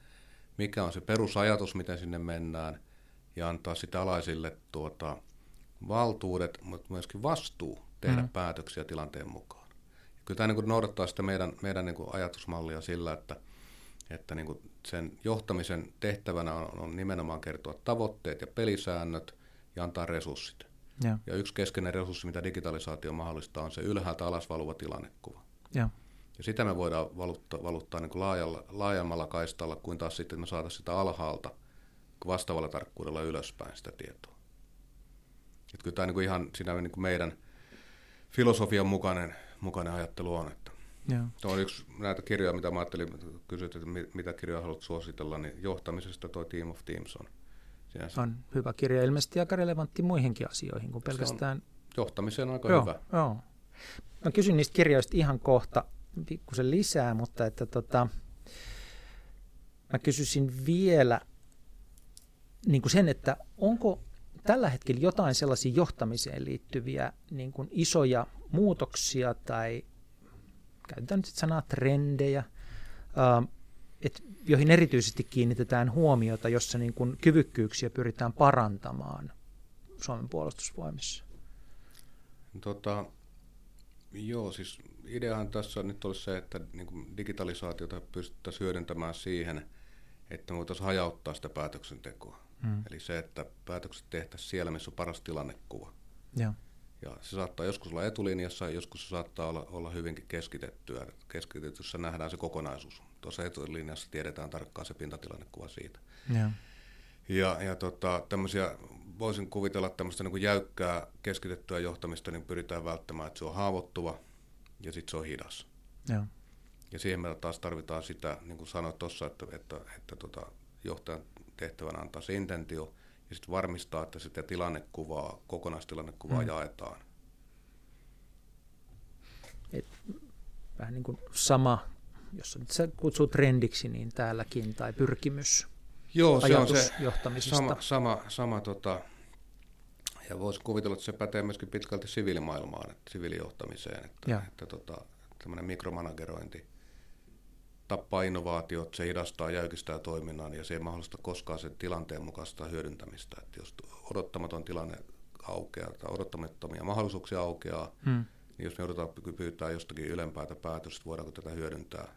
mikä on se perusajatus, miten sinne mennään, ja antaa sitä alaisille tuota, valtuudet, mutta myöskin vastuu tehdä mm. päätöksiä tilanteen mukaan. Ja kyllä tämä niin noudattaa sitä meidän, meidän niin ajatusmallia sillä, että, että niin kuin sen johtamisen tehtävänä on, on nimenomaan kertoa tavoitteet ja pelisäännöt ja antaa resurssit. Ja. ja yksi keskeinen resurssi, mitä digitalisaatio mahdollistaa, on se ylhäältä alas valuva tilannekuva. Ja, ja sitä me voidaan valuttaa, valuttaa niin kuin laajalla, laajemmalla kaistalla, kuin taas sitten me saataisiin sitä alhaalta vastaavalla tarkkuudella ylöspäin sitä tietoa. Että kyllä tämä niin kuin ihan siinä niin kuin meidän filosofian mukainen, mukainen ajattelu on. Että ja. Se on yksi näitä kirjoja, mitä mä ajattelin, kysyt, että mitä kirjoja haluat suositella, niin johtamisesta tuo Team of Teams on. Sinänsä. On hyvä kirja, ilmeisesti aika relevantti muihinkin asioihin kuin pelkästään... johtamiseen aika joo, hyvä. Joo. Mä kysyn niistä kirjoista ihan kohta pikkusen lisää, mutta että tota, mä kysyisin vielä niin kuin sen, että onko tällä hetkellä jotain sellaisia johtamiseen liittyviä niin kuin isoja muutoksia tai käytetään nyt sanaa trendejä, äh, et, joihin erityisesti kiinnitetään huomiota, jossa niin kuin kyvykkyyksiä pyritään parantamaan Suomen puolustusvoimissa? Tota, joo, siis ideahan tässä nyt olisi se, että niin kuin digitalisaatiota pystyttäisiin hyödyntämään siihen, että me voitaisiin hajauttaa sitä päätöksentekoa. Hmm. Eli se, että päätökset tehtäisiin siellä, missä on paras tilannekuva. Ja. Ja se saattaa joskus olla etulinjassa, joskus se saattaa olla, olla hyvinkin keskitettyä. Keskitetyssä nähdään se kokonaisuus. Tuossa etulinjassa tiedetään tarkkaan se pintatilannekuva siitä. Ja, ja, ja tota, tämmöisiä, voisin kuvitella tämmöistä niin kuin jäykkää keskitettyä johtamista, niin pyritään välttämään, että se on haavoittuva ja sitten se on hidas. Ja. ja siihen me taas tarvitaan sitä, niin kuin sanoit tuossa, että, että, että, että tota, johtajan tehtävänä antaa se intentio – ja sitten varmistaa, että sitä tilannekuvaa, kokonaistilannekuvaa mm. jaetaan. Et, vähän niin kuin sama, jos nyt se kutsuu trendiksi, niin täälläkin, tai pyrkimys Joo, se on se sama, sama, sama tota, ja voisi kuvitella, että se pätee myöskin pitkälti siviilimaailmaan, että siviilijohtamiseen, että, että tota, tämmöinen mikromanagerointi – tappaa innovaatiot, se hidastaa, jäykistää toiminnan ja se ei mahdollista koskaan sen tilanteen mukaista hyödyntämistä. Että jos odottamaton tilanne aukeaa tai odottamattomia mahdollisuuksia aukeaa, hmm. niin jos me joudutaan pyytää jostakin ylempäätä päätöstä, voidaanko tätä hyödyntää,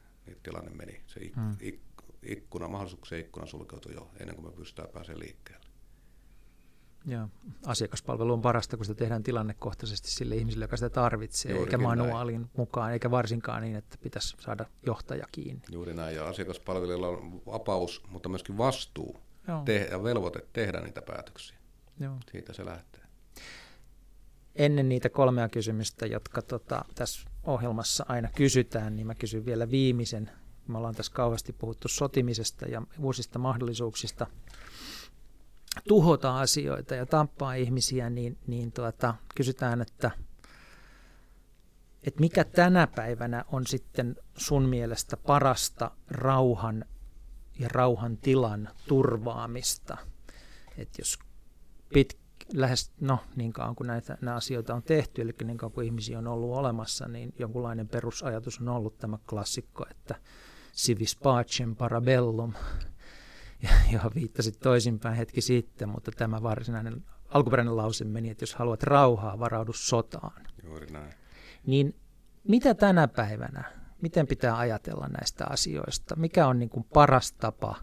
tilanne meni. Se ik- hmm. ik- ikkuna, mahdollisuuksien ikkuna sulkeutui jo ennen kuin me pystytään pääsemään liikkeelle. Ja asiakaspalvelu on parasta, kun sitä tehdään tilannekohtaisesti sille ihmiselle, joka sitä tarvitsee, Juurikin eikä manuaalin näin. mukaan, eikä varsinkaan niin, että pitäisi saada johtaja kiinni. Juuri näin, ja asiakaspalvelijalla on vapaus, mutta myöskin vastuu te- ja velvoite tehdä niitä päätöksiä. Joo. Siitä se lähtee. Ennen niitä kolmea kysymystä, jotka tota, tässä ohjelmassa aina kysytään, niin mä kysyn vielä viimeisen. Me ollaan tässä kauheasti puhuttu sotimisesta ja uusista mahdollisuuksista tuhota asioita ja tappaa ihmisiä, niin, niin tuota, kysytään, että, että mikä tänä päivänä on sitten sun mielestä parasta rauhan ja rauhan tilan turvaamista. Että jos pit, lähes, no niin kauan kuin näitä nämä asioita on tehty, eli niin kauan kuin ihmisiä on ollut olemassa, niin jonkunlainen perusajatus on ollut tämä klassikko, että civis pacem parabellum, johon viittasit toisinpäin hetki sitten, mutta tämä varsinainen alkuperäinen lause meni, että jos haluat rauhaa, varaudu sotaan. Juuri näin. Niin mitä tänä päivänä, miten pitää ajatella näistä asioista? Mikä on niin kuin paras tapa,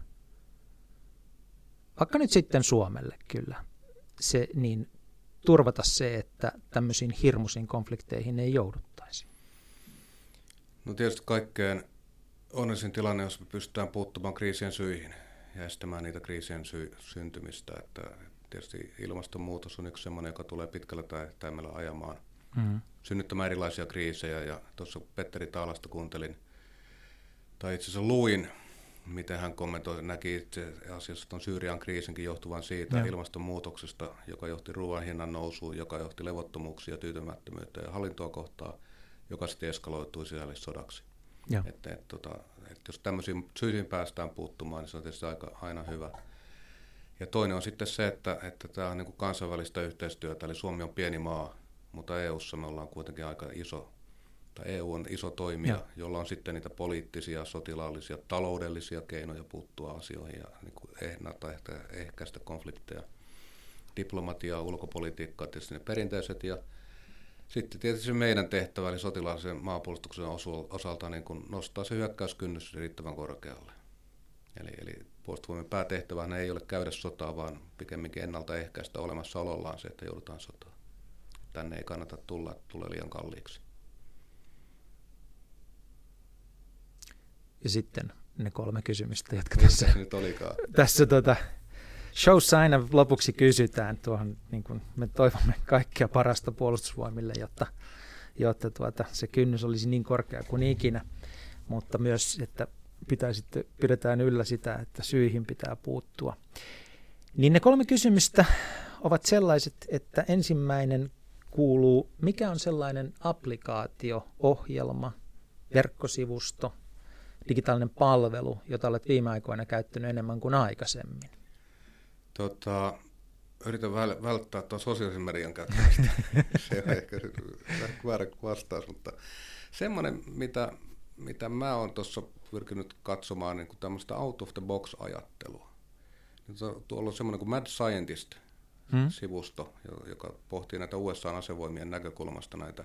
vaikka nyt sitten Suomelle kyllä, se, niin turvata se, että tämmöisiin hirmuisiin konflikteihin ei jouduttaisi? No tietysti kaikkein onnellisin tilanne, jos me pystytään puuttumaan kriisien syihin – ja estämään niitä kriisien sy- syntymistä. Että tietysti ilmastonmuutos on yksi sellainen, joka tulee pitkällä tähtäimellä ajamaan, mm. synnyttämään erilaisia kriisejä. Ja tuossa Petteri Taalasta kuuntelin, tai itse asiassa luin, miten hän kommentoi, näki itse asiassa tuon Syyrian kriisinkin johtuvan siitä ja. ilmastonmuutoksesta, joka johti ruoan hinnan nousuun, joka johti levottomuuksia, tyytymättömyyttä ja hallintoa kohtaan, joka sitten eskaloitui sisällissodaksi. Että, et, tota, et jos tämmöisiin syihin päästään puuttumaan, niin se on tietysti aika, aina hyvä. Ja toinen on sitten se, että, että tämä on niin kuin kansainvälistä yhteistyötä, eli Suomi on pieni maa, mutta EU:ssa me ollaan kuitenkin aika iso, tai EU on iso toimija, ja. jolla on sitten niitä poliittisia, sotilaallisia, taloudellisia keinoja puuttua asioihin ja niin kuin ehkäistä konflikteja. Diplomatia, ulkopolitiikka tietysti ne perinteiset ja sitten tietysti meidän tehtävä, eli sotilaallisen maanpuolustuksen osalta niin kun nostaa se hyökkäyskynnys riittävän korkealle. Eli, eli puolustusvoimien päätehtävänä ei ole käydä sotaa, vaan pikemminkin ennaltaehkäistä olemassaolollaan se, että joudutaan sotaan. tänne ei kannata tulla, tulee liian kalliiksi. Ja sitten ne kolme kysymystä, jotka tässä, nyt olikaan? tässä tota, showssa aina lopuksi kysytään tuohon, niin kuin me toivomme kaikkea parasta puolustusvoimille, jotta, jotta tuota, se kynnys olisi niin korkea kuin ikinä, mutta myös, että pitäisi, pidetään yllä sitä, että syihin pitää puuttua. Niin ne kolme kysymystä ovat sellaiset, että ensimmäinen kuuluu, mikä on sellainen applikaatio, ohjelma, verkkosivusto, digitaalinen palvelu, jota olet viime aikoina käyttänyt enemmän kuin aikaisemmin? Tota, yritän väl, välttää tuon sosiaalisen median käyttämistä. se on ehkä väärä vastaus, mutta semmoinen, mitä, mitä mä oon tuossa pyrkinyt katsomaan, niin kuin tämmöistä out of the box ajattelua. Tuolla on semmoinen kuin Mad Scientist-sivusto, hmm. joka pohtii näitä USA-asevoimien näkökulmasta näitä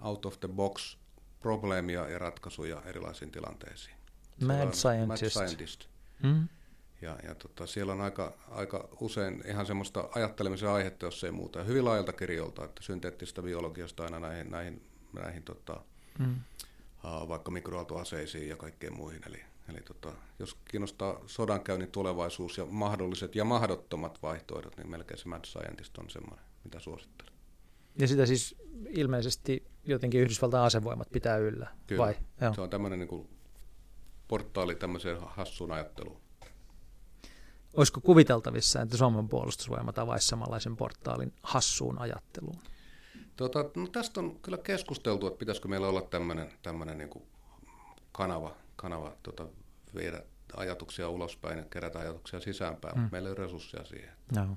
out of the box probleemia ja ratkaisuja erilaisiin tilanteisiin. Mad Scientist. Mad Scientist. Hmm. Ja, ja tota, siellä on aika, aika usein ihan semmoista ajattelemisen aihetta, jos ei muuta. Ja hyvin laajalta kirjolta, että synteettistä biologiasta aina näihin, näihin, näihin tota, mm. uh, vaikka mikroaaltoaseisiin ja kaikkeen muihin. Eli, eli tota, jos kiinnostaa sodankäynnin tulevaisuus ja mahdolliset ja mahdottomat vaihtoehdot, niin melkein se Mad Scientist on semmoinen, mitä suosittelen. Ja sitä siis ilmeisesti jotenkin Yhdysvaltain asevoimat pitää yllä, Kyllä. vai? Joo. se on tämmöinen niin kuin portaali tämmöiseen hassuun ajatteluun. Olisiko kuviteltavissa, että Suomen puolustusvoimat avaisi samanlaisen portaalin hassuun ajatteluun? Tota, no tästä on kyllä keskusteltu, että pitäisikö meillä olla tämmöinen, tämmöinen niin kanava, kanava tota, viedä ajatuksia ulospäin ja kerätä ajatuksia sisäänpäin, hmm. mutta meillä ei ole resursseja siihen. No.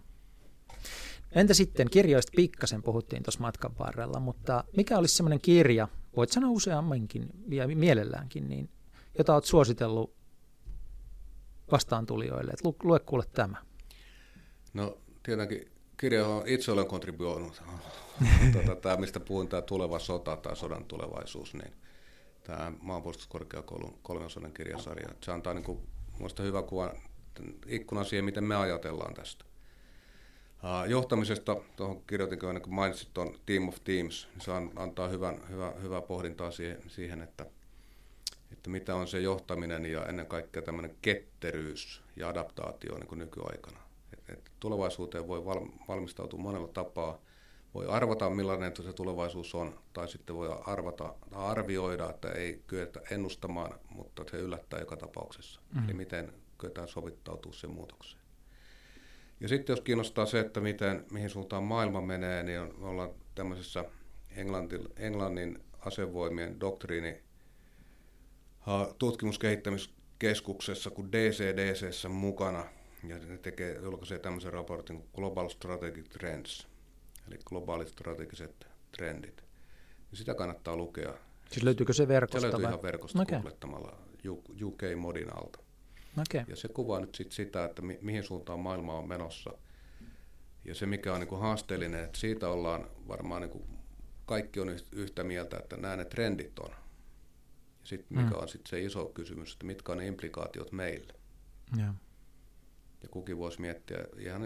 Entä sitten, kirjoista pikkasen puhuttiin tuossa matkan varrella, mutta mikä olisi semmoinen kirja, voit sanoa useammankin ja mielelläänkin, niin, jota olet suositellut vastaantulijoille, että lue kuule tämä? No tietenkin kirja on itse olen kontribuoinut. tuota, tämä, mistä puhun, tämä tuleva sota tai sodan tulevaisuus, niin tämä maanpuolustuskorkeakoulun kolmiosainen kirjasarja. Se antaa niin kuin, minusta hyvä kuva ikkuna siihen, miten me ajatellaan tästä. Johtamisesta, tuohon kirjoitinkin aina, kun mainitsit tuon Team of Teams, niin se antaa hyvän, hyvä, hyvää pohdintaa siihen, siihen että – että mitä on se johtaminen ja ennen kaikkea tämmöinen ketteryys ja adaptaatio niin kuin nykyaikana. Et, et tulevaisuuteen voi val, valmistautua monella tapaa. Voi arvata, millainen se tulevaisuus on, tai sitten voi arvata, arvioida, että ei kyetä ennustamaan, mutta se yllättää joka tapauksessa. Mm. Eli miten kyetään sovittautua sen muutokseen. Ja sitten jos kiinnostaa se, että miten, mihin suuntaan maailma menee, niin on, ollaan tämmöisessä Englantin, Englannin asevoimien doktriini tutkimuskehittämiskeskuksessa kuin DCDCssä mukana, ja ne tekee, julkaisee tämmöisen raportin kuin Global Strategic Trends, eli globaalit strategiset trendit. Ja sitä kannattaa lukea. Siis löytyykö se verkosta? Se löytyy ihan verkosta okay. googlettamalla UK-modin alta. Okay. Ja se kuvaa nyt sit sitä, että mi- mihin suuntaan maailma on menossa. Ja se, mikä on niinku haasteellinen, että siitä ollaan varmaan niinku kaikki on yhtä mieltä, että nämä ne trendit on. Sitten mikä mm. on sitten se iso kysymys, että mitkä on ne implikaatiot meille. Ja, ja kukin voisi miettiä ihan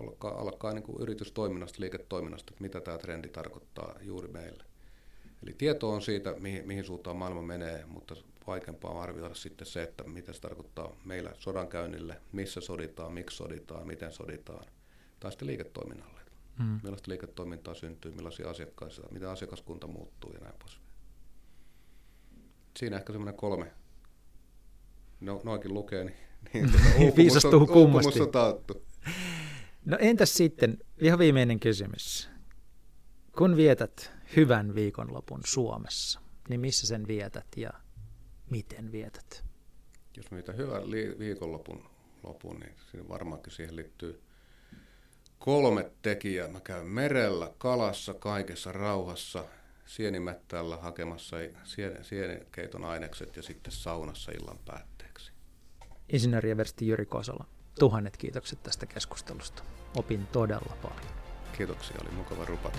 alkaa, alkaa niin kuin yritystoiminnasta, liiketoiminnasta, että mitä tämä trendi tarkoittaa juuri meille. Eli tieto on siitä, mihin, mihin suuntaan maailma menee, mutta vaikeampaa on arvioida sitten se, että mitä se tarkoittaa meillä sodankäynnille, missä soditaan, miksi soditaan, miten soditaan, tai sitten liiketoiminnalle. Mm. Millaista liiketoimintaa syntyy, millaisia asiakkaita, miten asiakaskunta muuttuu ja näin poispäin siinä ehkä semmoinen kolme. No, noikin lukee, niin, niin tuota, viisastuu kummasti. On taattu. No entäs sitten, ihan viimeinen kysymys. Kun vietät hyvän viikonlopun Suomessa, niin missä sen vietät ja miten vietät? Jos vietän hyvän li- viikonlopun lopun, niin siinä varmaankin siihen liittyy kolme tekijää. Mä käyn merellä, kalassa, kaikessa rauhassa – sienimättällä hakemassa sien, sienikeiton ainekset ja sitten saunassa illan päätteeksi. Insinööri Eversti Jyri Kosola, tuhannet kiitokset tästä keskustelusta. Opin todella paljon. Kiitoksia, oli mukava rupata.